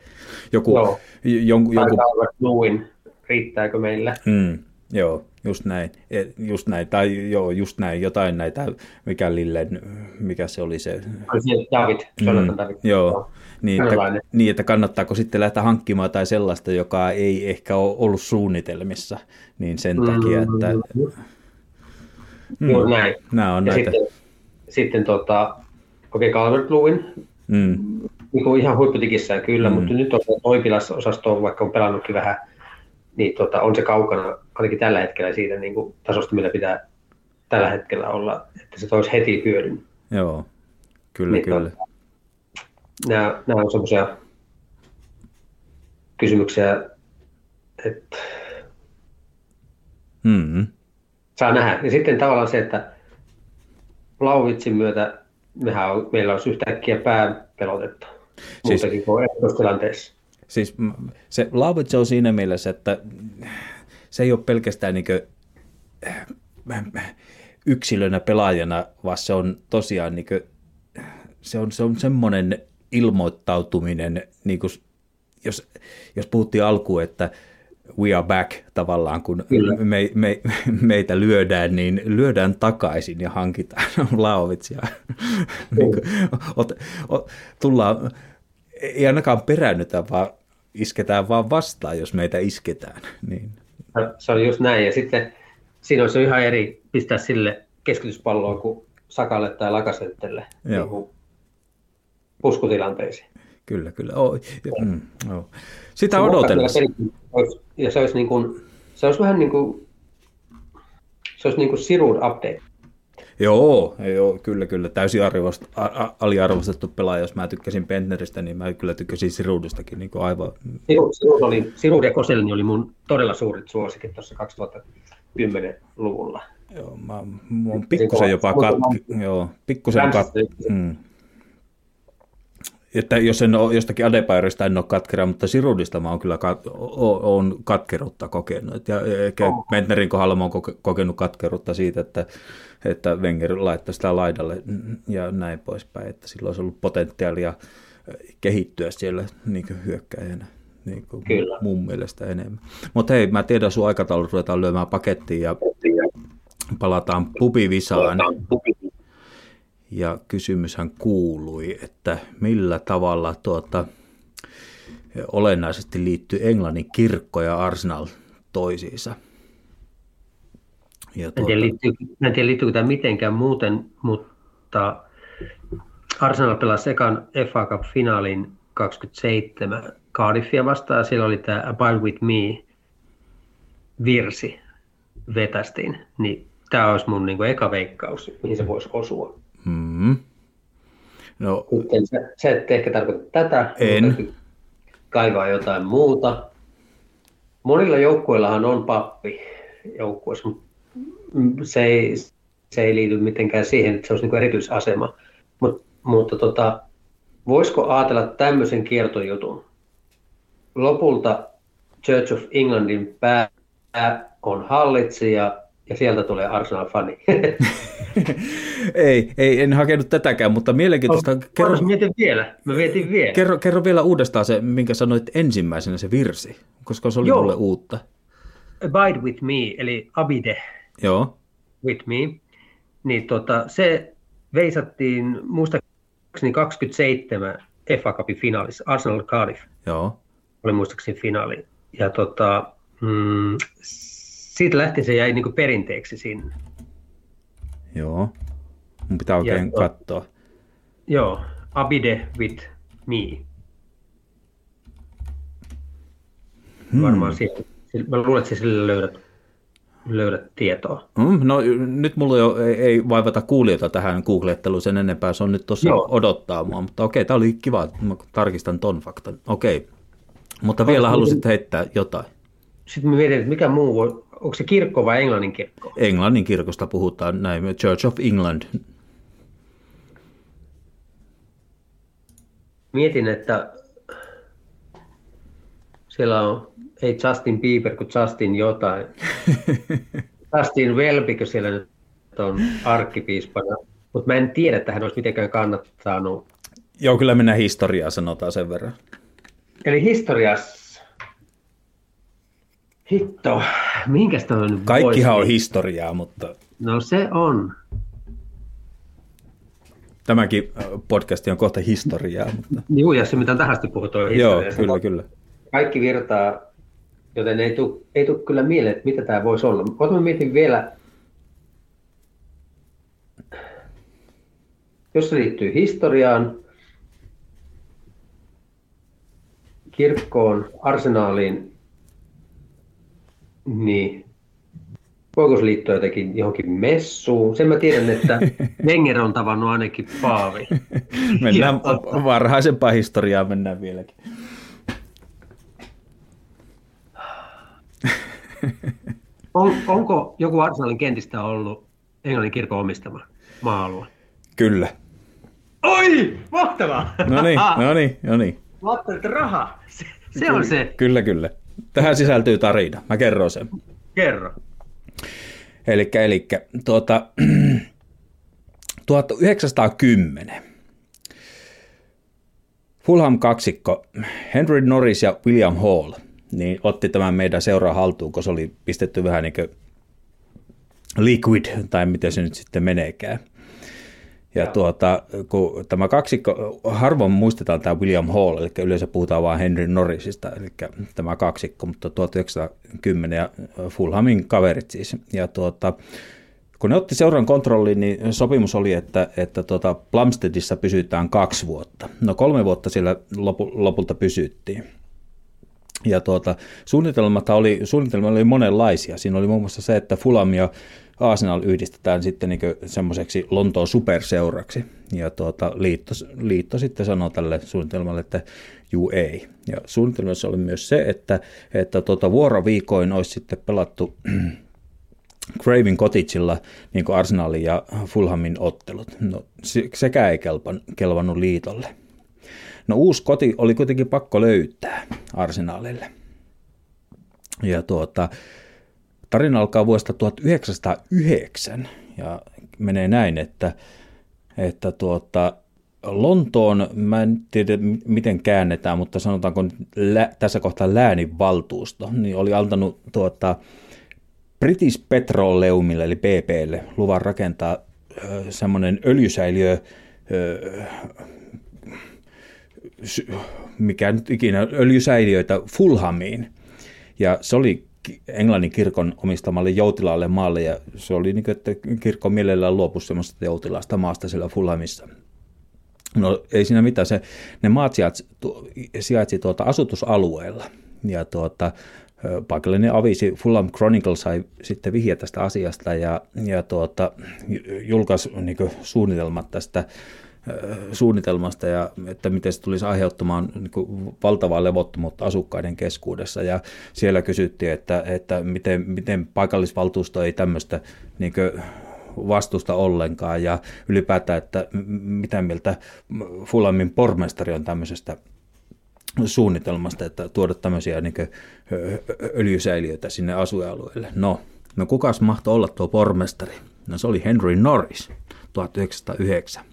D: joku,
E: Joo.
D: jonkun,
E: Tai
D: joku
E: Calvert Lewin, riittääkö meille?
D: Mm, joo, just näin. Et Just näin. Tai joo, just näin. Jotain näitä, mikä Lillen, mikä se oli se.
E: David, Jonathan David.
D: Mm, joo. Niin että, niin, että kannattaako sitten lähteä hankkimaan tai sellaista, joka ei ehkä ole ollut suunnitelmissa, niin sen takia, että
E: Mm. Juuri näin.
D: nämä on
E: Ja
D: näitä.
E: sitten, sitten tota, okei, okay, Calvert Lewin,
D: Mm,
E: niin kuin ihan huipputikissään kyllä, mm. mutta nyt on Toipilas-osasto, vaikka on pelannutkin vähän, niin tota, on se kaukana, ainakin tällä hetkellä siitä niin kuin tasosta, millä pitää tällä hetkellä olla, että se toisi heti hyödyn.
D: joo, kyllä,
E: Niin,
D: kyllä.
E: Nämä, nämä on semmoisia kysymyksiä, että
D: Mm,
E: saa nähdä. Ja sitten tavallaan se, että Lauvitsin myötä mehän on, meillä olisi yhtäkkiä pääpelotetta.
D: Siis-
E: Muutenkin kuin.
D: Siis se Laavits on siinä mielessä, että se ei ole pelkästään niin yksilönä pelaajana, vaan se on tosiaan niin kuin, se on, se on semmoinen ilmoittautuminen, niin kuin, jos, jos puhuttiin alkuun, että we are back tavallaan, kun
E: Kyllä.
D: me, me, meitä lyödään, niin lyödään takaisin ja hankitaan Laovitsia. niin kuin, ot, ot, tullaan, ei ainakaan peräännytä, vaan isketään vaan vastaan, jos meitä isketään. Niin.
E: Se on just näin. Ja sitten siinä olisi ihan eri pistää sille keskityspalloa kuin Sakalle tai Lakasettelle niin puskutilanteisiin.
D: Kyllä, kyllä. Oh, mm, oh. Sitä
E: Se
D: odotellessa.
E: Ja se olisi, niin kuin, se olisi vähän niin kuin, se olisi niin kuin Sirud update.
D: Joo, joo, kyllä, kyllä. Täysin arvost, a, a, aliarvostettu pelaaja. Jos mä tykkäsin Pentneristä, niin mä kyllä tykkäsin Sirudistakin niin aivan.
E: Sirud, Sirud, oli, Sirud ja Koselni oli mun todella suurit suosikit tuossa 2010-luvulla.
D: Joo, mä, mä oon pikkusen jopa kat, joo, pikkusen kat, mm. Että jos en ole jostakin Adebayorista en ole katkera, mutta Sirudista mä oon kyllä kat, o, on katkeruutta kokenut. Ja ehkä Pentnerin kohdalla mä oon koke- kokenut katkeruutta siitä, että, että Wenger laittaa sitä laidalle ja näin poispäin, että sillä olisi ollut potentiaalia kehittyä siellä niin hyökkäjänä. Niin kuin
E: Kyllä.
D: mun mielestä enemmän. Mutta hei, mä tiedän sun aikataulu ruvetaan lyömään pakettiin ja palataan pubivisaan. Ja kysymyshän kuului, että millä tavalla tuota, olennaisesti liittyy Englannin kirkko ja Arsenal toisiinsa. Ja
E: En
D: tuota,
E: tiedä, liittyy, en tiedä liittyykö tämä mitenkään muuten, mutta Arsenal pelasi ekan FA Cup-finaalin 27 Cardiffia vastaan. Siellä oli tämä Abide With Me virsi vetästiin. Niin tämä olisi mun niin eka veikkaus, mihin se voisi osua.
D: mm, no,
E: Sitten se, se et ehkä tarkoita tätä.
D: En.
E: Kaivaa jotain muuta. Monilla joukkueillahan on pappi joukkueessa, mutta se ei, se ei liity mitenkään siihen, että se olisi niin erityisasema. Mut, mutta tota, voisiko ajatella tämmöisen kiertojutun? Lopulta Church of Englandin pää on hallitsija ja sieltä tulee Arsenal-fani.
D: ei, ei, en hakenut tätäkään, mutta mielenkiintoista. Kerro,
E: Kerro, mietin vielä. Mä vietin vielä.
D: kerro, kerro vielä uudestaan se, minkä sanoit ensimmäisenä se virsi, koska se oli
E: Joo.
D: mulle uutta.
E: Abide with me, eli abide
D: Joo,
E: with me, niin tota, se veisattiin muistaakseni 27 FA Cupin finaalissa. Arsenal Cardiff
D: joo,
E: oli muistaakseni finaali. Ja tota, mm, siitä lähtien se jäi niin perinteeksi sinne.
D: joo. Mun pitää oikein
E: Ja-
D: katsoa.
E: Joo, Abide with me. Hmm. Varmaan siellä. Mä luulen, että sä sillä löydät, löydät tietoa.
D: Mm, no nyt mulla jo ei, ei vaivata kuulijoita tähän googletteluun sen enempää, se on nyt tuossa odottaa mua, mutta okei, tämä oli kiva, että mä tarkistan ton faktan. Okei, mutta vielä halusit heittää jotain.
E: Sitten mä mietin, että mikä muu voi, onko se kirkko vai englannin kirkko?
D: Englannin kirkosta puhutaan näin, Church of England.
E: Mietin, että siellä on, ei Justin Bieber, kuin Justin jotain. Justin Welbikö siellä nyt on arkkipiispana. Mutta mä en tiedä, että hän olisi mitenkään kannattanut.
D: Joo, kyllä mennään historiaa, sanotaan sen verran.
E: Eli historiassa, hitto, minkäs toi nyt
D: Kaikkihan on
E: voisi-
D: historiaa, mutta
E: No se on.
D: tämäkin äh, podcasti on kohta historiaa. Mutta...
E: Juu, ja se mitä on tähän asti puhuttu on
D: Joo,
E: historia. Se
D: kyllä,
E: on-
D: kyllä.
E: Kaikki virtaa, joten ei tule ei tuu kyllä mieleen, että mitä tämä voisi olla. Mutta mä mietin vielä, jos se liittyy historiaan, kirkkoon, arsenaaliin, niin voiko se liittyä jotenkin johonkin messuun? Sen mä tiedän, että Wenger on tavannut ainakin Paavi.
D: Mennään varhaisempaan historiaan mennään vieläkin.
E: On, onko joku Arsenalin kentistä ollut Englannin kirkon omistama maa-alue?
D: Kyllä.
E: Oi, mahtavaa!
D: No niin, no niin, no niin.
E: Mä ajattelin, että raha, se, se on se.
D: Kyllä, kyllä. Tähän sisältyy tarina. Mä kerron sen.
E: Kerro.
D: Elikkä, elikkä tuota, 1910 Fulham kaksikko, Henry Norris ja William Hall, niin otti tämän meidän seuraa haltuun, kun se oli pistetty vähän niin kuin liquid, tai miten se nyt sitten meneekään. Ja tuota, kun tämä kaksikko, harvoin muistetaan tämä William Hall, eli yleensä puhutaan vain Henry Norrisista, eli tämä kaksikko, mutta 1910 ja Fulhamin kaverit siis. Ja tuota, kun ne otti seuran kontrolliin, niin sopimus oli, että, että tuota Plumsteadissa pysytään kaksi vuotta. No kolme vuotta siellä lopu, lopulta pysyttiin. Ja tuota, suunnitelmat oli, suunnitelma oli monenlaisia. Siinä oli muun muassa se, että Fulham ja Arsenal yhdistetään sitten niin semmoiseksi Lontoon superseuraksi. Ja tuota, liitto, liitto sitten sanoi tälle suunnitelmalle, että juu ei. Ja suunnitelmassa oli myös se, että, että tuota, vuoroviikoin olisi sitten pelattu Craven Cottagella niin Arsenalin ja Fulhamin ottelut. No, se- sekä ei kelpan, kelvannut liitolle. No uusi koti oli kuitenkin pakko löytää Arsenalille. Ja tuota, tarina alkaa vuodesta 1909 ja menee näin, että, että tuota, Lontoon, mä en tiedä miten käännetään, mutta sanotaanko lä- tässä kohtaa lääninvaltuusto, niin oli antanut tuota, British Petroleumille eli BPlle luvan rakentaa semmoinen öljysäiliö, ö, mikä nyt ikinä, öljysäiliöitä Fulhamiin. Ja se oli Englannin kirkon omistamalle joutilaalle maalle, ja se oli niin kuin, että kirkko mielellään luopui semmoista joutilaasta maasta siellä Fulhamissa. No ei siinä mitään, se, ne maat sijaitsi, sijaitsi tuota asutusalueella, ja tuota, paikallinen avisi Fulham Chronicle sai sitten vihje tästä asiasta ja, ja tuota, julkaisi niin suunnitelmat tästä suunnitelmasta ja että miten se tulisi aiheuttamaan niin valtavaa levottomuutta asukkaiden keskuudessa ja siellä kysyttiin, että, että miten, miten paikallisvaltuusto ei tämmöistä niin kuin vastusta ollenkaan ja ylipäätään, että mitä mieltä Fulamin pormestari on tämmöisestä suunnitelmasta, että tuoda tämmöisiä niin öljysäiliöitä sinne asuinalueelle. No, no kukas mahtoi olla tuo pormestari? No se oli Henry Norris 1909.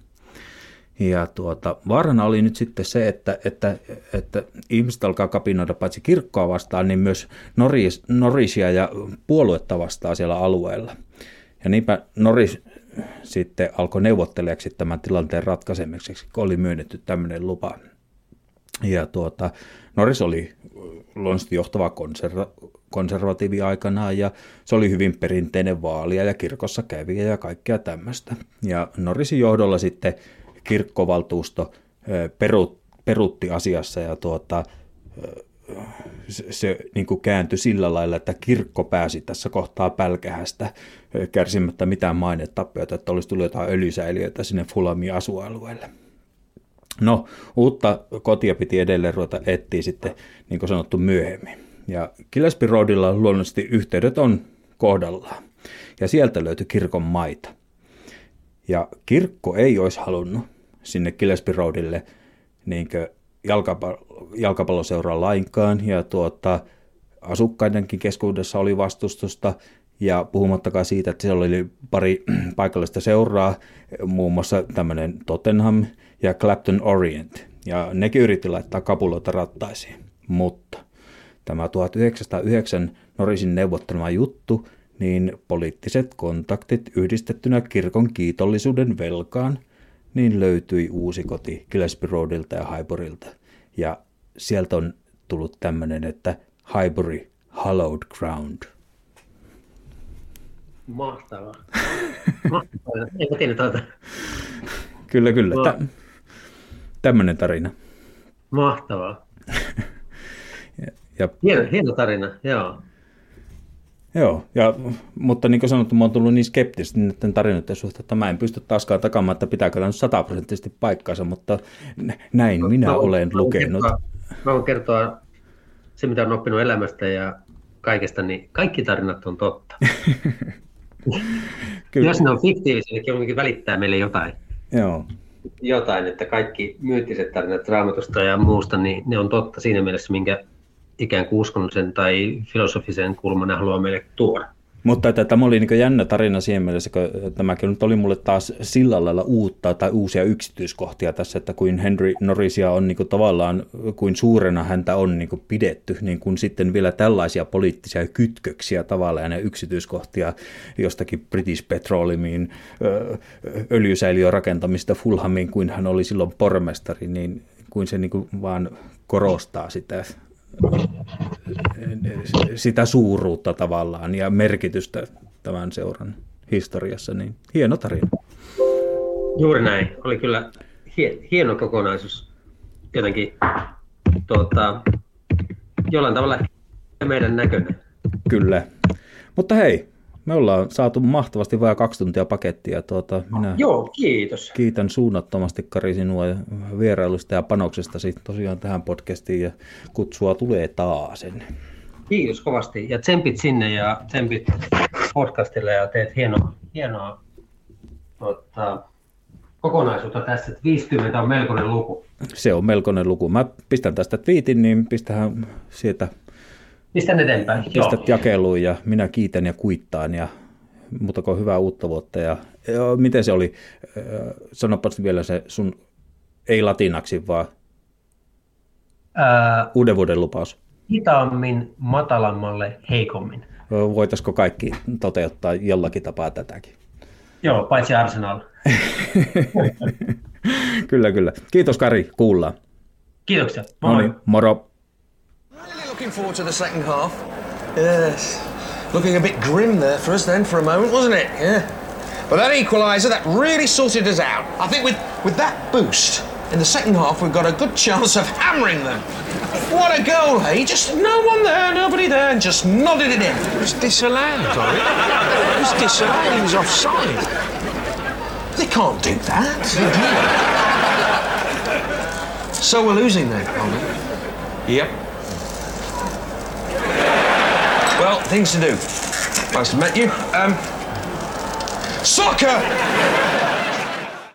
D: Ja tuota, vaarana oli nyt sitten se, että, että, että ihmiset alkaa kapinoida paitsi kirkkoa vastaan, niin myös Norris, Norrisia ja puoluetta vastaan siellä alueella. Ja niinpä Norris sitten alkoi neuvottelijaksi tämän tilanteen ratkaisemiseksi, kun oli myönnetty tämmöinen lupa. Ja tuota, Norris oli luonnollisesti johtava konserva- konservatiivi aikanaan ja se oli hyvin perinteinen vaalia ja kirkossa kävijä ja kaikkea tämmöistä. Ja Norrisin johdolla sitten kirkkovaltuusto perut, perutti asiassa ja tuota, se, se niin kuin kääntyi sillä lailla, että kirkko pääsi tässä kohtaa pälkähästä kärsimättä mitään mainetappioita, että olisi tullut jotain öljysäiliöitä sinne Fulamin asualueelle. No, uutta kotia piti edelleen ruveta etsiä sitten, niin kuin sanottu, myöhemmin. Ja Gillespie Roadilla luonnollisesti yhteydet on kohdallaan. Ja sieltä löytyi kirkon maita. Ja kirkko ei olisi halunnut sinne Gillespie Roadille niin jalkapallo, jalkapalloseuraa lainkaan. Ja tuota, asukkaidenkin keskuudessa oli vastustusta. Ja puhumattakaan siitä, että siellä oli pari paikallista seuraa, muun muassa tämmöinen Tottenham ja Clapton Orient. Ja nekin yritti laittaa kapuloita rattaisiin. Mutta tämä 1909 Norrisin neuvottelema juttu, niin poliittiset kontaktit yhdistettynä kirkon kiitollisuuden velkaan, niin löytyi uusi koti Gillespie Roadilta ja Highburyilta. Ja sieltä on tullut tämmöinen, että Highbury Hallowed Ground.
E: Mahtavaa. Mahtavaa. Eipä tuota.
D: Kyllä, kyllä. Tä, tämmöinen tarina.
E: Mahtavaa. Ja, hieno, hieno tarina, joo.
D: Joo, ja, mutta niin kuin sanottu, mä oon tullut niin skeptisesti näiden tarinoiden suhteen, että mä en pysty taaskaan takaamaan, että pitääkö tämä nyt sataprosenttisesti paikkansa, mutta näin no, minä mä, olen mä lukenut.
E: Kertoa, mä voin kertoa se, mitä olen oppinut elämästä ja kaikesta, niin kaikki tarinat on totta. Kyllä. Jos ne on fiktiivisiä, niin kuitenkin välittää meille jotain.
D: Joo.
E: Jotain, että kaikki myyttiset tarinat raamatusta ja muusta, niin ne on totta siinä mielessä, minkä ikään kuin uskonnollisen tai filosofisen kulman haluaa meille tuoda.
D: Mutta että tämä oli niin jännä tarina siihen mielessä, kun tämäkin nyt oli mulle taas sillä lailla uutta tai uusia yksityiskohtia tässä, että kuin Henry Norrisia on niin kuin tavallaan, kuin suurena häntä on niin kuin pidetty, niin kuin sitten vielä tällaisia poliittisia kytköksiä tavallaan ja yksityiskohtia jostakin British Petroleumiin, öljysäiliön rakentamista Fulhamiin, kuin hän oli silloin pormestari, niin kuin se niin kuin vaan korostaa sitä sitä suuruutta tavallaan ja merkitystä tämän seuran historiassa, niin hieno tarina.
E: Juuri näin. Oli kyllä hieno kokonaisuus jotenkin tuota, jollain tavalla meidän näköinen.
D: Kyllä. Mutta hei, me ollaan saatu mahtavasti vain kaksi tuntia pakettia. Tuota, minä
E: Joo, kiitos.
D: Kiitän suunnattomasti Kari sinua vierailusta ja panoksestasi tosiaan tähän podcastiin ja kutsua tulee taas.
E: Kiitos kovasti ja tsempit sinne ja tsempit podcastille ja teet hienoa, hienoa tuota, kokonaisuutta tässä, että 50 on melkoinen luku.
D: Se on melkoinen luku. Mä pistän tästä twiitin, niin pistähän sieltä
E: Pistän eteenpäin.
D: Pistät Joo. jakeluun ja minä kiitän ja kuittaan ja muutako hyvää uutta vuotta. Ja, ja miten se oli? Sanopas vielä se sun, ei latinaksi, vaan Ää, uuden vuoden lupaus.
E: Hitaammin, matalammalle, heikommin.
D: Voitaisiko kaikki toteuttaa jollakin tapaa tätäkin?
E: Joo, paitsi Arsenal.
D: kyllä, kyllä. Kiitos Kari, kuullaan.
E: Kiitoksia.
D: Moi. No niin, moro.
A: Looking forward to the second half. Yes. Looking a bit grim there for us then for a moment, wasn't it? Yeah. But that equaliser, that really sorted us out. I think with, with that boost, in the second half, we've got a good chance of hammering them. What a goal, hey? Just no one there, nobody there, and just nodded it in.
F: It was disallowed, Corey. It was disallowed. He was offside.
A: They can't do that. so we're losing then, are we?
F: Yep.
A: Well, things to do. Nice to meet you. Um, soccer!